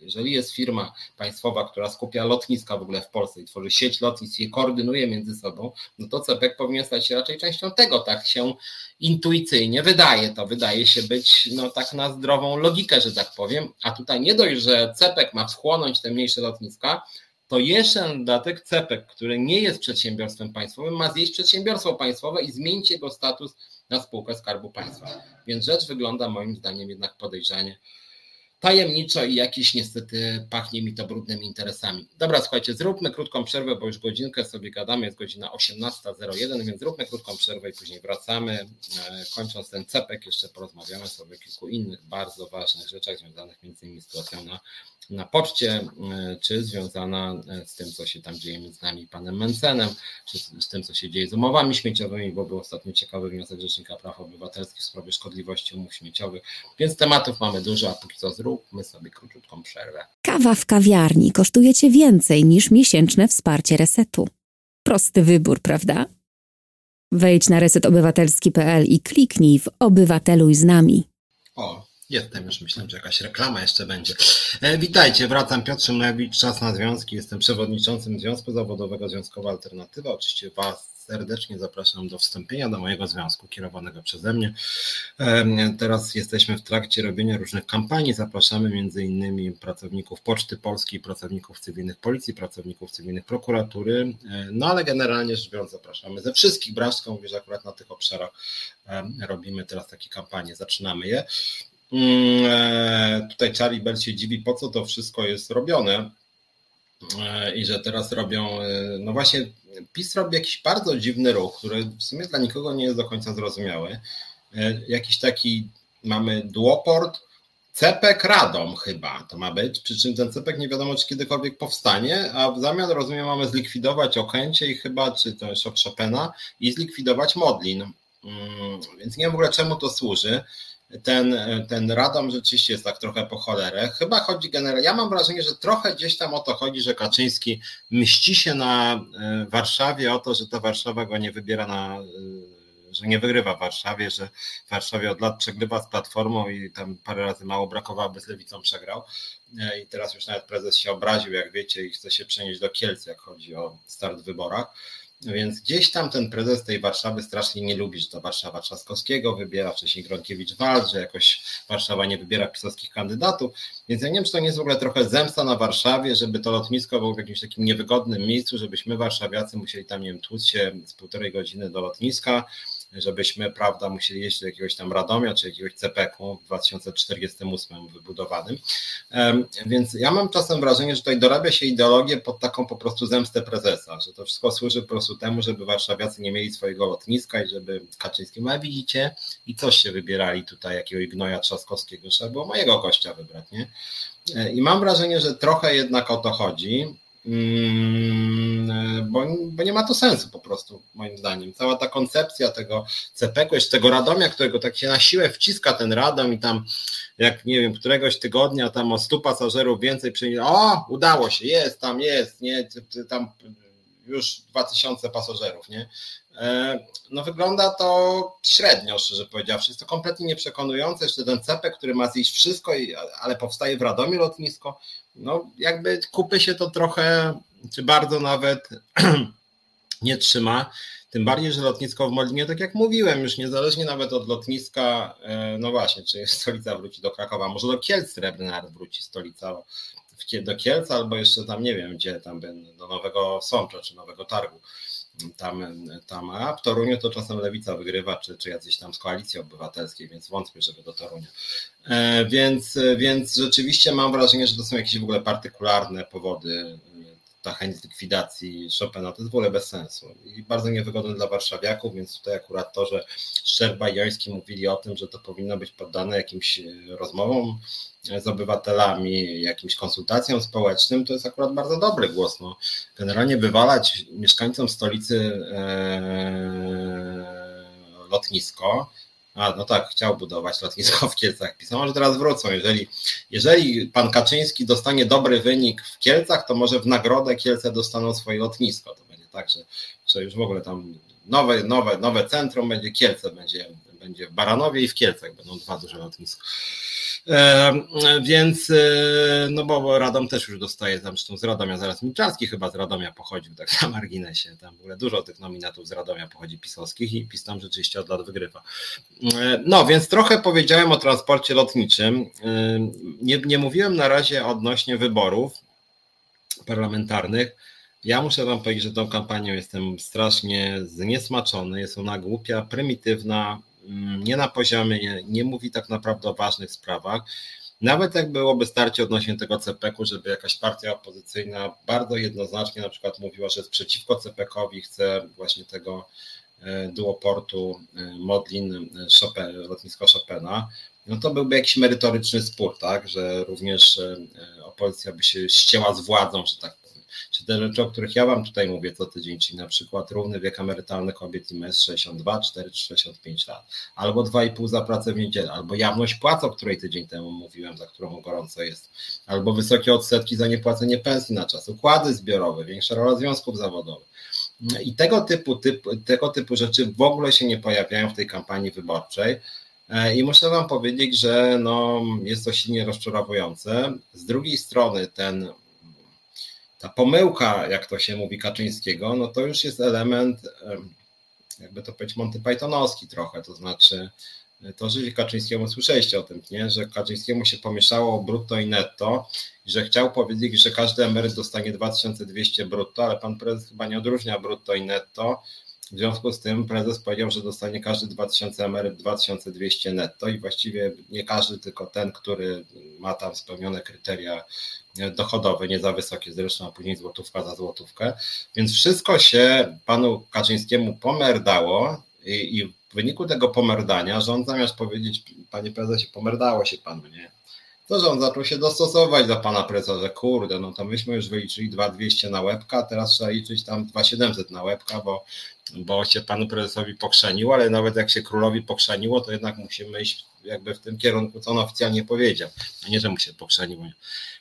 Jeżeli jest firma państwowa, która skupia lotniska w ogóle w Polsce i tworzy sieć lotnisk i je koordynuje między sobą, no to CPEK powinien stać się raczej częścią tego. Tak się intuicyjnie wydaje. To wydaje się być no, tak na zdrową logikę, że tak powiem. A tutaj nie dość, że CPEK ma wchłonąć te mniejsze lotniska, to jeszcze dodatek CPEK, który nie jest przedsiębiorstwem państwowym, ma zjeść przedsiębiorstwo państwowe i zmienić jego status na spółkę Skarbu Państwa. Więc rzecz wygląda moim zdaniem jednak podejrzanie tajemniczo i jakiś niestety pachnie mi to brudnymi interesami. Dobra, słuchajcie, zróbmy krótką przerwę, bo już godzinkę sobie gadamy, jest godzina 18.01, więc zróbmy krótką przerwę i później wracamy. E, kończąc ten cepek, jeszcze porozmawiamy sobie o kilku innych bardzo ważnych rzeczach związanych między innymi z sytuacją na na poczcie, e, czy związana e, z tym, co się tam dzieje między nami i panem Mencenem, czy z tym, co się dzieje z umowami śmieciowymi, bo był ostatnio ciekawy wniosek Rzecznika Praw Obywatelskich w sprawie szkodliwości umów śmieciowych, więc tematów mamy dużo, a póki co zróbmy sobie króciutką przerwę. Kawa w kawiarni kosztuje Cię więcej niż miesięczne wsparcie resetu. Prosty wybór, prawda? Wejdź na resetobywatelski.pl i kliknij w Obywateluj z nami. O, Jestem już, myślałem, że jakaś reklama jeszcze będzie. E, witajcie, wracam Piotr Szymlewicz, Czas na Związki. Jestem przewodniczącym Związku Zawodowego Związkowa Alternatywa. Oczywiście Was serdecznie zapraszam do wstąpienia do mojego związku kierowanego przeze mnie. E, teraz jesteśmy w trakcie robienia różnych kampanii. Zapraszamy innymi pracowników Poczty Polskiej, pracowników cywilnych Policji, pracowników cywilnych prokuratury, e, no ale generalnie rzecz biorąc zapraszamy ze wszystkich branż, mówię, że akurat na tych obszarach e, robimy teraz takie kampanie, zaczynamy je. Mm, e, tutaj Charlie Bell się dziwi, po co to wszystko jest robione e, i że teraz robią, e, no właśnie PiS robi jakiś bardzo dziwny ruch, który w sumie dla nikogo nie jest do końca zrozumiały. Jakiś taki mamy duoport, Cepek Radom chyba to ma być, przy czym ten Cepek nie wiadomo, czy kiedykolwiek powstanie, a w zamian rozumiem mamy zlikwidować Okęcie i chyba, czy to jest od Chopina i zlikwidować Modlin. Mm, więc nie wiem w ogóle czemu to służy ten, ten Radom rzeczywiście jest tak trochę po cholerę. Chyba chodzi generalnie, ja mam wrażenie, że trochę gdzieś tam o to chodzi, że Kaczyński mści się na e, Warszawie o to, że to Warszawa go nie wybiera na, e, że nie wygrywa w Warszawie, że w Warszawie od lat przegrywa z Platformą i tam parę razy mało brakowało, by z Lewicą przegrał. E, I teraz już nawet prezes się obraził, jak wiecie, i chce się przenieść do Kielc, jak chodzi o start w wyborach. Więc gdzieś tam ten prezes tej Warszawy strasznie nie lubi, że to Warszawa Trzaskowskiego wybiera, wcześniej Gronkiewicz-Walc, że jakoś Warszawa nie wybiera pisowskich kandydatów. Więc ja nie wiem, czy to nie jest w ogóle trochę zemsta na Warszawie, żeby to lotnisko było w jakimś takim niewygodnym miejscu, żebyśmy warszawiacy musieli tam, nie wiem, tłuc się z półtorej godziny do lotniska, żebyśmy, prawda, musieli jeździć do jakiegoś tam Radomia czy jakiegoś CPK-u w 2048 wybudowanym. Więc ja mam czasem wrażenie, że tutaj dorabia się ideologię pod taką po prostu zemstę prezesa, że to wszystko służy po prostu temu, żeby warszawiacy nie mieli swojego lotniska i żeby Kaczyński, a widzicie, i coś się wybierali tutaj jakiegoś gnoja Trzaskowskiego, trzeba było mojego gościa wybrać, nie? E, I mam wrażenie, że trochę jednak o to chodzi, bo, bo nie ma to sensu po prostu, moim zdaniem. Cała ta koncepcja tego CPK, tego Radomia, którego tak się na siłę wciska ten Radom i tam jak nie wiem, któregoś tygodnia tam o 100 pasażerów więcej przyjdzie, o, udało się, jest, tam jest, nie, tam już 2000 pasażerów, nie? E, no wygląda to średnio, szczerze powiedziawszy. Jest to kompletnie nieprzekonujące. Jeszcze ten cepek, który ma zjeść wszystko, ale powstaje w Radomiu lotnisko, no jakby kupy się to trochę, czy bardzo nawet nie trzyma. Tym bardziej, że lotnisko w Molinie, tak jak mówiłem, już niezależnie nawet od lotniska, e, no właśnie, czy stolica wróci do Krakowa, może do Kielc Srebrny wróci stolica do Kielca, albo jeszcze tam nie wiem gdzie, tam do Nowego Sącza czy Nowego Targu. Tam, tam, a w Toruniu to czasem lewica wygrywa, czy, czy jacyś tam z koalicji obywatelskiej, więc wątpię, żeby do Torunia. E, więc, więc rzeczywiście mam wrażenie, że to są jakieś w ogóle partykularne powody ta chęć likwidacji Chopina to jest w ogóle bez sensu i bardzo niewygodne dla warszawiaków, więc tutaj akurat to, że Szczerba i Joński mówili o tym, że to powinno być poddane jakimś rozmowom z obywatelami, jakimś konsultacjom społecznym, to jest akurat bardzo dobry głos. No, generalnie wywalać mieszkańcom stolicy e, lotnisko, a, no tak, chciał budować lotnisko w Kielcach. Pisał, może teraz wrócą. Jeżeli, jeżeli pan Kaczyński dostanie dobry wynik w Kielcach, to może w nagrodę Kielce dostaną swoje lotnisko. To będzie tak, że, że już w ogóle tam nowe, nowe, nowe centrum będzie Kielce, będzie, będzie w Baranowie i w Kielcach będą dwa duże lotniska. E, więc, e, no bo Radom też już dostaje, zresztą z Radomia, zaraz Milczarski chyba z Radomia pochodził, tak na marginesie, tam w ogóle dużo tych nominatów z Radomia pochodzi pisowskich i PiS tam rzeczywiście od lat wygrywa. E, no, więc trochę powiedziałem o transporcie lotniczym. Nie, nie mówiłem na razie odnośnie wyborów parlamentarnych. Ja muszę Wam powiedzieć, że tą kampanią jestem strasznie zniesmaczony. Jest ona głupia, prymitywna, nie na poziomie, nie, nie mówi tak naprawdę o ważnych sprawach. Nawet jak byłoby starcie odnośnie tego CPK-u, żeby jakaś partia opozycyjna bardzo jednoznacznie na przykład mówiła, że jest przeciwko CPK-owi, chce właśnie tego e, duoportu e, Modlin, e, Chopin, lotnisko Chopina, no to byłby jakiś merytoryczny spór, tak, że również opozycja by się ścięła z władzą, że tak czy te rzeczy, o których ja Wam tutaj mówię co tydzień, czyli na przykład równy wiek emerytalny kobiet i mężczyzn 62, 4 65 lat, albo 2,5 za pracę w niedzielę, albo jawność płac, o której tydzień temu mówiłem, za którą gorąco jest, albo wysokie odsetki za niepłacenie pensji na czas, układy zbiorowe, większa rola związków zawodowych. I tego typu, typu, tego typu rzeczy w ogóle się nie pojawiają w tej kampanii wyborczej. E, I muszę Wam powiedzieć, że no, jest to silnie rozczarowujące. Z drugiej strony, ten ta pomyłka, jak to się mówi, Kaczyńskiego, no to już jest element, jakby to powiedzieć, Monty Pythonowski trochę, to znaczy to, że Kaczyńskiemu słyszeliście o tym, nie? że Kaczyńskiemu się pomieszało brutto i netto i że chciał powiedzieć, że każdy emeryt dostanie 2200 brutto, ale pan prezes chyba nie odróżnia brutto i netto, w związku z tym prezes powiedział, że dostanie każdy 2000 emeryt 2200 netto i właściwie nie każdy, tylko ten, który ma tam spełnione kryteria dochodowe, nie za wysokie zresztą, a później złotówka za złotówkę. Więc wszystko się panu Kaczyńskiemu pomerdało i, i w wyniku tego pomerdania rząd zamiast powiedzieć, panie prezesie, pomerdało się panu, nie? To rząd zaczął się dostosować do pana prezesa, że kurde, no to myśmy już wyliczyli 2200 na łebka, teraz trzeba liczyć tam 2700 na łebka, bo, bo się panu prezesowi pokrzeniło, ale nawet jak się królowi pokrzeniło, to jednak musimy iść jakby w tym kierunku, co on oficjalnie powiedział, a nie, że mu się pokrzeniło.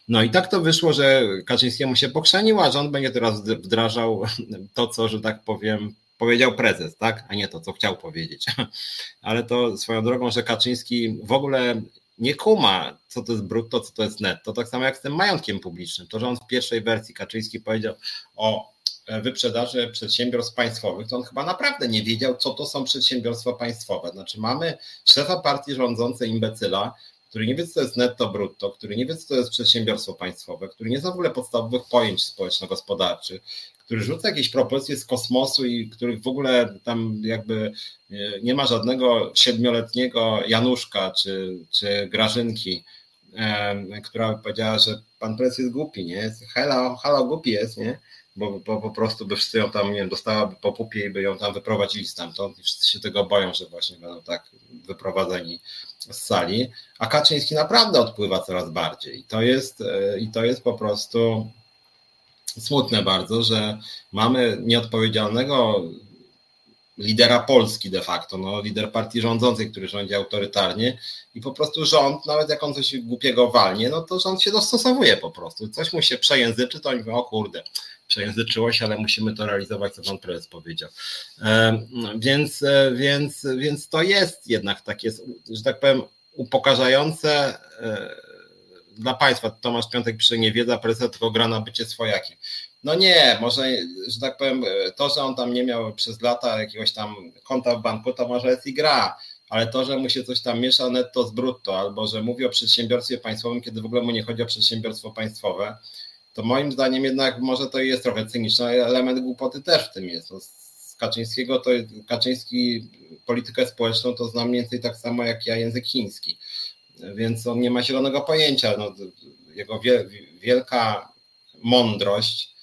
No i tak to wyszło, że Kaczyńskiemu się pokrzenił, a rząd będzie teraz wdrażał to, co, że tak powiem, powiedział prezes, tak, a nie to, co chciał powiedzieć. Ale to swoją drogą, że Kaczyński w ogóle nie kuma, co to jest brutto, co to jest netto. Tak samo jak z tym majątkiem publicznym. To, że on w pierwszej wersji Kaczyński powiedział o wyprzedaży przedsiębiorstw państwowych, to on chyba naprawdę nie wiedział, co to są przedsiębiorstwa państwowe. Znaczy mamy szefa partii rządzącej imbecyla, który nie wie, co to jest netto brutto, który nie wie, co to jest przedsiębiorstwo państwowe, który nie zna w ogóle podstawowych pojęć społeczno-gospodarczych, który rzuca jakieś propozycje z kosmosu i których w ogóle tam jakby nie ma żadnego siedmioletniego Januszka czy, czy Grażynki, która powiedziała, że pan prezes jest głupi, nie? Halo, halo, głupi jest, nie? Bo, bo po prostu by wszyscy ją tam, nie wiem, dostałaby po pupie i by ją tam wyprowadzili stamtąd. I wszyscy się tego boją, że właśnie będą tak wyprowadzeni z sali, a Kaczyński naprawdę odpływa coraz bardziej. I to jest, e, i to jest po prostu smutne bardzo, że mamy nieodpowiedzialnego lidera Polski de facto, no, lider partii rządzącej, który rządzi autorytarnie i po prostu rząd, nawet jak on coś głupiego walnie, no to rząd się dostosowuje po prostu. Coś mu się przejęzyczy, to oni mówią, o kurde, przejęzyczyło się, ale musimy to realizować, co pan prezes powiedział. E, więc, e, więc, więc to jest jednak takie, że tak powiem, upokarzające e, dla państwa. Tomasz Piątek pisze, nie wiedza prezesa, tylko gra na bycie swojakiem. No nie, może, że tak powiem, to, że on tam nie miał przez lata jakiegoś tam konta w banku, to może jest i gra, ale to, że mu się coś tam miesza netto z brutto, albo że mówi o przedsiębiorstwie państwowym, kiedy w ogóle mu nie chodzi o przedsiębiorstwo państwowe, to moim zdaniem jednak może to jest trochę cyniczne, element głupoty też w tym jest. No, z Kaczyńskiego to Kaczyński politykę społeczną to zna mniej więcej tak samo jak ja język chiński, więc on nie ma zielonego pojęcia. No, jego wielka mądrość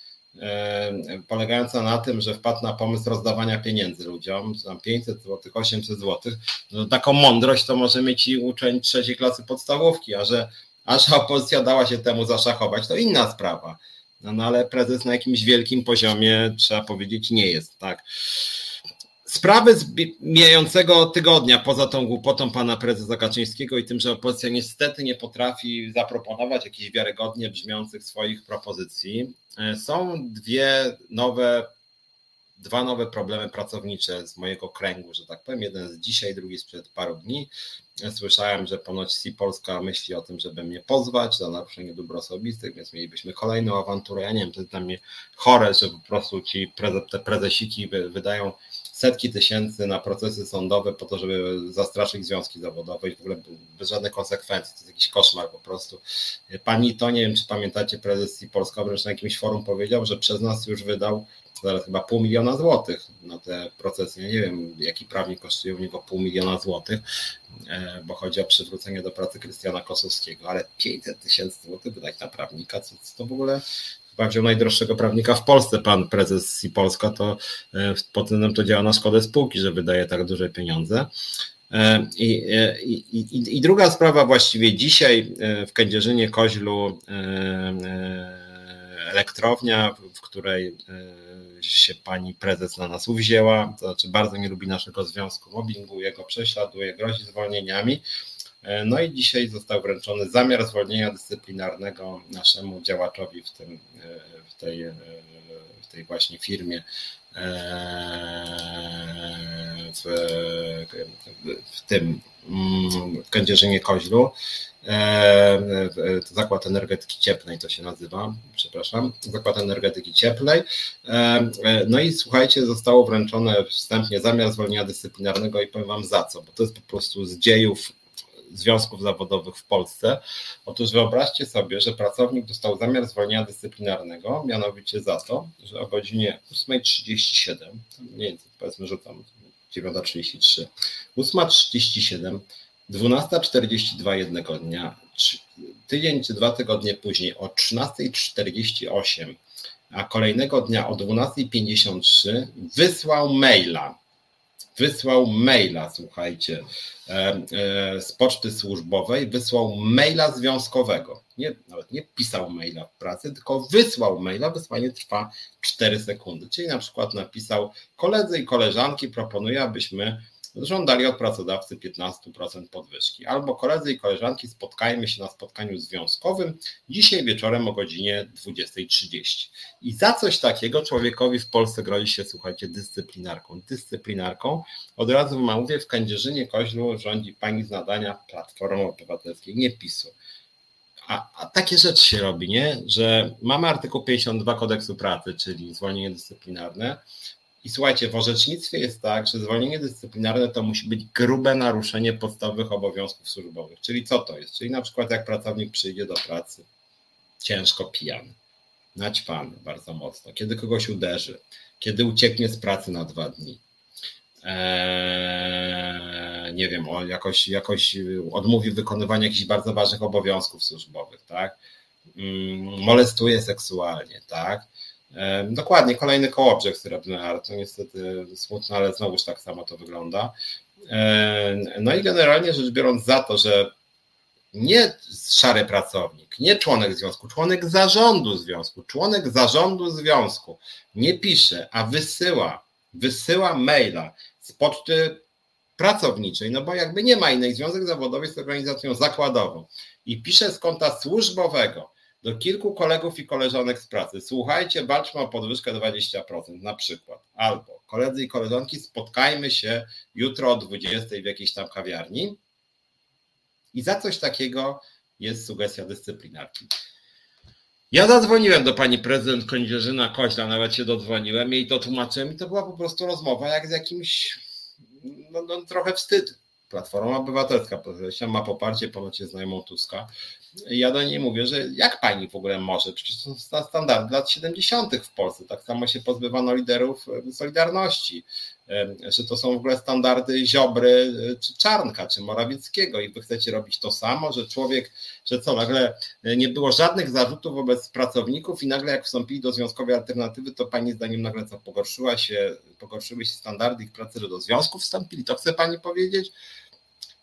polegająca na tym, że wpadł na pomysł rozdawania pieniędzy ludziom, tam 500 zł, 800 zł, no taką mądrość to może mieć i uczeń trzeciej klasy podstawówki, a że a że opozycja dała się temu zaszachować, to inna sprawa. No, no ale prezes na jakimś wielkim poziomie, trzeba powiedzieć, nie jest, tak. Sprawy z mijającego tygodnia, poza tą głupotą pana prezesa Kaczyńskiego i tym, że opozycja niestety nie potrafi zaproponować jakichś wiarygodnie brzmiących swoich propozycji, e, są dwie nowe dwa nowe problemy pracownicze z mojego kręgu, że tak powiem. Jeden z dzisiaj, drugi sprzed paru dni. Słyszałem, że ponoć Si Polska myśli o tym, żeby mnie pozwać za naruszenie dóbr osobistych, więc mielibyśmy kolejną awanturę. Ja nie wiem, to jest dla mnie chore, że po prostu ci te prezesiki wydają setki tysięcy na procesy sądowe po to, żeby zastraszyć związki zawodowe i w ogóle bez żadnych konsekwencji. To jest jakiś koszmar po prostu. Pani to, nie wiem, czy pamiętacie, prezes Si Polska wręcz na jakimś forum powiedział, że przez nas już wydał zaraz chyba pół miliona złotych na te procesy. Ja nie wiem, jaki prawnik kosztuje u niego pół miliona złotych, e, bo chodzi o przywrócenie do pracy Krystiana Kosowskiego, ale 500 tysięcy złotych wydać na prawnika, co, co to w ogóle chyba wziął najdroższego prawnika w Polsce, pan prezes i Polska, to e, pod tym to działa na szkodę spółki, że wydaje tak duże pieniądze. E, I, i, i, I, druga sprawa właściwie dzisiaj w Kędzierzynie Koźlu elektrownia, w której się pani prezes na nas uwzięła, to znaczy bardzo nie lubi naszego związku, mobbinguje go, prześladuje, grozi zwolnieniami. E, no i dzisiaj został wręczony zamiar zwolnienia dyscyplinarnego naszemu działaczowi w, tym, e, w, tej, e, w tej właśnie firmie w, w tym mm, w Kędzierzynie Koźlu. E, e, zakład Energetyki Cieplnej to się nazywa, przepraszam, Zakład Energetyki Cieplnej. E, no i słuchajcie, zostało wręczone wstępnie zamiar zwolnienia dyscyplinarnego i powiem Wam za co, bo to jest po prostu z dziejów związków zawodowych w Polsce. Otóż wyobraźcie sobie, że pracownik dostał zamiar zwolnienia dyscyplinarnego, mianowicie za to, że o godzinie 8.37, nie wiem, powiedzmy, że tam 9.33, 8.37 12.42 jednego dnia, tydzień czy dwa tygodnie później o 13.48, a kolejnego dnia o 12.53 wysłał maila. Wysłał maila, słuchajcie, e, e, z poczty służbowej, wysłał maila związkowego. Nie, nawet nie pisał maila w pracy, tylko wysłał maila. Wysłanie trwa 4 sekundy. Czyli na przykład napisał: Koledzy i koleżanki, proponuję, abyśmy żądali od pracodawcy 15% podwyżki. Albo koledzy i koleżanki, spotkajmy się na spotkaniu związkowym dzisiaj wieczorem o godzinie 20.30. I za coś takiego człowiekowi w Polsce grozi się, słuchajcie, dyscyplinarką. Dyscyplinarką. Od razu mówię, w Kędzierzynie Koźlu rządzi pani z nadania Platformy Obywatelskiej, nie PiSu. A, a, takie rzeczy się robi, nie? Że mamy artykuł 52 kodeksu pracy, czyli zwolnienie dyscyplinarne, I słuchajcie, w orzecznictwie jest tak, że zwolnienie dyscyplinarne to musi być grube naruszenie podstawowych obowiązków służbowych. Czyli co to jest? Czyli na przykład jak pracownik przyjdzie do pracy ciężko pijany, naćpany bardzo mocno, kiedy kogoś uderzy, kiedy ucieknie z pracy na dwa dni, eee, nie wiem, jakoś, jakoś odmówi wykonywania jakichś bardzo ważnych obowiązków służbowych, tak? Mm, molestuje seksualnie, tak? Dokładnie, kolejny kołobrzeg srebrny art. To niestety smutne, ale znowuż tak samo to wygląda. No i generalnie rzecz biorąc za to, że nie szary pracownik, nie członek związku, członek zarządu związku, członek zarządu związku nie pisze, a wysyła, wysyła maila z poczty pracowniczej, no bo jakby nie ma innej, związek zawodowy jest organizacją zakładową i pisze z konta służbowego, do kilku kolegów i koleżanek z pracy. Słuchajcie, walczmy o podwyżkę 20% na przykład. Albo koledzy i koleżanki, spotkajmy się jutro o 20 w jakiejś tam kawiarni. I za coś takiego jest sugestia dyscyplinarki. Ja zadzwoniłem do pani prezydent Kędzierzyna Koźla, nawet się dodzwoniłem, jej to tłumaczyłem i to była po prostu rozmowa jak z jakimś, no, no trochę wstyd. Platforma Obywatelska ma poparcie ponoć jest znajomą Tuska. Ja do niej mówię, że jak pani w ogóle może? Przecież to są standardy lat 70. w Polsce. Tak samo się pozbywano liderów Solidarności. Że to są w ogóle standardy Ziobry, czy Czarnka, czy Morawieckiego i wy chcecie robić to samo, że człowiek, że co, nagle nie było żadnych zarzutów wobec pracowników i nagle jak wstąpili do związkowej alternatywy, to pani zdaniem nagle co, pogorszyła się, pogorszyły się standardy ich pracy, że do związku wstąpili? To chce pani powiedzieć?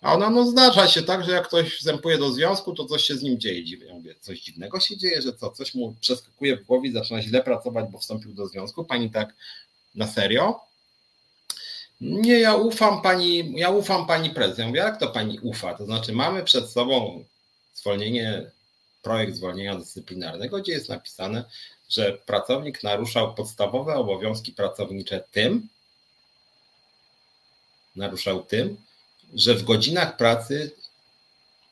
A ona no zdarza się tak, że jak ktoś wstępuje do związku, to coś się z nim dzieje. Ja mówię, coś dziwnego się dzieje, że co, coś mu przeskakuje w głowie zaczyna źle pracować, bo wstąpił do związku. Pani tak na serio? Nie, ja ufam pani, ja ufam pani prezes. Ja mówię, jak to pani ufa? To znaczy mamy przed sobą zwolnienie, projekt zwolnienia dyscyplinarnego, gdzie jest napisane, że pracownik naruszał podstawowe obowiązki pracownicze tym, naruszał tym, że w godzinach pracy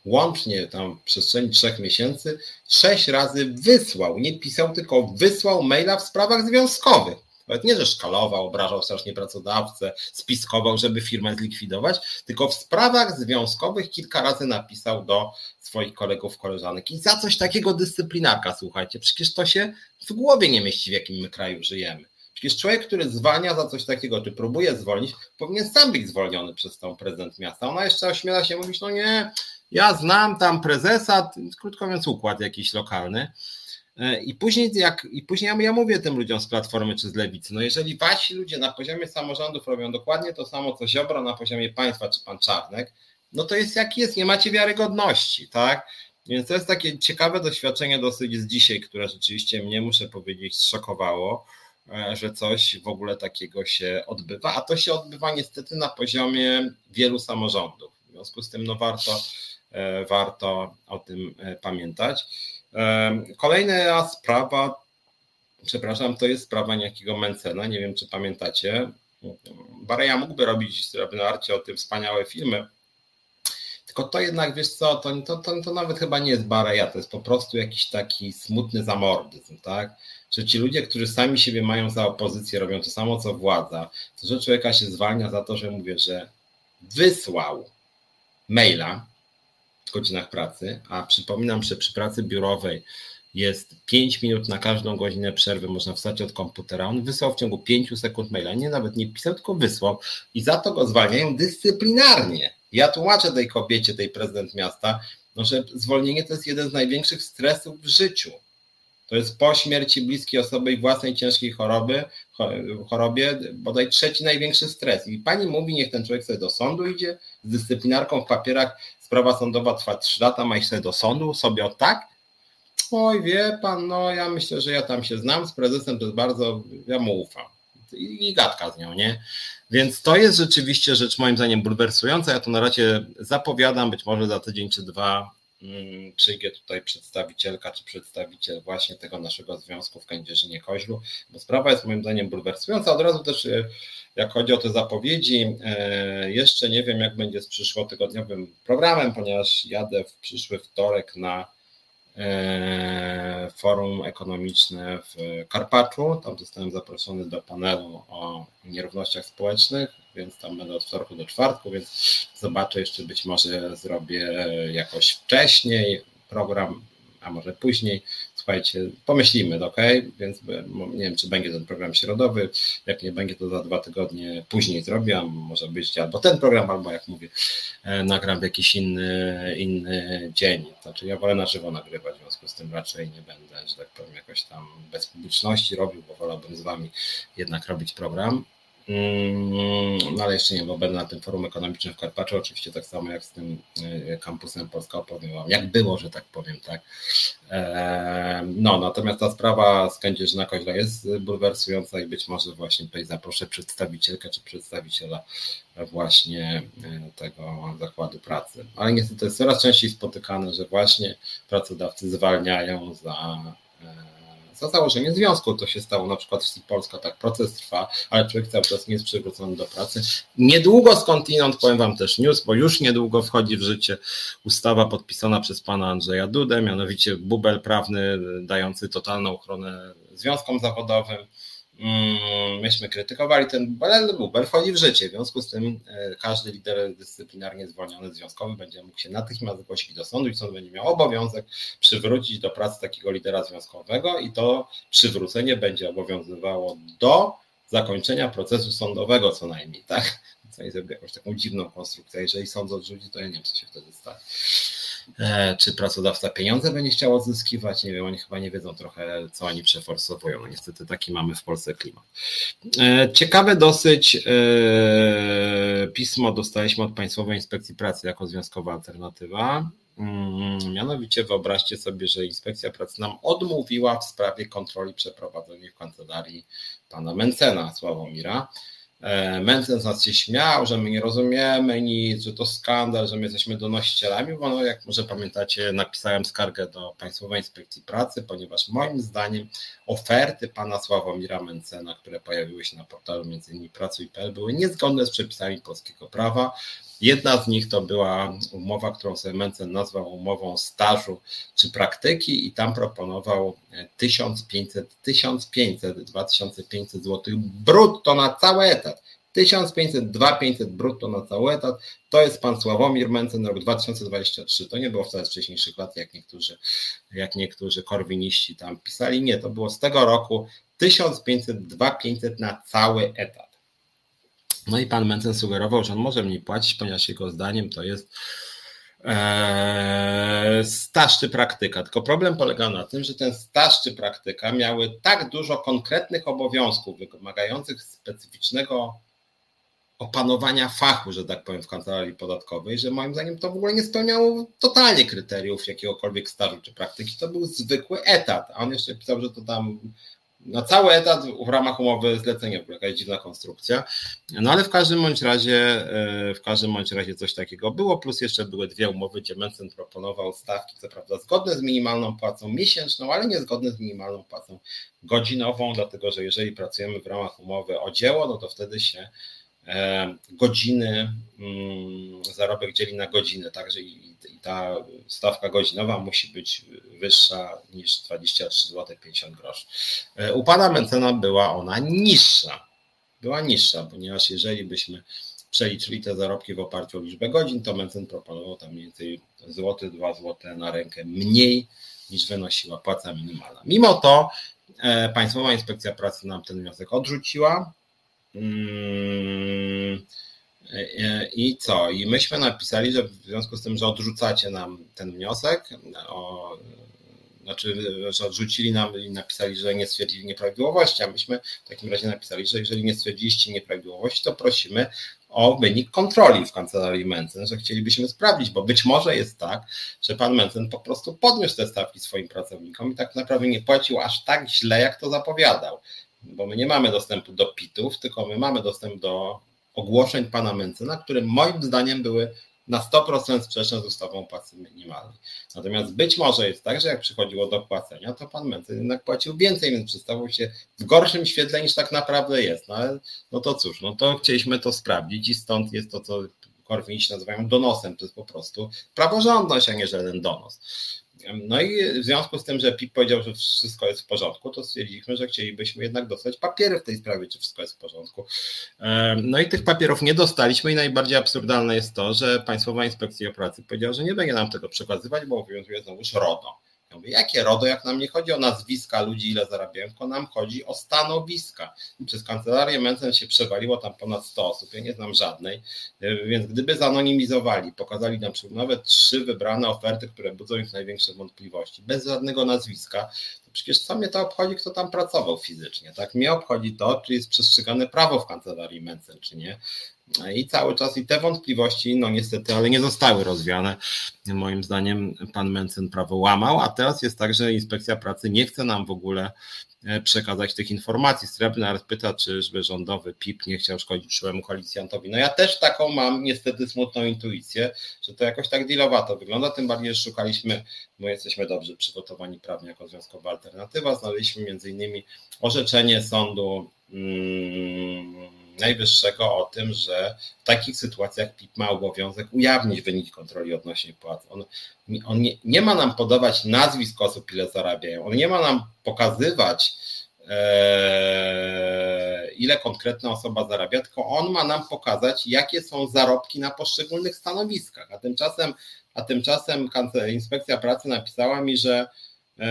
łącznie tam w przestrzeni trzech miesięcy sześć razy wysłał, nie pisał, tylko wysłał maila w sprawach związkowych. Nawet nie, że szkalował, obrażał strasznie pracodawcę, spiskował, żeby firmę zlikwidować, tylko w sprawach związkowych kilka razy napisał do swoich kolegów, koleżanek. I za coś takiego dyscyplinarka, słuchajcie, przecież to się w głowie nie mieści, w jakim my kraju żyjemy. Przecież człowiek, który zwalnia za coś takiego, czy próbuje zwolnić, powinien sam być zwolniony przez tą prezydent miasta. Ona jeszcze ośmiela się mówić, no nie, ja znam tam prezesa, krótko mówiąc układ jakiś lokalny. E, I później, jak, I później ja, mówię tym ludziom z Platformy czy z Lewicy, no jeżeli wasi ludzie na poziomie samorządów robią dokładnie to samo, co Ziobro na poziomie państwa czy pan Czarnek, no to jest jak jest, nie macie wiarygodności, tak? Więc to jest takie ciekawe doświadczenie dosyć z dzisiaj, które rzeczywiście mnie, muszę powiedzieć, zszokowało. E, że coś w ogóle takiego się odbywa, a to się odbywa niestety na poziomie wielu samorządów. W związku z tym no warto, e, warto o tym e, pamiętać. Kolejna sprawa, przepraszam, to jest sprawa niejakiego Mencena, nie wiem czy pamiętacie. Bareja mógłby robić na arcie o tym wspaniałe filmy, tylko to jednak, wiesz co, to, to, to, to nawet chyba nie jest Bareja, to jest po prostu jakiś taki smutny zamordyzm, tak? Że ci ludzie, którzy sami siebie mają za opozycję, robią to samo co władza, to że człowieka się zwalnia za to, że mówię, że wysłał maila w godzinach pracy, a przypominam, że przy pracy biurowej jest 5 minut na każdą godzinę przerwy, można wstać od komputera. On wysłał w ciągu 5 sekund maila, nie nawet nie pisał, tylko wysłał i za to go zwalniają dyscyplinarnie. Ja tłumaczę tej kobiecie, tej prezydent miasta, no, że zwolnienie to jest jeden z największych stresów w życiu. To jest po śmierci bliskiej osoby i własnej ciężkiej choroby, chorobie bodaj trzeci największy stres. I pani mówi, niech ten człowiek sobie do sądu idzie, z dyscyplinarką w papierach, sprawa sądowa trwa 3 lata, ma iść sobie do sądu, sobie o tak? Oj, wie pan, no ja myślę, że ja tam się znam z prezesem, to jest bardzo, ja mu ufam. I, i gadka z nią, nie? Więc to jest rzeczywiście rzecz moim zdaniem bulwersująca. Ja to na razie zapowiadam, być może za tydzień czy dwa przyjdzie tutaj przedstawicielka czy przedstawiciel właśnie tego naszego związku w Kędzierzynie Koźlu, bo sprawa jest moim zdaniem bulwersująca. Od razu też e, jak chodzi o te zapowiedzi, e, jeszcze nie wiem jak będzie z przyszłotygodniowym programem, ponieważ jadę w przyszły wtorek na e, forum ekonomiczne w Karpaczu. Tam zostałem zaproszony do panelu o nierównościach społecznych, więc tam będę od wtorku do czwartku, więc zobaczę jeszcze być może zrobię jakoś wcześniej program a może później. Słuchajcie, pomyślimy, ok? Więc nie wiem, czy będzie ten program środowy. Jak nie będzie, to za dwa tygodnie później zrobię. Może być albo ten program, albo jak mówię, e, nagram w jakiś inny, inny dzień. Znaczy, ja wolę na żywo nagrywać, w związku z tym raczej nie będę, że tak powiem, jakoś tam bez publiczności robił, bo wolałbym z Wami jednak robić program. Mm, no ale jeszcze nie, bo będę na tym forum ekonomicznym w Karpaczu, oczywiście tak samo jak z tym e, kampusem Polska opowiem jak było, że tak powiem, tak. E, no, natomiast ta sprawa z Kędzierzyna Koźla jest bulwersująca i być może właśnie tutaj zaproszę przedstawicielkę czy przedstawiciela właśnie e, tego zakładu pracy. Ale niestety jest coraz częściej spotykane, że właśnie pracodawcy zwalniają za za założenie związku. To się stało na przykład w Polska, tak proces trwa, ale człowiek cały czas nie jest przywrócony do pracy. Niedługo skądinąd powiem Wam też news, bo już niedługo wchodzi w życie ustawa podpisana przez pana Andrzeja Dudę, mianowicie bubel prawny dający totalną ochronę związkom zawodowym myśmy krytykowali ten bubel, wchodzi w życie. W związku z tym e, każdy lider dyscyplinarnie zwolniony związkowy będzie mógł się natychmiast zgłosić do sądu i sąd będzie miał obowiązek przywrócić do pracy takiego lidera związkowego i to przywrócenie będzie obowiązywało do zakończenia procesu sądowego co najmniej, tak? Co jest jakąś taką dziwną konstrukcję. Jeżeli sąd odrzuci, to ja nie wiem, co się wtedy stanie. E, czy pracodawca pieniądze będzie chciał odzyskiwać? Nie wiem, oni chyba nie wiedzą trochę, co oni przeforsowują. No niestety taki mamy w Polsce klimat. E, ciekawe dosyć e, pismo dostaliśmy od Państwowej Inspekcji Pracy jako związkowa alternatywa. Mm, mianowicie wyobraźcie sobie, że Inspekcja Pracy nam odmówiła w sprawie kontroli przeprowadzonej w kancelarii pana Mencena Sławomira. E, Mędzen z nas się śmiał, że my nie rozumiemy nic, że to skandal, że my jesteśmy donosicielami, bo no, jak może pamiętacie, napisałem skargę do Państwowej Inspekcji Pracy, ponieważ moim zdaniem oferty pana Sławomira Mencena, które pojawiły się na portalu m.in. Pracuj.pl były niezgodne z przepisami polskiego prawa. Jedna z nich to była umowa, którą sobie Mencen nazwał umową stażu czy praktyki i tam proponował 1500, 1500, 2500 zł brutto na cały etat. 1500, 2500 brutto na cały etat. To jest pan Sławomir Mencen, rok 2023. To nie było wcale z wcześniejszych lat, jak niektórzy, jak niektórzy korwiniści tam pisali. Nie, to było z tego roku 1500, 2500 na cały etat. No i pan Mencen sugerował, że on może mniej płacić, ponieważ jego zdaniem to jest e, staż czy praktyka. Tylko problem polega na tym, że ten staż czy praktyka miały tak dużo konkretnych obowiązków wymagających specyficznego opanowania fachu, że tak powiem, w kancelarii podatkowej, że moim zdaniem to w ogóle nie spełniało totalnie kryteriów jakiegokolwiek stażu czy praktyki. To był zwykły etat, a on jeszcze pisał, że to tam na cały etat w ramach umowy zlecenia, jakaś dziwna konstrukcja. No ale w każdym bądź razie, e, w każdym bądź razie coś takiego było, plus jeszcze były dwie umowy, gdzie Mencen proponował stawki, co prawda zgodne z minimalną płacą miesięczną, ale niezgodne z minimalną płacą godzinową, dlatego że jeżeli pracujemy w ramach umowy o dzieło, no to wtedy się godziny, mm, zarobek dzieli na godziny, także i i ta stawka godzinowa musi być wyższa niż 23 zł 50 groszy. E, u pana Mencena była ona niższa. Była niższa, ponieważ jeżeli byśmy przeliczyli te zarobki w oparciu o liczbę godzin, to Mencen proponował tam mniej więcej złoty, 2 zł na rękę mniej niż wynosiła płaca minimalna. Mimo to e, Państwowa Inspekcja Pracy nam ten wniosek odrzuciła. Hmm, E, I co? I myśmy napisali, że w związku z tym, że odrzucacie nam ten wniosek, o, znaczy, że odrzucili nam i napisali, że nie stwierdzili nieprawidłowości, a myśmy w takim razie napisali, że jeżeli nie stwierdziliście nieprawidłowości, to prosimy o wynik kontroli w kancelarii Mencen, że chcielibyśmy sprawdzić, bo być może jest tak, że pan Mencen po prostu podniósł te stawki swoim pracownikom i tak naprawdę nie płacił aż tak źle, jak to zapowiadał. Bo my nie mamy dostępu do pitów, tylko my mamy dostęp do ogłoszeń pana Mencena, które moim zdaniem były na 100% sprzeczne z ustawą płacy minimalnej. Natomiast być może jest tak, że jak przychodziło do płacenia, to pan Mencen jednak płacił więcej, więc przedstawił się w gorszym świetle niż tak naprawdę jest. No, ale, no to cóż, no to chcieliśmy to sprawdzić i stąd jest to, co korwiniści nazywają donosem. To jest po prostu praworządność, a nie żaden donos. No i w związku z tym, że PIP powiedział, że wszystko jest w porządku, to stwierdziliśmy, że chcielibyśmy jednak dostać papiery w tej sprawie, czy wszystko jest w porządku. No i tych papierów nie dostaliśmy i najbardziej absurdalne jest to, że Państwowa Inspekcja Pracy powiedziała, że nie będzie nam tego przekazywać, bo obowiązuje znowuż RODO. Ja mówię, jakie RODO, jak nam nie chodzi o nazwiska ludzi, ile zarabiają, tylko nam chodzi o stanowiska. I przez kancelarię Mencen się przewaliło tam ponad 100 osób, ja nie znam żadnej, e, więc gdyby zanonimizowali, pokazali nam nawet trzy wybrane oferty, które budzą ich największe wątpliwości, bez żadnego nazwiska, przecież co mnie to obchodzi, kto tam pracował fizycznie, tak? Mnie obchodzi to, czy jest przestrzegane prawo w kancelarii Mencen, czy nie. I cały czas i te wątpliwości, no niestety, ale nie zostały rozwiane. Moim zdaniem pan Mencen prawo łamał, a teraz jest tak, że inspekcja pracy nie chce nam w ogóle przekazać tych informacji. Srebrny pyta, czy żeby rządowy PIP nie chciał szkodzić przyszłemu koalicjantowi. No ja też taką mam niestety smutną intuicję, że to jakoś tak dealowato wygląda, tym bardziej, że szukaliśmy, bo jesteśmy dobrze przygotowani prawnie jako związkowa alternatywa, znaleźliśmy między innymi orzeczenie sądu hmm, Najwyższego o tym, że w takich sytuacjach PIP ma obowiązek ujawnić wynik kontroli odnośnie płac. On, on nie, nie, ma nam podawać nazwisk osób, ile zarabiają. On nie ma nam pokazywać, e, ile konkretna osoba zarabia, tylko on ma nam pokazać, jakie są zarobki na poszczególnych stanowiskach. A tymczasem, a tymczasem Inspekcja Pracy napisała mi, że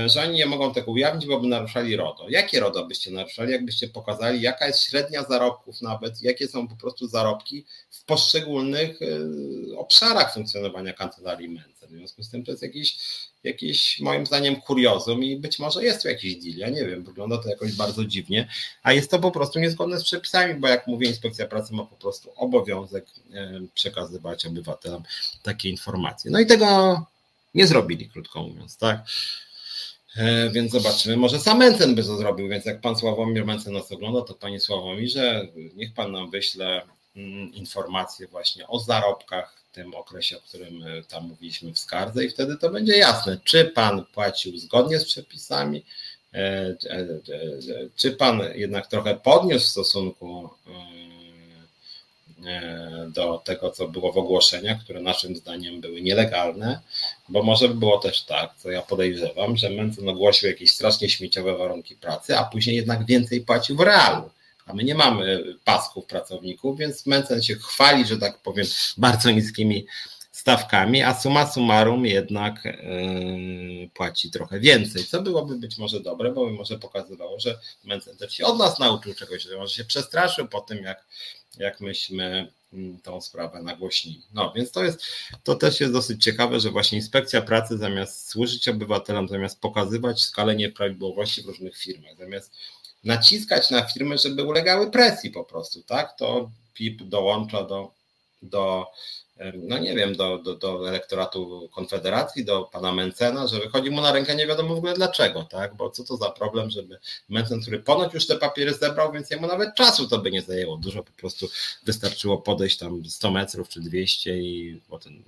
że oni nie mogą tego ujawnić, bo by naruszali RODO. Jakie RODO byście naruszali, jakbyście pokazali, jaka jest średnia zarobków nawet, jakie są po prostu zarobki w poszczególnych e, obszarach funkcjonowania kancelarii Mencen. W związku z tym to jest jakiś, jakiś moim zdaniem kuriozum i być może jest tu jakiś deal, ja nie wiem, wygląda to jakoś bardzo dziwnie, a jest to po prostu niezgodne z przepisami, bo jak mówię, Inspekcja Pracy ma po prostu obowiązek e, przekazywać obywatelom takie informacje. No i tego nie zrobili, krótko mówiąc, tak? E, więc zobaczymy, może sam Mencen by to zrobił, więc jak pan Sławomir Mencen nas ogląda, to panie Sławomirze, niech pan nam wyśle mm, informacje właśnie o zarobkach w tym okresie, o którym e, tam mówiliśmy w skardze i wtedy to będzie jasne, czy pan płacił zgodnie z przepisami, e, czy pan jednak trochę podniósł w stosunku do tego, co było w ogłoszeniach, które naszym zdaniem były nielegalne, bo może by było też tak, co ja podejrzewam, że Mencen ogłosił jakieś strasznie śmieciowe warunki pracy, a później jednak więcej płacił w realu. A my nie mamy pasków pracowników, więc Mencen się chwali, że tak powiem, bardzo niskimi stawkami, a suma summarum jednak yy, płaci trochę więcej, co byłoby być może dobre, bo by może pokazywało, że Mencen też się od nas nauczył czegoś, że może się przestraszył po tym, jak jak myśmy mm, tą sprawę nagłośnili. No więc to jest, to też jest dosyć ciekawe, że właśnie inspekcja pracy zamiast służyć obywatelom, zamiast pokazywać skalę nieprawidłowości w różnych firmach, zamiast naciskać na firmy, żeby ulegały presji po prostu, tak, to PIP dołącza do, do no nie wiem, do, do, do elektoratu Konfederacji, do pana Mencena, że wychodzi mu na rękę nie wiadomo w ogóle dlaczego, tak? Bo co to za problem, żeby Mencen, który ponoć już te papiery zebrał, więc jemu nawet czasu to by nie zajęło. Dużo po prostu wystarczyło podejść tam 100 metrów czy 200 i potem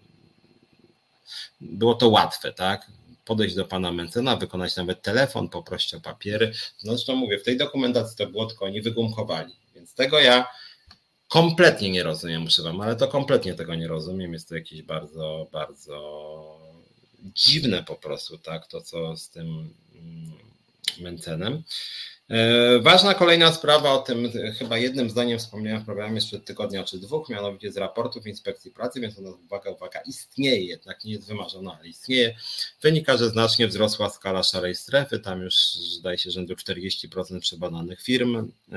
było to łatwe, tak? podejść do pana Mencena, wykonać nawet telefon, poprosić o papiery. No zresztą mówię, w tej dokumentacji to było tylko oni wygumkowali, więc tego ja kompletnie nie rozumiem, muszę wam, ale to kompletnie tego nie rozumiem. Jest to jakieś bardzo, bardzo dziwne po prostu, tak, to co z tym mm, Mencenem. E, ważna kolejna sprawa, o tym chyba jednym zdaniem wspomniałem w programie sprzed tygodnia czy dwóch, mianowicie z raportów Inspekcji Pracy, więc ona, uwaga, uwaga, istnieje, jednak nie jest wymarzona, ale istnieje. Wynika, że znacznie wzrosła skala szarej strefy, tam już zdaje się rzędu 40% przebadanych firm yy,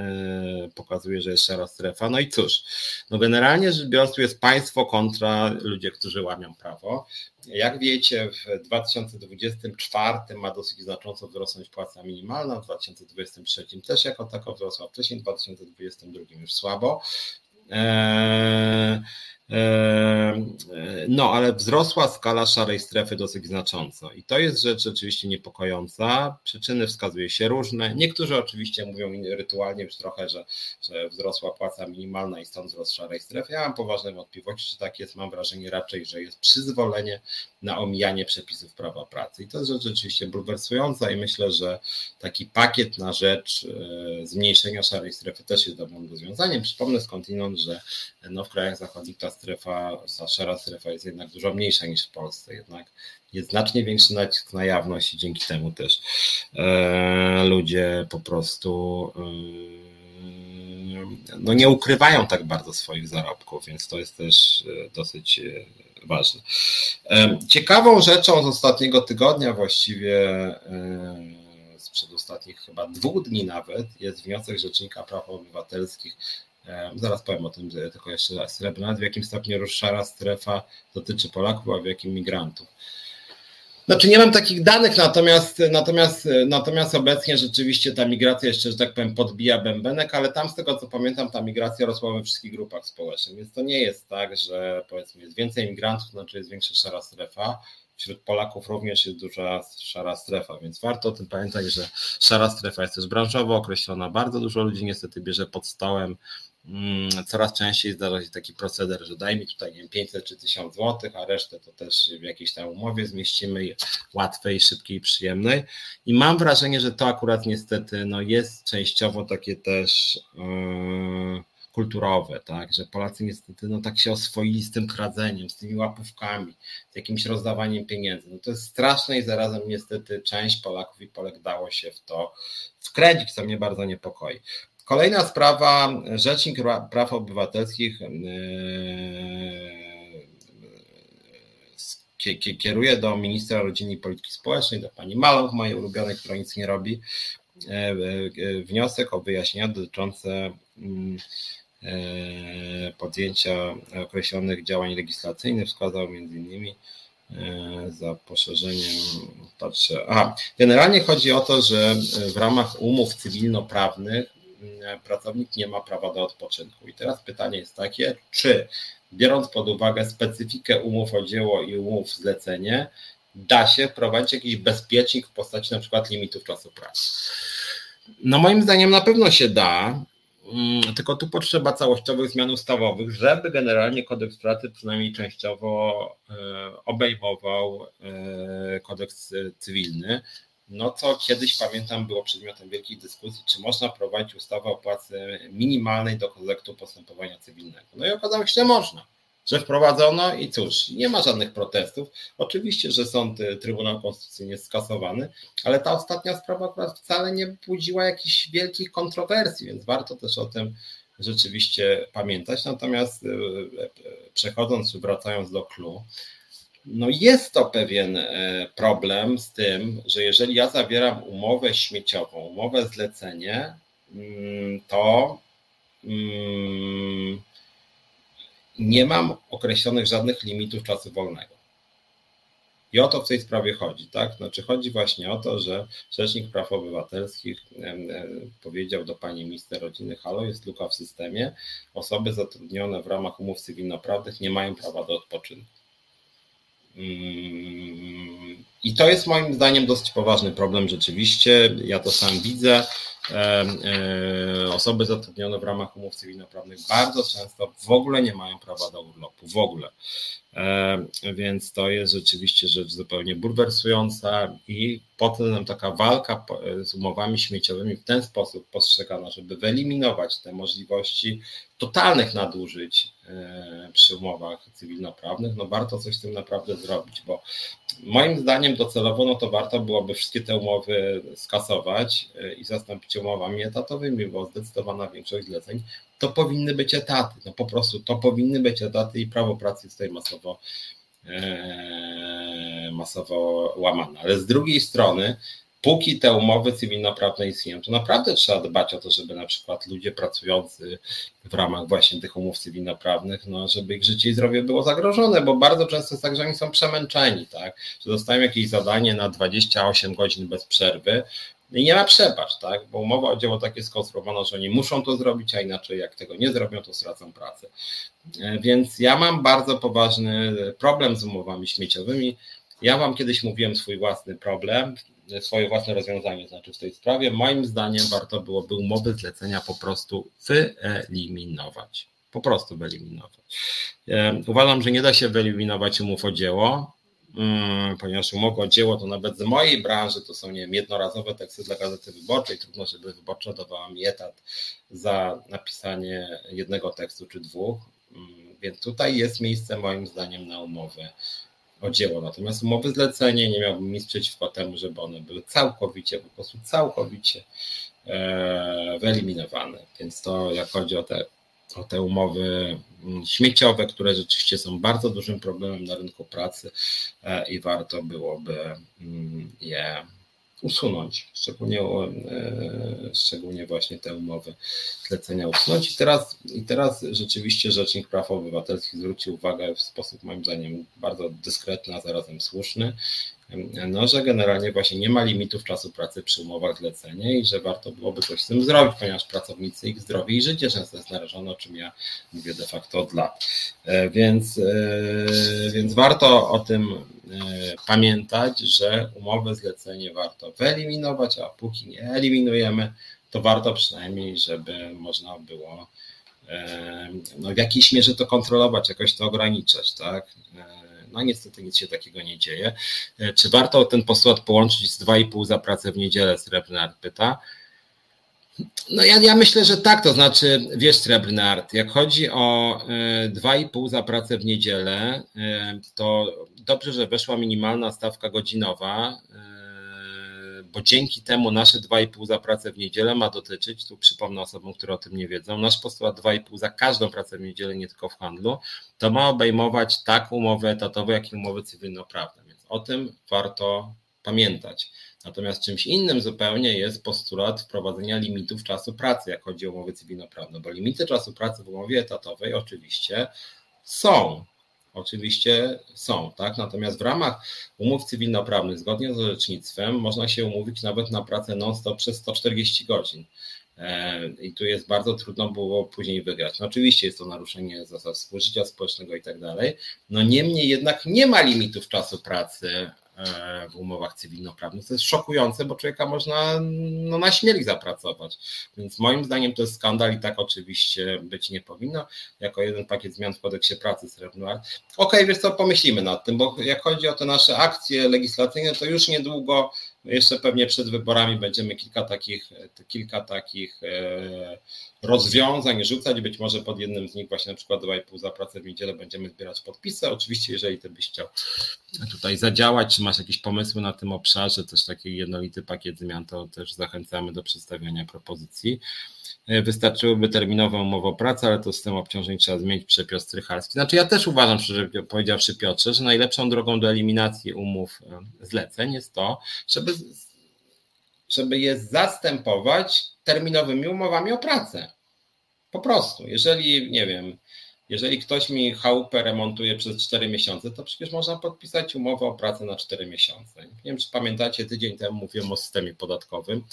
pokazuje, że jest szara strefa. No i cóż, no generalnie rzecz biorąc, tu jest państwo kontra ludzie, którzy łamią prawo. Jak wiecie, w 2024 ma dosyć znacząco wzrosnąć płaca minimalna, w 2023 też jako tako wzrosła, wcześniej w 2022 już słabo. Eee, no, ale wzrosła skala szarej strefy dosyć znacząco i to jest rzecz rzeczywiście niepokojąca. Przyczyny wskazuje się różne. Niektórzy oczywiście mówią rytualnie już trochę, że, że wzrosła płaca minimalna i stąd wzrost szarej strefy. Ja mam poważne wątpliwości, czy tak jest. Mam wrażenie raczej, że jest przyzwolenie na omijanie przepisów prawa pracy. I to jest rzecz rzeczywiście bulwersująca i myślę, że taki pakiet na rzecz e, zmniejszenia szarej strefy też jest dobrym rozwiązaniem. Przypomnę skądinąd, że no, w krajach zachodnich ta strefa, ta szara strefa jest jednak dużo mniejsza niż w Polsce, jednak jest znacznie większy nacisk na jawność i dzięki temu też e, ludzie po prostu e, no nie ukrywają tak bardzo swoich zarobków, więc to jest też e, dosyć e, ważne. E, ciekawą rzeczą z ostatniego tygodnia właściwie sprzed ostatnich chyba dwóch dni nawet jest wniosek Rzecznika Praw Obywatelskich Zaraz powiem o tym tylko jeszcze raz. W jakim stopniu szara strefa dotyczy Polaków, a w jakim migrantów. Znaczy nie mam takich danych, natomiast, natomiast, natomiast obecnie rzeczywiście ta migracja jeszcze, że tak powiem, podbija bębenek, ale tam z tego co pamiętam, ta migracja rosła we wszystkich grupach społecznych, więc to nie jest tak, że powiedzmy jest więcej migrantów, znaczy jest większa szara strefa. Wśród Polaków również jest duża szara strefa, więc warto o tym pamiętać, że szara strefa jest też branżowo określona. Bardzo dużo ludzi niestety bierze pod stołem coraz częściej zdarza się taki proceder, że daj mi tutaj nie wiem, 500 czy 1000 zł, a resztę to też w jakiejś tam umowie zmieścimy, łatwej, szybkiej, przyjemnej. I mam wrażenie, że to akurat niestety no, jest częściowo takie też yy, kulturowe, tak, że Polacy niestety no, tak się oswoili z tym kradzeniem, z tymi łapówkami, z jakimś rozdawaniem pieniędzy. No, to jest straszne i zarazem niestety część Polaków i Polek dało się w to wkręcić, co mnie bardzo niepokoi. Kolejna sprawa, Rzecznik Praw Obywatelskich yy, kieruje do ministra rodziny i polityki społecznej, do pani Maląg, mojej ulubionej, która nic nie robi, e, e, wniosek o wyjaśnienia dotyczące podjęcia określonych działań legislacyjnych. Wskazał między innymi za poszerzeniem, patrzę, aha, generalnie chodzi o to, że w ramach umów cywilnoprawnych pracownik nie ma prawa do odpoczynku. I teraz pytanie jest takie, czy biorąc pod uwagę specyfikę umów o dzieło i umów zlecenie, da się wprowadzić jakiś bezpiecznik w postaci na przykład limitów czasu pracy. No moim zdaniem na pewno się da, mm, tylko tu potrzeba całościowych zmian ustawowych, żeby generalnie kodeks pracy przynajmniej częściowo e, obejmował e, kodeks cywilny no co kiedyś pamiętam było przedmiotem wielkiej dyskusji, czy można prowadzić ustawę o płacy minimalnej do kodeksu postępowania cywilnego. No i okazało się, że można, że wprowadzono i cóż, nie ma żadnych protestów. Oczywiście, że sąd y, Trybunał Konstytucyjny jest skasowany, ale ta ostatnia sprawa wcale nie budziła jakichś wielkich kontrowersji, więc warto też o tym rzeczywiście pamiętać. Natomiast y, y, przechodząc wracając do clue, no jest to pewien e, problem z tym, że jeżeli ja zawieram umowę śmieciową, umowę zlecenie, mm, to mm, nie mam określonych żadnych limitów czasu wolnego. I o to w tej sprawie chodzi, tak? Znaczy chodzi właśnie o to, że Rzecznik Praw Obywatelskich powiedział do pani minister rodziny, halo, jest luka w systemie, osoby zatrudnione w ramach umów cywilnoprawnych nie mają prawa do odpoczynku. Mm, I to jest moim zdaniem dosyć poważny problem rzeczywiście. Ja to sam widzę. E, e, osoby zatrudnione w ramach umów cywilnoprawnych bardzo często w ogóle nie mają prawa do urlopu, w ogóle. E, więc to jest rzeczywiście rzecz zupełnie bulwersująca i potem taka walka z umowami śmieciowymi w ten sposób postrzegana, żeby wyeliminować te możliwości totalnych nadużyć przy umowach cywilnoprawnych, no warto coś z tym naprawdę zrobić, bo moim zdaniem docelowo no to warto byłoby wszystkie te umowy skasować i zastąpić umowami etatowymi, bo zdecydowana większość zleceń to powinny być etaty. No po prostu to powinny być etaty i prawo pracy jest tutaj masowo, e, masowo łamane. Ale z drugiej strony, póki te umowy cywilnoprawne istnieją, to naprawdę trzeba dbać o to, żeby na przykład ludzie pracujący w ramach właśnie tych umów cywilnoprawnych, no, żeby ich życie i zdrowie było zagrożone, bo bardzo często jest tak, że oni są przemęczeni, tak, że dostają jakieś zadanie na 28 godzin bez przerwy, i nie ma przebacz, tak? bo umowa o dzieło tak jest skonstruowana, że oni muszą to zrobić, a inaczej jak tego nie zrobią, to stracą pracę. E, więc ja mam bardzo poważny problem z umowami śmieciowymi. Ja Wam kiedyś mówiłem swój własny problem, swoje własne rozwiązanie, znaczy w tej sprawie. Moim zdaniem warto byłoby umowy zlecenia po prostu wyeliminować. Po prostu wyeliminować. E, uważam, że nie da się wyeliminować umów o dzieło, ponieważ umowa o dzieło to nawet z mojej branży to są nie wiem, jednorazowe teksty dla Gazety Wyborczej. Trudno, żeby Wyborcza dawała mi etat za napisanie jednego tekstu czy dwóch. Mm, więc tutaj jest miejsce moim zdaniem na umowy o dzieło. Natomiast umowy zlecenie nie miałbym nic przeciwko temu, żeby one były całkowicie, po prostu całkowicie e, wyeliminowane. Więc to jak chodzi o te, o te umowy mm, śmieciowe, które rzeczywiście są bardzo dużym problemem na rynku pracy e, i warto byłoby mm, je usunąć, szczególnie, e, szczególnie właśnie te umowy zlecenia usunąć. I teraz, I teraz rzeczywiście Rzecznik Praw Obywatelskich zwrócił uwagę w sposób moim zdaniem bardzo dyskretny, a zarazem słuszny, no, że generalnie właśnie nie ma limitów czasu pracy przy umowach zlecenia i że warto byłoby coś z tym zrobić, ponieważ pracownicy, ich zdrowie i życie często jest narażone, o czym ja mówię de facto od lat. E, więc, e, więc warto o tym e, pamiętać, że umowy zlecenie warto wyeliminować, a póki nie eliminujemy, to warto przynajmniej, żeby można było no, w jakiejś mierze to kontrolować, jakoś to ograniczać, tak? No niestety nic się takiego nie dzieje. E, czy warto ten postulat połączyć z 2,5 za pracę w niedzielę? Srebrny pyta. No ja, ja myślę, że tak, to znaczy, wiesz, Srebrny Art, jak chodzi o 2,5 e, za pracę w niedzielę, e, to dobrze, że weszła minimalna stawka godzinowa, bo dzięki temu nasze 2,5 za pracę w niedzielę ma dotyczyć, tu przypomnę osobom, które o tym nie wiedzą, nasz postulat 2,5 za każdą pracę w niedzielę, nie tylko w handlu, to ma obejmować tak umowy etatowe, jak i umowy cywilnoprawne, więc o tym warto pamiętać. Natomiast czymś innym zupełnie jest postulat wprowadzenia limitów czasu pracy, jak chodzi o umowy cywilnoprawne, bo limity czasu pracy w umowie etatowej oczywiście są oczywiście są, tak? Natomiast w ramach umów cywilnoprawnych, zgodnie z orzecznictwem, można się umówić nawet na pracę non-stop przez 140 godzin. E, I tu jest bardzo trudno było później wygrać. No oczywiście jest to naruszenie zasad współżycia społecznego i tak dalej. No niemniej jednak nie ma limitów czasu pracy w umowach cywilnoprawnych. To jest szokujące, bo człowieka można no, na śmierć zapracować. Więc moim zdaniem to jest skandal i tak oczywiście być nie powinno. Jako jeden pakiet zmian w kodeksie pracy Srebrny Okej, okay, wiesz co, pomyślimy nad tym, bo jak chodzi o te nasze akcje legislacyjne, to już niedługo jeszcze pewnie przed wyborami będziemy kilka takich, kilka takich e, rozwiązań rzucać. Być może pod jednym z nich, właśnie na przykład 2,5 za pracę w niedzielę, będziemy zbierać podpisy. Oczywiście, jeżeli ty byś chciał tutaj zadziałać, czy masz jakieś pomysły na tym obszarze, też taki jednolity pakiet zmian, to też zachęcamy do przedstawiania propozycji. E, wystarczyłyby terminowe umowy o pracę, ale to system obciążeń trzeba zmienić przepis strycharski. Znaczy ja też uważam, szczerze powiedziawszy Piotrze, że najlepszą drogą do eliminacji umów e, zleceń jest to, żeby, żeby je zastępować terminowymi umowami o pracę. Po prostu, jeżeli, nie wiem, jeżeli ktoś mi chałupę remontuje przez 4 miesiące, to przecież można podpisać umowę o pracę na 4 miesiące. Nie wiem, czy pamiętacie, tydzień temu mówiłem o systemie podatkowym.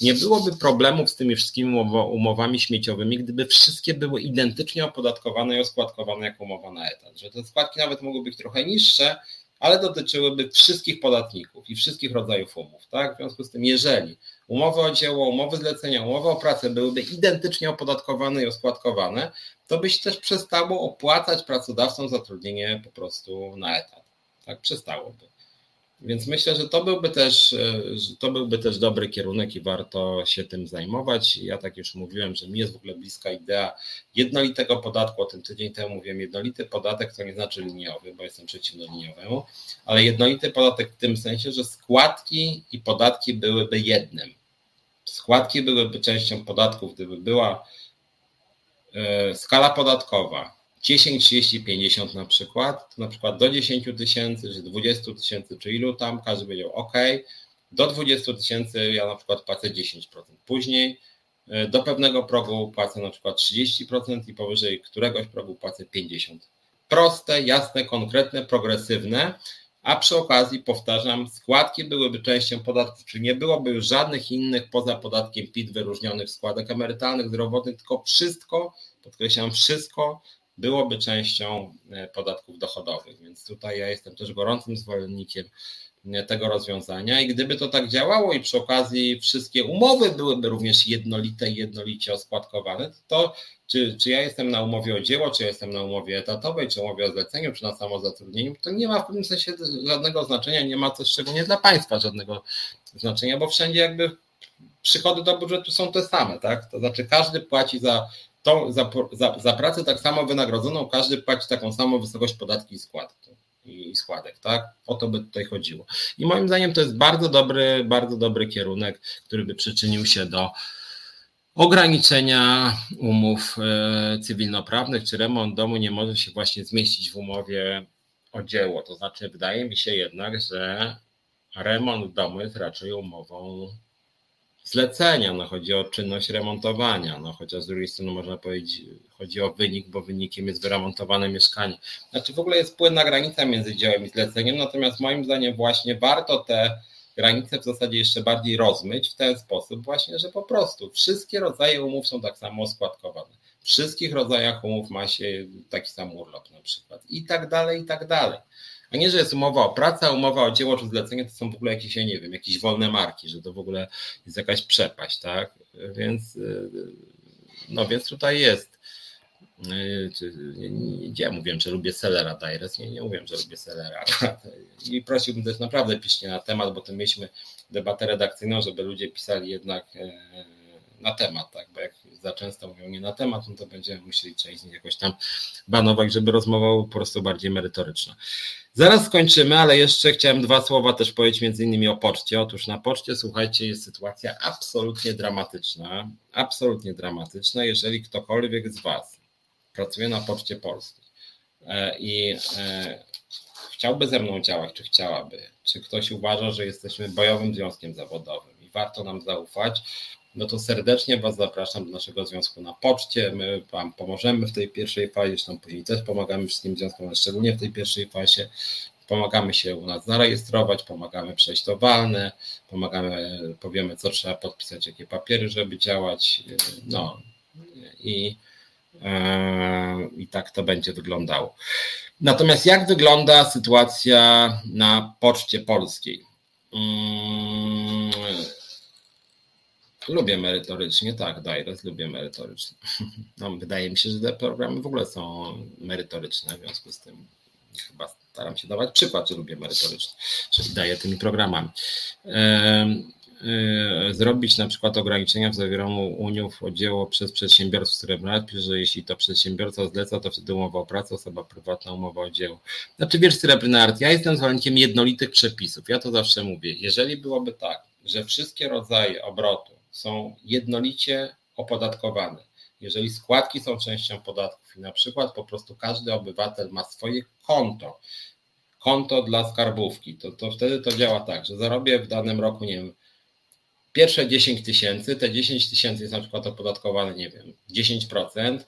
Nie byłoby problemów z tymi wszystkimi umowami śmieciowymi, gdyby wszystkie były identycznie opodatkowane i oskładkowane jako umowa na etat. Że te składki nawet mogły być trochę niższe, ale dotyczyłyby wszystkich podatników i wszystkich rodzajów umów. Tak? W związku z tym, jeżeli umowy o dzieło, umowy zlecenia, umowy o pracę byłyby identycznie opodatkowane i oskładkowane, to byś też przestało opłacać pracodawcom zatrudnienie po prostu na etat. Tak, przestałoby. Więc myślę, że to byłby też, e, to byłby też dobry kierunek i warto się tym zajmować. Ja tak już mówiłem, że mi jest w ogóle bliska idea jednolitego podatku. O tym tydzień temu mówiłem, jednolity podatek to nie znaczy liniowy, bo jestem przeciwny liniowemu, ale jednolity podatek w tym sensie, że składki i podatki byłyby jednym. Składki byłyby częścią podatków, gdyby była skala podatkowa 10, 30, 50 na przykład, to na przykład do 10 tysięcy, czy 20 tysięcy, czy ilu tam, każdy powiedział OK, do 20 tysięcy ja na przykład płacę 10%. Później e, do pewnego progu płacę na przykład 30% i powyżej któregoś progu płacę 50%. Proste, jasne, konkretne, progresywne, a przy okazji powtarzam, składki byłyby częścią podatków, czyli nie byłoby już żadnych innych poza podatkiem PIT wyróżnionych składek emerytalnych, zdrowotnych, tylko wszystko, podkreślam, wszystko byłoby częścią e, podatków dochodowych. Więc tutaj ja jestem też gorącym zwolennikiem tego rozwiązania i gdyby to tak działało i przy okazji wszystkie umowy byłyby również jednolite i jednolicie oskładkowane, to czy, czy ja jestem na umowie o dzieło, czy ja jestem na umowie etatowej, czy umowie o zleceniu, czy na samozatrudnieniu, to nie ma w pewnym sensie żadnego znaczenia, nie ma też szczególnie dla państwa żadnego znaczenia, bo wszędzie jakby przychody do budżetu są te same, tak? To znaczy każdy płaci za, tą, za, za, za pracę tak samo wynagrodzoną, każdy płaci taką samą wysokość podatki i składki i składek, tak? O to by tutaj chodziło. I moim zdaniem to jest bardzo dobry, bardzo dobry kierunek, który by przyczynił się do ograniczenia umów e, cywilnoprawnych, czy remont domu nie może się właśnie zmieścić w umowie o dzieło. To znaczy, wydaje mi się jednak, że remont domu jest raczej umową zlecenia, no chodzi o czynność remontowania, no chociaż z drugiej strony można powiedzieć, chodzi o wynik, bo wynikiem jest wyremontowane mieszkanie. Znaczy w ogóle jest płynna granica między dziełem i zleceniem, natomiast moim zdaniem właśnie warto te granice w zasadzie jeszcze bardziej rozmyć w ten sposób właśnie, że po prostu wszystkie rodzaje umów są tak samo składkowane. W wszystkich rodzajach umów ma się taki sam urlop na przykład i tak dalej, i tak dalej. A nie, że jest umowa o pracę, umowa o dzieło czy zlecenie, to są w ogóle jakieś, ja nie wiem, jakieś wolne marki, że to w ogóle jest jakaś przepaść, tak? Więc, no więc tutaj jest. Gdzie ja mówiłem, że lubię Sellera Direct? Nie, nie mówiłem, że lubię Sellera. I prosiłbym też naprawdę piszcie na temat, bo to mieliśmy debatę redakcyjną, żeby ludzie pisali jednak e, na temat, tak? Bo jak za często mówią nie na temat, no to będziemy musieli część z nich jakoś tam banować, żeby rozmowa była po prostu bardziej merytoryczna. Zaraz skończymy, ale jeszcze chciałem dwa słowa też powiedzieć między innymi o poczcie. Otóż na poczcie, słuchajcie, jest sytuacja absolutnie dramatyczna, absolutnie dramatyczna, jeżeli ktokolwiek z Was pracuje na Poczcie Polskiej e, i e, chciałby ze mną działać, czy chciałaby, czy ktoś uważa, że jesteśmy bojowym związkiem zawodowym i warto nam zaufać, no to serdecznie Was zapraszam do naszego związku na poczcie. My Wam pomożemy w tej pierwszej fazie, zresztą później też pomagamy wszystkim związkom, ale szczególnie w tej pierwszej fazie. Pomagamy się u nas zarejestrować, pomagamy przejść to walne, pomagamy, powiemy, co trzeba podpisać, jakie papiery, żeby działać. No i, e, i tak to będzie wyglądało. Natomiast jak wygląda sytuacja na Poczcie Polskiej? Lubię merytorycznie, tak, Dajres, lubię merytorycznie. No, wydaje mi się, że te programy w ogóle są merytoryczne, w związku z tym chyba staram się dawać przykład, że lubię merytorycznie, czyli daję tymi programami. Zrobić na przykład ograniczenia w zawieraniu uniów o dzieło przez przedsiębiorców srebrnat, że jeśli to przedsiębiorca zleca, to wtedy umowa o pracę, osoba prywatna umowa o dzieło. Znaczy wiesz srebrnat, ja jestem zwolennikiem jednolitych przepisów, ja to zawsze mówię, jeżeli byłoby tak, że wszystkie rodzaje obrotu są jednolicie opodatkowane. Jeżeli składki są częścią podatków i na przykład po prostu każdy obywatel ma swoje konto, konto dla skarbówki, to, to wtedy to działa tak, że zarobię w danym roku, nie wiem, pierwsze 10 tysięcy, te 10 tysięcy jest na przykład opodatkowane, nie wiem, 10%,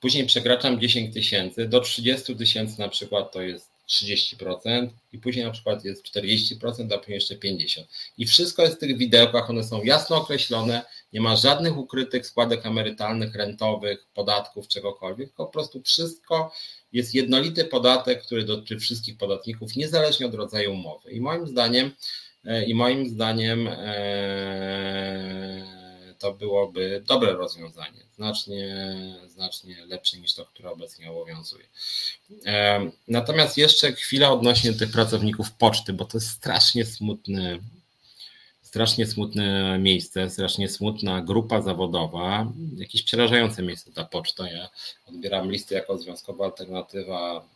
później przekraczam 10 tysięcy, do 30 tysięcy na przykład to jest 30% i później na przykład jest 40%, a później jeszcze 50%. I wszystko jest w tych widełkach, one są jasno określone, nie ma żadnych ukrytych składek emerytalnych, rentowych, podatków, czegokolwiek, po prostu wszystko jest jednolity podatek, który dotyczy wszystkich podatników, niezależnie od rodzaju umowy. I moim zdaniem, e, i moim zdaniem ee, to byłoby dobre rozwiązanie, znacznie, znacznie lepsze niż to, które obecnie obowiązuje. Natomiast jeszcze chwila odnośnie tych pracowników poczty, bo to jest strasznie smutny, strasznie smutne miejsce, strasznie smutna grupa zawodowa, jakieś przerażające miejsce ta poczta. Ja odbieram listy jako związkowa alternatywa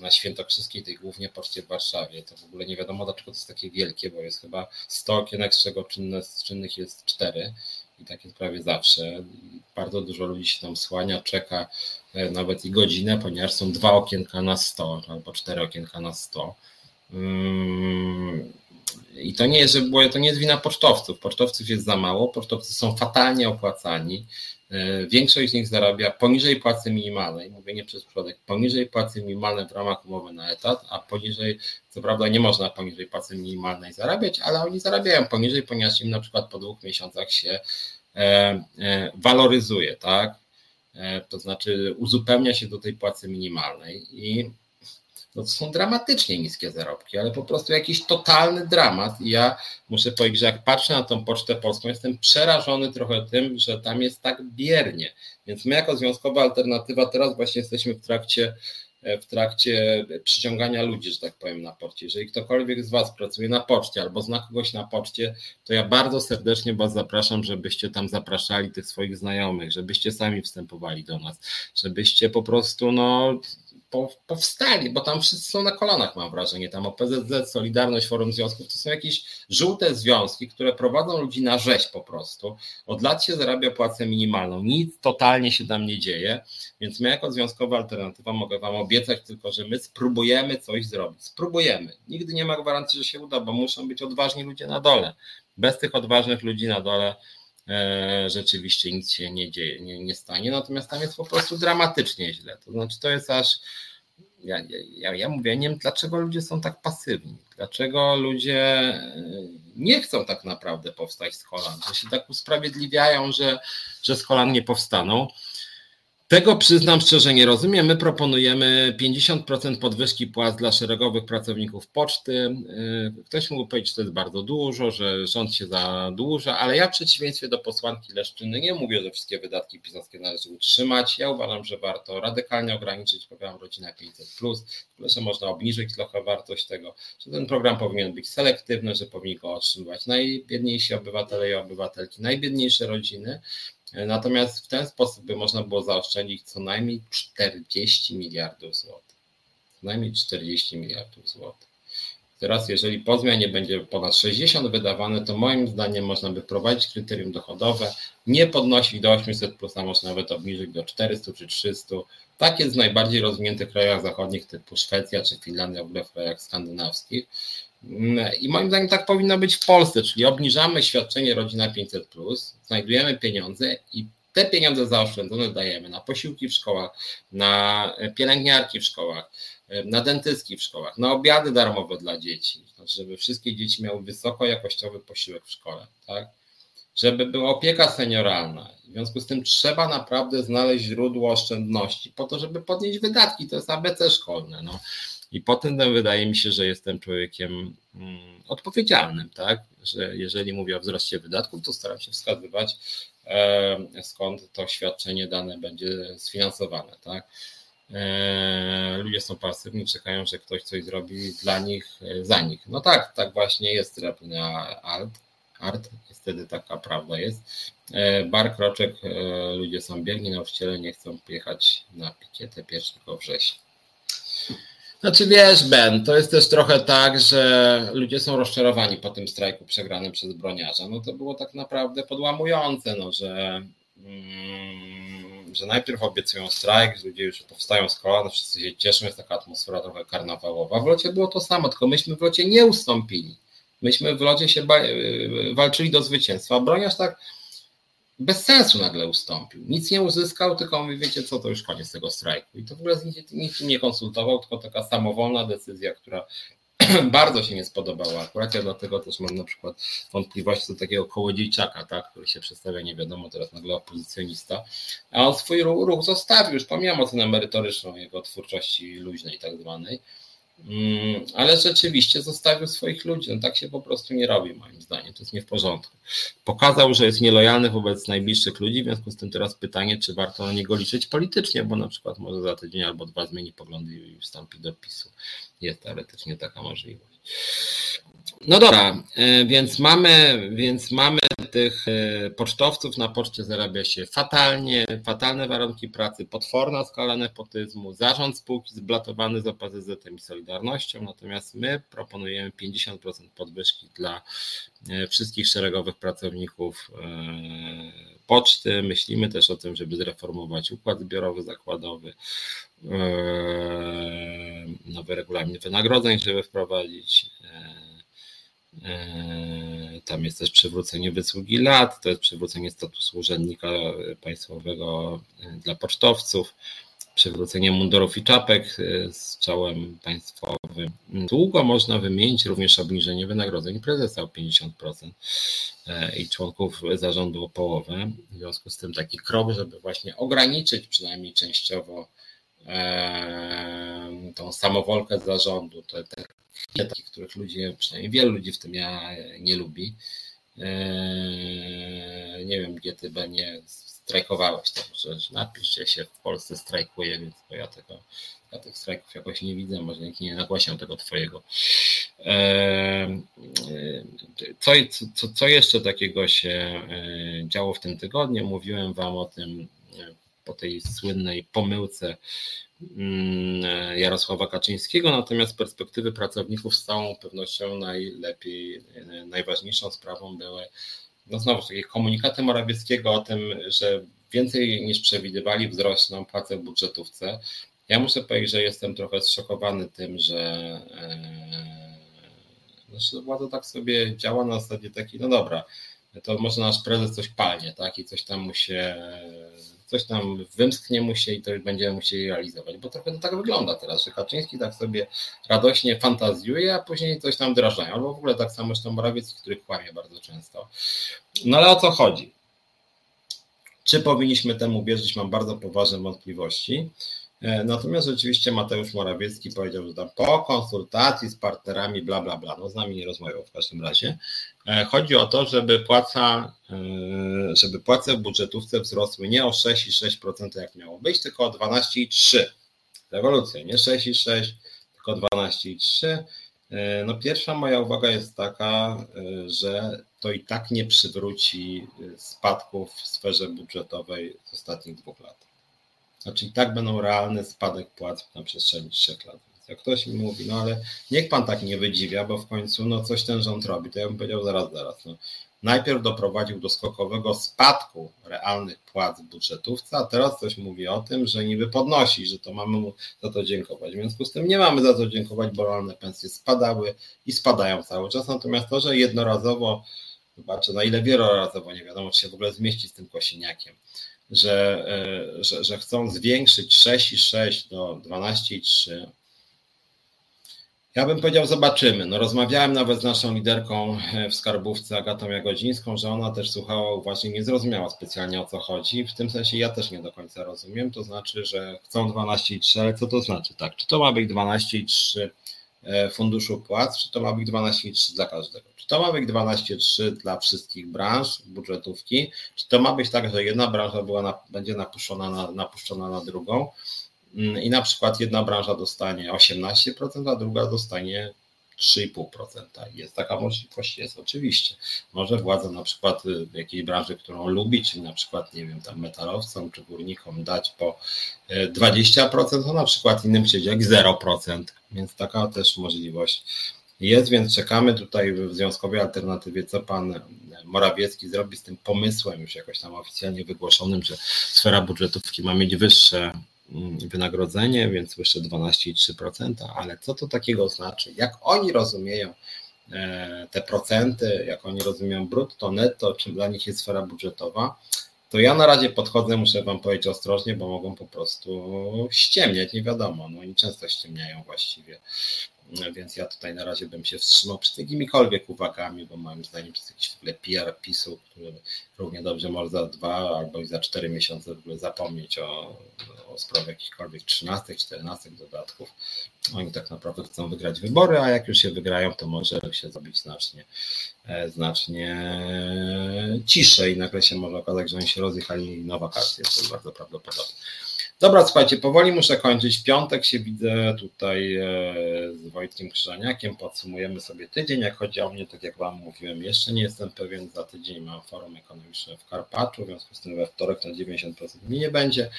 na Świętokrzyskiej, tej głównie poczcie w Warszawie. To w ogóle nie wiadomo, dlaczego to jest takie wielkie, bo jest chyba 100 okienek, z czego czynne, czynnych jest 4 i tak jest prawie zawsze. Bardzo dużo ludzi się tam słania, czeka e, nawet i godzinę, ponieważ są dwa okienka na 100 albo cztery okienka na 100. Mm, I to nie jest, że było, to nie jest wina pocztowców. Pocztowców jest za mało, pocztowcy są fatalnie opłacani. E, większość z nich zarabia poniżej płacy minimalnej, mówię nie przez przypadek, poniżej płacy minimalnej w ramach umowy na etat, a poniżej, co prawda nie można poniżej płacy minimalnej zarabiać, ale oni zarabiają poniżej, ponieważ im na przykład po dwóch miesiącach się e, e, waloryzuje, tak? To znaczy uzupełnia się do tej płacy minimalnej i no to są dramatycznie niskie zarobki, ale po prostu jakiś totalny dramat. I ja muszę powiedzieć, że jak patrzę na tą pocztę polską, jestem przerażony trochę tym, że tam jest tak biernie. Więc my jako związkowa alternatywa teraz właśnie jesteśmy w trakcie w trakcie przyciągania ludzi, że tak powiem, na porcie. Jeżeli ktokolwiek z Was pracuje na poczcie albo zna kogoś na poczcie, to ja bardzo serdecznie Was zapraszam, żebyście tam zapraszali tych swoich znajomych, żebyście sami wstępowali do nas, żebyście po prostu no powstali, bo tam wszyscy są na kolanach, mam wrażenie. Tam OPZZ, Solidarność, Forum Związków, to są jakieś żółte związki, które prowadzą ludzi na rzeź po prostu. Od lat się zarabia płacę minimalną. Nic totalnie się tam nie dzieje, więc my jako związkowa alternatywa mogę Wam obiecać tylko, że my spróbujemy coś zrobić. Spróbujemy. Nigdy nie ma gwarancji, że się uda, bo muszą być odważni ludzie na dole. Bez tych odważnych ludzi na dole rzeczywiście nic się nie dzieje, nie, nie stanie. Natomiast tam jest po prostu dramatycznie źle. To znaczy, to jest aż ja, ja, ja mówię, nie wiem, dlaczego ludzie są tak pasywni, dlaczego ludzie e, nie chcą tak naprawdę powstać z kolan, że się tak usprawiedliwiają, że, że z kolan nie powstaną. Tego przyznam szczerze nie rozumiem. My proponujemy 50% podwyżki płac dla szeregowych pracowników poczty. Y, ktoś mógł powiedzieć, że to jest bardzo dużo, że rząd się zadłuża, ale ja w przeciwieństwie do posłanki Leszczyny nie mówię, że wszystkie wydatki pisowskie należy utrzymać. Ja uważam, że warto radykalnie ograniczyć program Rodzina 500+, że można obniżyć trochę wartość tego, że ten program powinien być selektywny, że powinni go otrzymywać najbiedniejsi obywatele i obywatelki, najbiedniejsze rodziny, Natomiast w ten sposób by można było zaoszczędzić co najmniej 40 miliardów złotych. Co najmniej 40 miliardów złotych. Teraz, jeżeli po zmianie będzie ponad 60 wydawane, to moim zdaniem można by wprowadzić kryterium dochodowe, nie podnosić do 800, plus, a można nawet obniżyć do 400 czy 300. Tak jest w najbardziej rozwiniętych krajach zachodnich, typu Szwecja czy Finlandia, w ogóle w krajach skandynawskich. I moim zdaniem tak powinno być w Polsce, czyli obniżamy świadczenie rodzina 500, znajdujemy pieniądze i te pieniądze zaoszczędzone dajemy na posiłki w szkołach, na pielęgniarki w szkołach, na dentystki w szkołach, na obiady darmowe dla dzieci, znaczy, żeby wszystkie dzieci miały wysokojakościowy posiłek w szkole, tak? żeby była opieka senioralna. W związku z tym trzeba naprawdę znaleźć źródło oszczędności po to, żeby podnieść wydatki. To jest ABC szkolne. No. I potem wydaje mi się, że jestem człowiekiem mm, odpowiedzialnym, tak? Że jeżeli mówię o wzroście wydatków, to staram się wskazywać, e, skąd to świadczenie dane będzie sfinansowane, tak? E, ludzie są pasywni, czekają, że ktoś coś zrobi dla nich, e, za nich. No tak, tak właśnie jest na art, art, wtedy taka prawda jest. Bar kroczek, ludzie są biegni, nauczyciele nie chcą jechać na pikietę 1 września. Znaczy wiesz, Ben, to jest też trochę tak, że ludzie są rozczarowani po tym strajku przegranym przez broniarza. No to było tak naprawdę podłamujące, no, że, mm, że najpierw obiecują strajk, ludzie już powstają z kolan, wszyscy się cieszą, jest taka atmosfera trochę karnawałowa. W locie było to samo, tylko myśmy w locie nie ustąpili. Myśmy w locie się walczyli do zwycięstwa. Broniarz tak bez sensu nagle ustąpił. Nic nie uzyskał, tylko mówi, wiecie co, to już koniec tego strajku. I to w ogóle z nikim nie konsultował, tylko taka samowolna decyzja, która bardzo się nie spodobała akurat. Ja dlatego też mam na przykład wątpliwości do takiego kołodziejczaka, tak, który się przedstawia nie wiadomo, teraz nagle opozycjonista, a on swój ruch zostawił, już pomijam ocenę merytoryczną jego twórczości luźnej tak zwanej, ale rzeczywiście zostawił swoich ludzi. No tak się po prostu nie robi, moim zdaniem. To jest nie w porządku. Pokazał, że jest nielojalny wobec najbliższych ludzi, w związku z tym teraz pytanie, czy warto na niego liczyć politycznie, bo na przykład może za tydzień albo dwa zmieni poglądy i wstąpi do PiSu. Jest teoretycznie taka możliwość. No dobra, e, więc mamy, więc mamy tych e, pocztowców na poczcie zarabia się fatalnie, fatalne warunki pracy, potworna skala nepotyzmu, zarząd spółki zblatowany z opazz i Solidarnością, natomiast my proponujemy 50% podwyżki dla e, wszystkich szeregowych pracowników poczty. Myślimy też o tym, żeby zreformować układ zbiorowy, zakładowy, nowy regulamin wynagrodzeń, żeby wprowadzić tam jest też przywrócenie wysługi lat, to jest przywrócenie statusu urzędnika państwowego e, dla pocztowców, przywrócenie mundurów i czapek e, z czołem państwowym. Długo można wymienić również obniżenie wynagrodzeń prezesa o 50% i członków zarządu o połowę. W związku z tym taki krok, żeby właśnie ograniczyć przynajmniej częściowo tą samowolkę zarządu, te, te takich, których ludzie, przynajmniej wielu ludzi w tym ja nie lubi. Nie wiem, gdzie ty nie strajkowałeś, to napisz, że się w Polsce strajkuje, więc bo ja tego ja tych strajków jakoś nie widzę, może nikt nie nagłaśniał tego twojego. Co, co, co jeszcze takiego się działo w tym tygodniu? Mówiłem wam o tym po tej słynnej pomyłce mm, Jarosława Kaczyńskiego, natomiast z perspektywy pracowników z całą pewnością najlepiej, najważniejszą sprawą były no znowu takie komunikaty Morawieckiego o tym, że więcej niż przewidywali wzrosną płace w budżetówce. Ja muszę powiedzieć, że jestem trochę zszokowany tym, że, e, władza tak sobie działa na zasadzie takiej, no dobra, to może nasz prezes coś palnie, tak, i coś tam mu się coś tam wymsknie mu się i to będziemy musieli realizować, bo trochę to tak wygląda teraz, że Kaczyński tak sobie radośnie fantazjuje, a później coś tam wdrażają, albo w ogóle tak samo zresztą Morawiecki, który kłamie bardzo często. No ale o co chodzi? Czy powinniśmy temu wierzyć? Mam bardzo poważne wątpliwości. E, natomiast rzeczywiście Mateusz Morawiecki powiedział, że tam po konsultacji z partnerami, bla, bla, bla, no z nami nie rozmawiał w każdym razie. E, chodzi o to, żeby płaca, e, żeby płace w budżetówce wzrosły nie o 6,6% jak miało być, tylko o 12,3%. Rewolucja, nie 6,6%, tylko 12,3%. No pierwsza moja uwaga jest taka, że to i tak nie przywróci spadków w sferze budżetowej z ostatnich dwóch lat. Znaczy i tak będą realny spadek płac na przestrzeni trzech lat. Jak ktoś mi mówi, no ale niech pan tak nie wydziwia, bo w końcu no coś ten rząd robi, to ja bym powiedział zaraz, zaraz. No. Najpierw doprowadził do skokowego spadku realnych płac w budżetówce, a teraz coś mówi o tym, że niby podnosi, że to mamy mu za to dziękować. W związku z tym nie mamy za to dziękować, bo realne pensje spadały i spadają cały czas. Natomiast to, że jednorazowo, zobaczę na ile wielorazowo, nie wiadomo, czy się w ogóle zmieści z tym kosiniakiem, że, e, że, że chcą zwiększyć 6,6 do 12,3. Ja bym powiedział, zobaczymy. No, rozmawiałem nawet z naszą liderką e, w skarbówce Agatą Jagodzińską, że ona też słuchała uważnie, nie zrozumiała specjalnie o co chodzi. W tym sensie ja też nie do końca rozumiem. To znaczy, że chcą 12,3, ale co to znaczy? Tak, czy to ma być 12,3 e, funduszu płac, czy to ma być 12,3 dla każdego? Czy to ma być 12,3 dla wszystkich branż budżetówki? Czy to ma być tak, że jedna branża była na, będzie napuszczona na, napuszczona na drugą mm, i na przykład jedna branża dostanie 18%, a druga dostanie 3,5%. Jest taka możliwość, jest oczywiście. Może władza na przykład y, w jakiejś branży, którą lubi, czyli na przykład, nie wiem, tam metalowcom czy górnikom dać po 20%, y, to na przykład innym przyjdzie 0%, więc taka też możliwość jest, więc czekamy tutaj w Związkowej Alternatywie, co pan Morawiecki zrobi z tym pomysłem już jakoś tam oficjalnie wygłoszonym, że sfera budżetówki ma mieć wyższe wynagrodzenie, więc wyższe 12,3%, ale co to takiego znaczy? Jak oni rozumieją e, te procenty, jak oni rozumieją brutto, netto, czym dla nich jest sfera budżetowa, to ja na razie podchodzę, muszę wam powiedzieć ostrożnie, bo mogą po prostu ściemniać, nie wiadomo, no oni często ściemniają właściwie więc ja tutaj na razie bym się wstrzymał przed jakimikolwiek uwagami, bo moim zdaniem to jest jakiś w ogóle PR PiSu, który równie dobrze może za dwa albo i za cztery miesiące w ogóle zapomnieć o, o sprawie jakichkolwiek trzynastych, czternastych dodatków. Oni tak naprawdę chcą wygrać wybory, a jak już się wygrają, to może się zrobić znacznie, e, znacznie ciszej nagle się może okazać, że oni się rozjechali na wakacje, to jest bardzo prawdopodobne. Dobra, słuchajcie, powoli muszę kończyć. Piątek się widzę tutaj e, z Wojtkiem Krzyżaniakiem. Podsumujemy sobie tydzień. Jak chodzi o mnie, tak jak Wam mówiłem, jeszcze nie jestem pewien. Za tydzień mam forum ekonomiczne w Karpaczu, w związku z tym we wtorek na 90% mi nie będzie,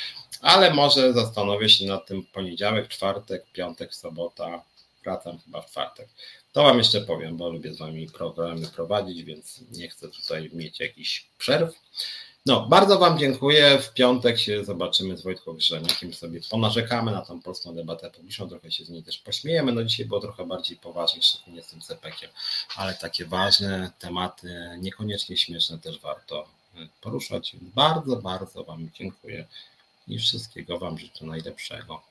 ale może zastanowię się nad tym poniedziałek, czwartek, piątek, sobota. Wracam chyba w czwartek. To Wam jeszcze powiem, bo lubię z Wami programy prowadzić, więc nie chcę tutaj mieć jakichś przerw. No, bardzo Wam dziękuję. W piątek się zobaczymy z Wojtką Grzeniakiem, sobie ponarzekamy na tą polską debatę publiczną, trochę się z niej też pośmiejemy. No dzisiaj było trochę bardziej poważnie, szczególnie z tym cepekiem, ale takie ważne tematy, niekoniecznie śmieszne też warto poruszać. Bardzo, bardzo Wam dziękuję i wszystkiego Wam życzę najlepszego.